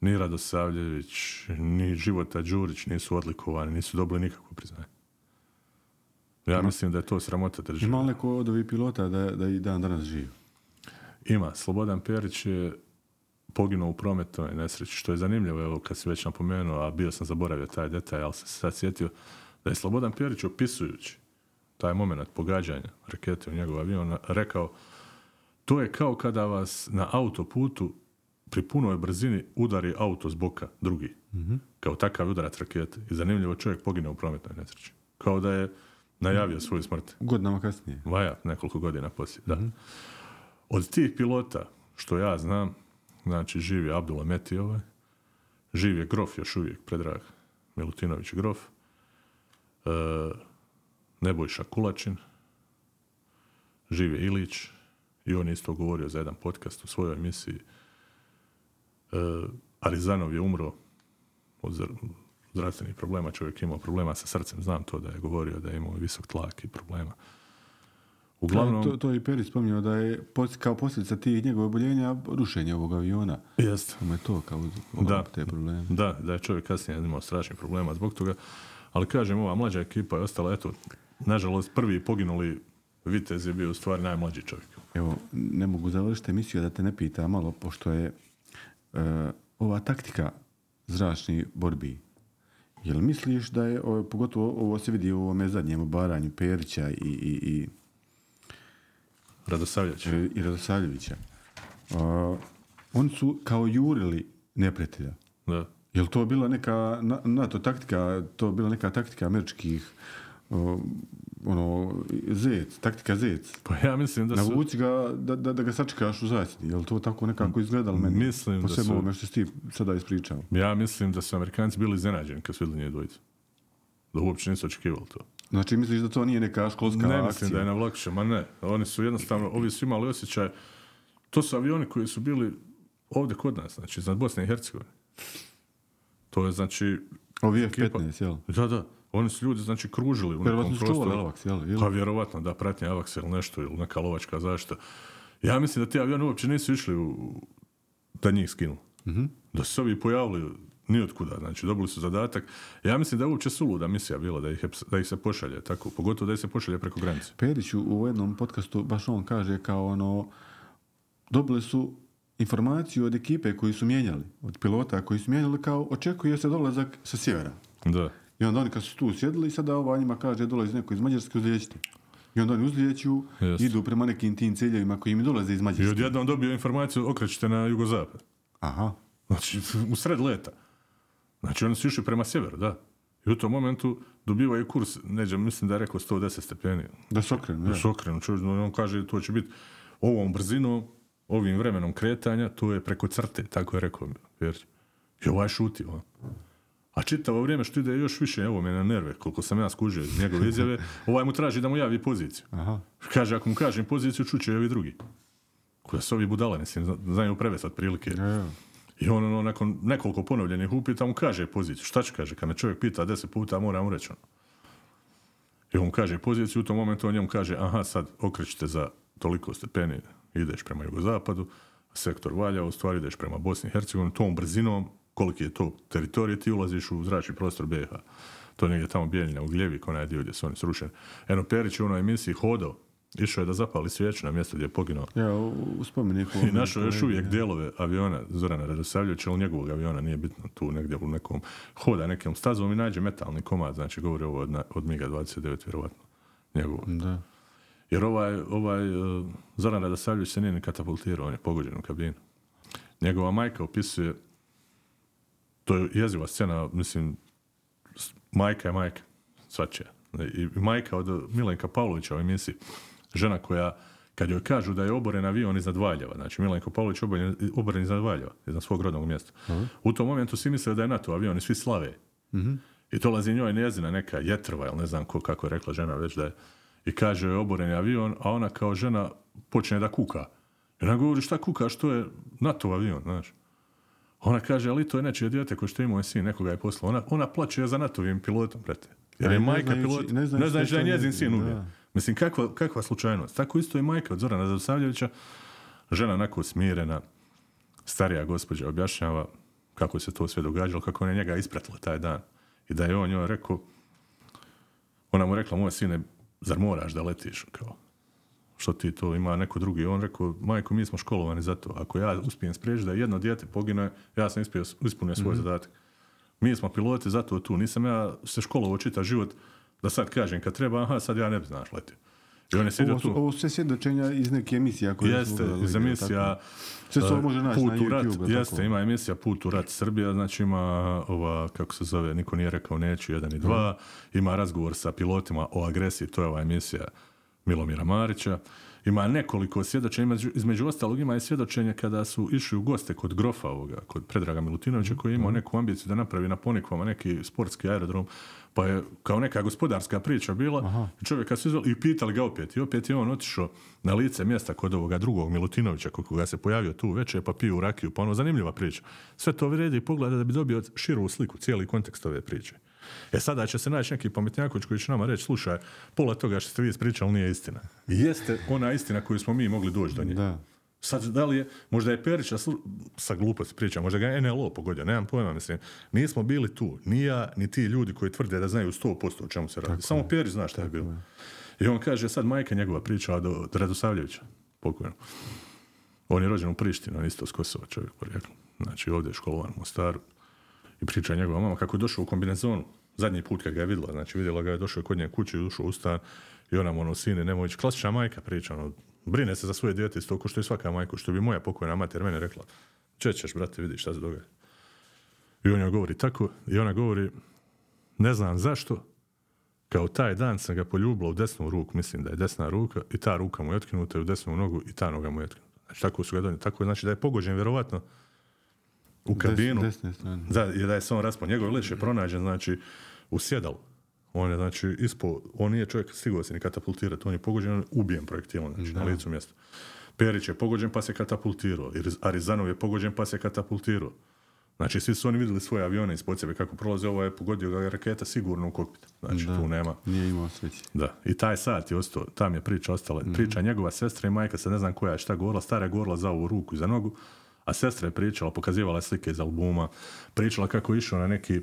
ni Radosavljević, ni Života Đurić nisu odlikovani, nisu dobili nikakvo priznanje. Ja mislim da je to sramota države. Ima li neko od ovih pilota da, da i dan danas živi? Ima. Slobodan Perić je poginuo u prometnoj nesreći, što je zanimljivo, evo kad si već napomenuo, a bio sam zaboravio taj detalj, ali sam se sad sjetio da je Slobodan Perić opisujući taj moment pogađanja rakete u njegov avion rekao to je kao kada vas na autoputu pri punoj brzini udari auto s boka drugi. Kao takav udarac rakete. I zanimljivo čovjek pogine u prometnoj nesreći. Kao da je najavio svoju smrt. Godinama kasnije. Vaja, nekoliko godina poslije, da. Od tih pilota, što ja znam, znači živ je Abdullah Meti ovaj, živ je Grof još uvijek, Predrag Milutinović Grof, e, Nebojša Kulačin, živ je Ilić, i on je isto govorio za jedan podcast u svojoj emisiji. E, Arizanov je umro od zdravstvenih problema, čovjek je imao problema sa srcem, znam to da je govorio da je imao visok tlak i problema. Uglavnom, To, to je i Perić spominjao da je kao posljedica tih njegove oboljenja rušenje ovog aviona. jest. Samo je to kao Da. te probleme. Da, da je čovjek kasnije imao strašnih problema zbog toga. Ali kažem, ova mlađa ekipa je ostala, eto, nažalost, prvi poginuli vitez je bio u stvari najmlađi čovjek. Evo, ne mogu završiti emisiju da te ne pita malo, pošto je e, ova taktika zračnih borbi, jel misliš da je, ovo, pogotovo ovo se vidi u ovome zadnjem obaranju Perića i, i, i, Radosavljač. e, i Radosavljevića, a, oni su kao jurili neprijatelja. Da. Jel to bila neka na- NATO taktika, to bila neka taktika američkih o, ono, zec, taktika zec. Pa ja mislim da su... Navuci ga da, da, da ga sačekaš u zasjedi. Jel to tako nekako izgledalo meni? Mislim po da su- ovome što si ti sada ispričao. Ja mislim da su Amerikanci bili iznenađeni kad su vidjeli njih dvojicu. Da uopće nisu očekivali to. Znači, misliš da to nije neka školska ne akcija? mislim da je na Vlakše, ma ne. Oni su jednostavno, ovi su imali osjećaj, to su avioni koji su bili ovdje kod nas, znači iznad Bosne i Hercegovine. To je znači, Ovi ekipa- F-15, jel? da, da, oni su ljudi znači kružili u nekom prostoru. Alvaks, jel? Pa vjerovatno, da, pratnja Avax ili nešto, ili neka lovačka zaštita. Ja mislim da ti avioni uopće nisu išli u, da njih skinu. Da su se ovi pojavili nijotkuda, znači dobili su zadatak. Ja mislim da je uopće suluda misija bila da ih, da ih se pošalje tako, pogotovo da ih se pošalje preko granice. Perić u, u jednom podcastu, baš on kaže kao ono, dobili su informaciju od ekipe koji su mijenjali, od pilota koji su mijenjali, kao očekuje se dolazak sa sjevera. Da. I onda oni kad su tu sjedili, i sada ova njima kaže dolazi neko iz Mađarske, uzlijećite. I onda oni uzlijeću, Jeste. idu prema nekim tim ciljevima koji im dolaze iz I Mađarske. odjednom dobio informaciju, okrećite na jugozapad. Aha. Znači, u sred leta. Znači, oni su išli prema sjeveru, da. I u tom momentu dobivaju kurs, neđe, mislim da je rekao 110 stepeni. Da se okrenu, Da se okrenu, on kaže to će biti ovom brzinom, ovim vremenom kretanja, to je preko crte, tako je rekao. Perić. I ovaj šuti, ono. A čitavo vrijeme što ide još više, evo me na nerve, koliko sam ja skužio iz njegove izjave, ovaj mu traži da mu javi poziciju. Aha. Kaže, ako mu kažem poziciju, čuće ovi drugi. Koja su ovi budale, mislim, zna- znaju prevest otprilike. Ja, ja. I on ono, nakon nekoliko ponovljenih upita mu kaže poziciju. Šta će kaže? Kad me čovjek pita deset puta, moram mu reći ono. I on kaže poziciju, u tom momentu on njemu kaže, aha, sad okrećite za toliko stepeni, ideš prema jugozapadu, sektor Valja, u stvari ideš prema Bosni i Hercegovini, tom brzinom, koliki je to teritorij, ti ulaziš u zračni prostor BiH. To je negdje tamo Bijeljina, u Gljevik, onaj dio gdje su oni srušeni. Eno Perić u onoj emisiji hodao, išao je da zapali svijeću na mjesto gdje je poginuo. Ja, u, spomeniku... I našao još uvijek dijelove aviona Zorana Radosavljevića, ali njegovog aviona nije bitno tu negdje u nekom hoda nekom stazom i nađe metalni komad, znači govori ovo od, od MIGA 29 vjerovatno njegovo. Da. Jer ovaj, ovaj uh, Zoran Radosavljević se nije ni katapultirao, on je pogođen u kabinu. Njegova majka opisuje, to je jeziva scena, mislim, majka je majka, svačija. I, majka od Milenka Pavlovića u emisiji, žena koja, kad joj kažu da je oboren avion iznad Valjeva, znači Milenko Pavlović oboren, oboren iznad Valjeva, iznad svog rodnog mjesta. U tom momentu svi misle da je NATO avion i svi slave. I dolazi njoj njezina neka jetrva, ili ne znam ko, kako je rekla žena već da je, i kaže joj oboren avion, a ona kao žena počne da kuka. I ona govori šta kuka, što je NATO avion, znaš. Ona kaže, ali to je nečije dijete koje što je imao sin, nekoga je poslao. Ona, ona plaće za NATO-vim pilotom, brate. Jer je ne majka znajući- pilot, ne ne znajući znaš da je njezin sin ubio. Mislim, kakva, kakva slučajnost. Tako isto i majka od Zorana Zadosavljevića, žena onako smirena, starija gospođa objašnjava kako se to sve događalo, kako ona je njega ispratila taj dan. I da je on njoj rekao, ona mu rekla, moj sine, zar moraš da letiš? Kao, što ti to ima neko drugi? On rekao, majko, mi smo školovani za to. Ako ja uspijem spriječiti da jedno dijete pogine, ja sam ispio, ispunio svoj zadatak. Mi smo piloti, zato tu. Nisam ja se školovao čitav život da sad kažem kad treba, aha, sad ja ne bi znaš letio. I on je sjedio tu. ovo su sve svjedočenja iz neke emisije. Ako Jeste, iz emisija Sve se može naći Put na u rat, YouTube-u, tako? jeste, ima emisija Put u rat Srbija, znači ima ova, kako se zove, niko nije rekao neću, jedan i Mhm. dva, ima razgovor sa pilotima o agresiji, to je ova emisija Milomira Marića, ima nekoliko svjedočenja, između, ostalog ima i svjedočenje kada su išli u goste kod Grofa ovoga, kod Predraga Milutinovića koji je Mhm. imao neku ambiciju da napravi na Ponikvama neki sportski aerodrom, pa je kao neka gospodarska priča bila i čovjek kad su izveli, i pitali ga opet i opet je on otišao na lice mjesta kod ovoga drugog Milutinovića kod koga se pojavio tu večer pa piju rakiju, pa ono zanimljiva priča. Sve to vredi i pogleda da bi dobio širu sliku, cijeli kontekst ove priče. E sada će se naći neki pametnjaković koji će nama reći, slušaj, pola toga što ste vi ispričali nije istina. I jeste ona istina koju smo mi mogli doći do nje. Da. Sad, da li je, možda je Perića sa gluposti priča, možda ga je NLO pogodio, nemam pojma, mislim, nismo bili tu, ni ja, ni ti ljudi koji tvrde da znaju 100% o čemu se radi. Samo Perić zna šta je bilo. I on kaže, sad majka njegova priča do Radosavljevića, pokojno. On je rođen u Prištini, on isto s Kosova čovjek porijeklo. Znači ovdje je školovan u Mostaru. I priča njegova mama kako je došao u kombinezonu. Zadnji put kad ga je vidjela, znači vidjela ga je došao kod nje kući, ušao u stan i ona mu ono, sine, nemoj ići. Klasična majka priča, ono, brine se za svoje dijete isto ko što i svaka majka, što bi moja pokojna mater mene rekla. Če ćeš, brate, vidi šta se događa. I on joj govori tako, i ona govori, ne znam zašto, kao taj dan sam ga poljubila u desnu ruku, mislim da je desna ruka, i ta ruka mu je otkinuta u desnu nogu i ta noga mu je otkinuta. Znači, tako su ga donijeli. Tako znači da je pogođen vjerovatno u kabinu. desne strane. Da, i da je samo raspon. Njegov liš je pronađen, znači, u sjedalu. On je, znači, ispo, on nije čovjek stigao se ni katapultirati, on je pogođen, on je ubijen projektilom, znači, na licu mjesta. Perić je pogođen pa se katapultirao. Arizanov je pogođen pa se katapultirao. Znači, svi su oni vidjeli svoje avione ispod sebe kako prolaze, ovo je pogodio ga raketa sigurno u kokpit. Znači, tu nema. Nije imao sreće. Da, i taj sat je ostao, tam je priča ostala. Priča njegova sestra i majka, sad ne znam koja je šta govorila, stara je govorila za ovu ruku i za nogu, a sestra je pričala, pokazivala slike iz albuma, pričala kako je išao na neki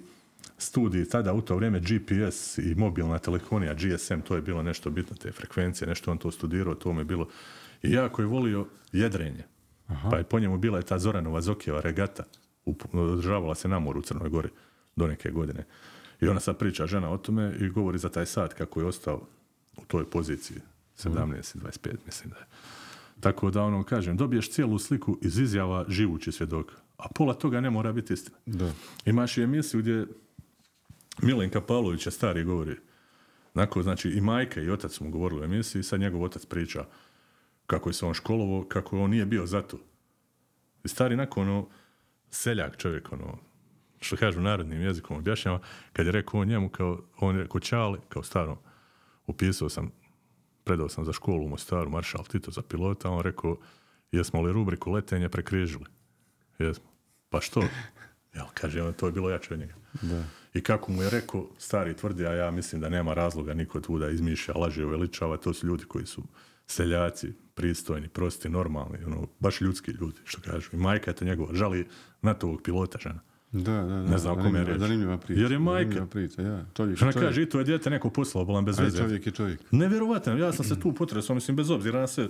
studij, tada u to vrijeme GPS i mobilna telefonija, GSM, to je bilo nešto bitno, te frekvencije, nešto on to studirao, to mu je bilo. I jako je volio jedrenje. Pa je po njemu bila je ta Zoranova Zokijeva regata, održavala se na moru u Crnoj Gori do neke godine. I ona sad priča žena o tome i govori za taj sat kako je ostao u toj poziciji 17 i 25 mislim da je. Tako da ono kažem, dobiješ cijelu sliku iz izjava živući svjedoka. A pola toga ne mora biti istina. Da. Imaš i emisiju gdje Milenka Pavlović je stari govori. Onako, znači i majka i otac mu govorili u emisiji, sad njegov otac priča kako je se on školovao, kako on nije bio za to. I stari nakon ono, seljak čovjek, ono, što kažu narodnim jezikom objašnjava, kad je rekao on njemu, kao, on je rekao Čale, kao starom, upisao sam, predao sam za školu u Mostaru, maršal Tito za pilota, on rekao, jesmo li rubriku letenje prekrižili? Jesmo. Pa što? *laughs* Jel, kaže, on, to je bilo jače od njega. Da. I kako mu je rekao, stari tvrdi, a ja mislim da nema razloga niko tu da izmišlja, laže, uveličava, to su ljudi koji su seljaci, pristojni, prosti, normalni, ono, baš ljudski ljudi, što kažu. I majka je to njegova, žali na ovog pilota žena. Da, da, da. Ne znam kome je riječ. Zanimljiva priča. Jer je majka. Priča, ja. Čovjek, Žena čovjek. kaže, i to je dijete neko poslao, bolan bez veze. čovjek je čovjek. Nevjerovatno, ja sam se tu potresao, mislim, bez obzira na sve,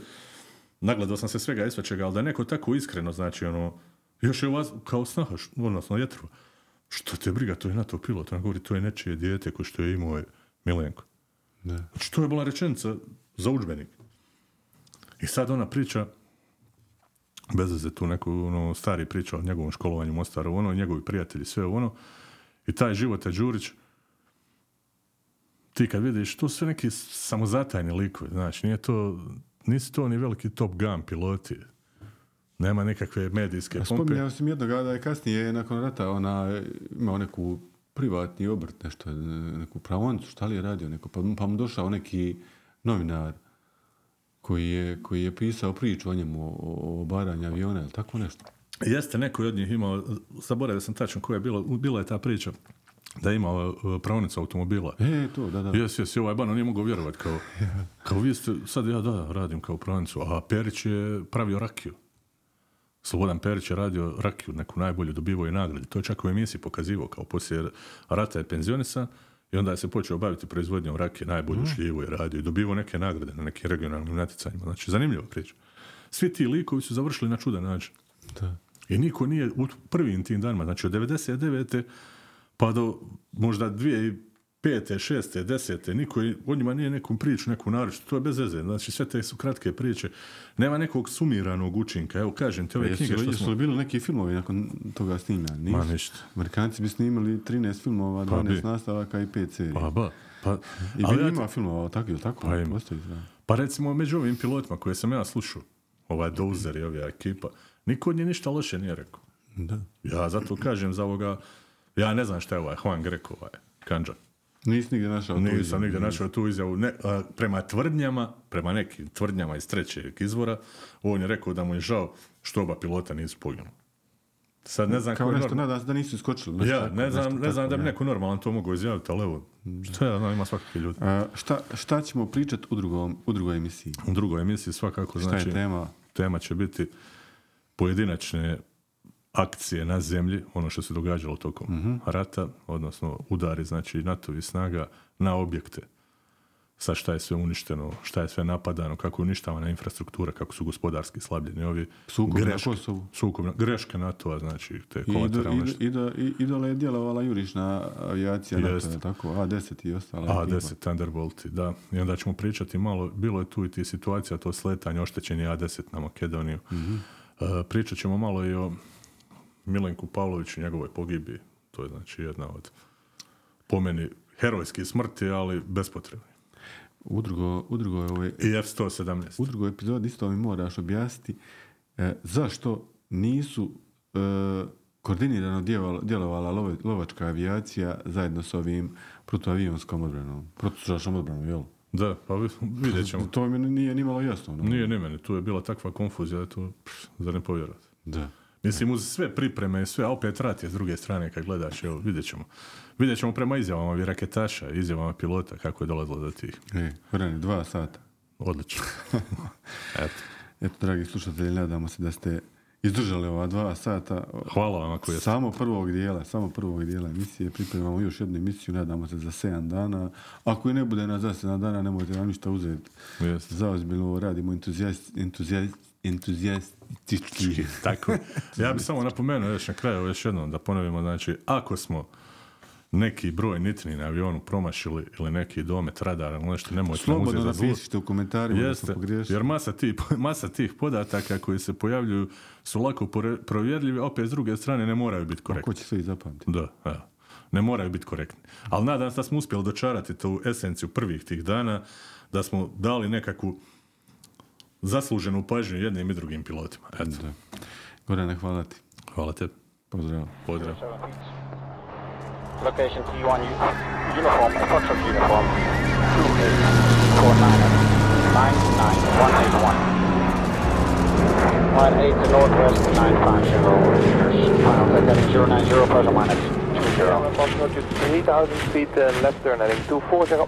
nagledao sam se svega i ali da je neko tako iskreno, znači, ono, još je vas, kao snaha, odnosno jetru, što te briga, to je NATO pilot, on govori, to je nečije dijete ko što je imao Milenko. Znači, to je bila rečenica za udžbenik. I sad ona priča, bez veze tu neku, ono, stari priča o njegovom školovanju Mostaru, ono, njegovi prijatelji, sve ono, i taj Života Đurić, ti kad vidiš, to su neki samozatajni likovi, znači, nije to, nisi to ni veliki Top Gun piloti, nema nekakve medijske pompe. spominjao sam jednoga da je kasnije nakon rata ona imao neku privatni obrt, nešto, neku pravoncu, šta li je radio, neko, pa, pa mu došao neki novinar koji je, koji je pisao priču o njemu, o, o baranju aviona, ili tako nešto. Jeste, neko je od njih imao, zaboravio sam tačno koja je bila, bila je ta priča, da je imao uh, pravnicu automobila. E, to, da, da. Jes, jes, ovaj bano nije mogao vjerovati kao, *laughs* kao vi ste, sad ja da, radim kao pravnicu, a Perić je pravio rakiju. Slobodan Perić je radio rakiju, neku najbolju, dobivao je nagrade. To je čak u emisiji pokazivao, kao poslije rata je penzionisa i onda je se počeo baviti proizvodnjom rakije, najbolju šljivu je radio i dobivao neke nagrade na nekim regionalnim natjecanjima. Znači, zanimljiva priča. Svi ti likovi su završili na čudan način. da. I niko nije u prvim tim danima, znači od 99. pa do možda 2005. 6. 10. niko o njima nije neku priču, neku naruču, to je bez veze. Znači sve te su kratke priče. Nema nekog sumiranog učinka. Evo kažem ti ove Jesu, knjige što jesu smo... li bili neki filmovi nakon toga snimanja? Nisu. Ma ništa. Amerikanci bi snimali 13 filmova, Pa 12 bi. nastavaka i 5 serija. Pa ba. Pa, I ali bi ja ti- ima filmova, tako ili tako? Pa ima. Postoji, da. Pa recimo među ovim pilotima koje sam ja slušao, ovaj Dozer i ova ekipa, niko od njih ništa loše nije rekao. Da. Ja zato kažem za ovoga, ja ne znam šta je ovaj Juan Greco, ovaj Kanđa. Nisi nigdje našao Nisam izjavu. nigdje našao tu izjavu. Ne, a, prema tvrdnjama, prema nekim tvrdnjama iz trećeg izvora, on je rekao da mu je žao što oba pilota nisu poginuli. Sad ne znam Kao nešto, nadam se da nisu iskočili. nešto Ja, tako, ne znam, nešto ne znam tako, da bi neko normalan to mogao izjaviti, ali evo, šta ja znam, ima svakakvi ljudi. A, šta, šta ćemo pričati u, drugom, u drugoj emisiji? U drugoj emisiji svakako, Šta znači, je tema? tema će biti pojedinačne akcije na zemlji, ono što se događalo tokom Mhm. rata, odnosno udari, znači NATO-vi snaga na objekte. Sa šta je sve uništeno, šta je sve napadano, kako je uništavana infrastruktura, kako su gospodarski slabljeni ovi Sukob na greške, Kosovu. sukob na- greške NATO-a, znači te kolateralne i, do, i, i dole je djelovala jurišna avijacija NATO, tako? A10 i ostala. A10 Thunderbolti, da. I onda ćemo pričati malo, bilo je tu i ti situacija, to sletanje, oštećeni A10 na Makedoniju. E, pričat ćemo malo i o Milenku Pavloviću i njegovoj pogibi. To je znači jedna od po meni herojskih smrti, ali bespotrebni. U, drugo, u, ovoj, I F-117. u drugoj epizodi isto mi moraš objasniti e, zašto nisu e, koordinirano djelovala, lovačka avijacija zajedno s ovim protuavionskom odbranom, protuzračnom odbranom, jel? Da, pa vi- vidjet ćemo. *laughs* To mi nije ni malo jasno. No? Nije ni meni, tu je bila takva konfuzija, to, pff, za ne povjerovati. Da. Mislim, uz sve pripreme i sve, a opet rat je s druge strane kad gledaš, evo, vidjet ćemo. Vidjet ćemo prema izjavama ovih raketaša, izjavama pilota, kako je dolazilo do tih. E, vrani, dva sata. Odlično. *laughs* Eto. Eto, dragi slušatelji, nadamo se da ste izdržali ova dva sata. Hvala vam ako jeste. Samo prvog dijela, samo prvog dijela emisije. Pripremamo još jednu emisiju, nadamo se za 7 dana. Ako i ne bude na za 7 dana, nemojte nam ništa uzeti. Jeste. Zaozbiljno radimo entuzijast, entuzijast, entuzijastički. *laughs* Tako. Ja bih samo napomenuo još na kraju, još jednom da ponovimo, znači, ako smo neki broj nitni na avionu promašili ili neki domet radara ili nešto, nemojte nam Slobodno zlo. napišite u komentarima da Jeste, pogriješili. jer masa tih, *laughs* masa tih podataka koji se pojavljuju su lako provjerljivi, a opet s druge strane ne moraju biti Ko korektni. će sve i zapamtiti? Da, evo. Ne moraju biti korektni. Ali nadam se da smo uspjeli dočarati tu esenciju prvih tih dana, da smo dali nekakvu zasluženu pažnju jednim i drugim pilotima. Eto, Da. Gorane, hvala ti. hvala tebi. Pozdrav. Pozdrav. Location T1 u- uniform, Foxtrot uniform, 2849 Line 8 to northwest, 950 meters. Final heading 090 plus or minus 20. Foxtrot, 3000 feet uh, left turn heading 240.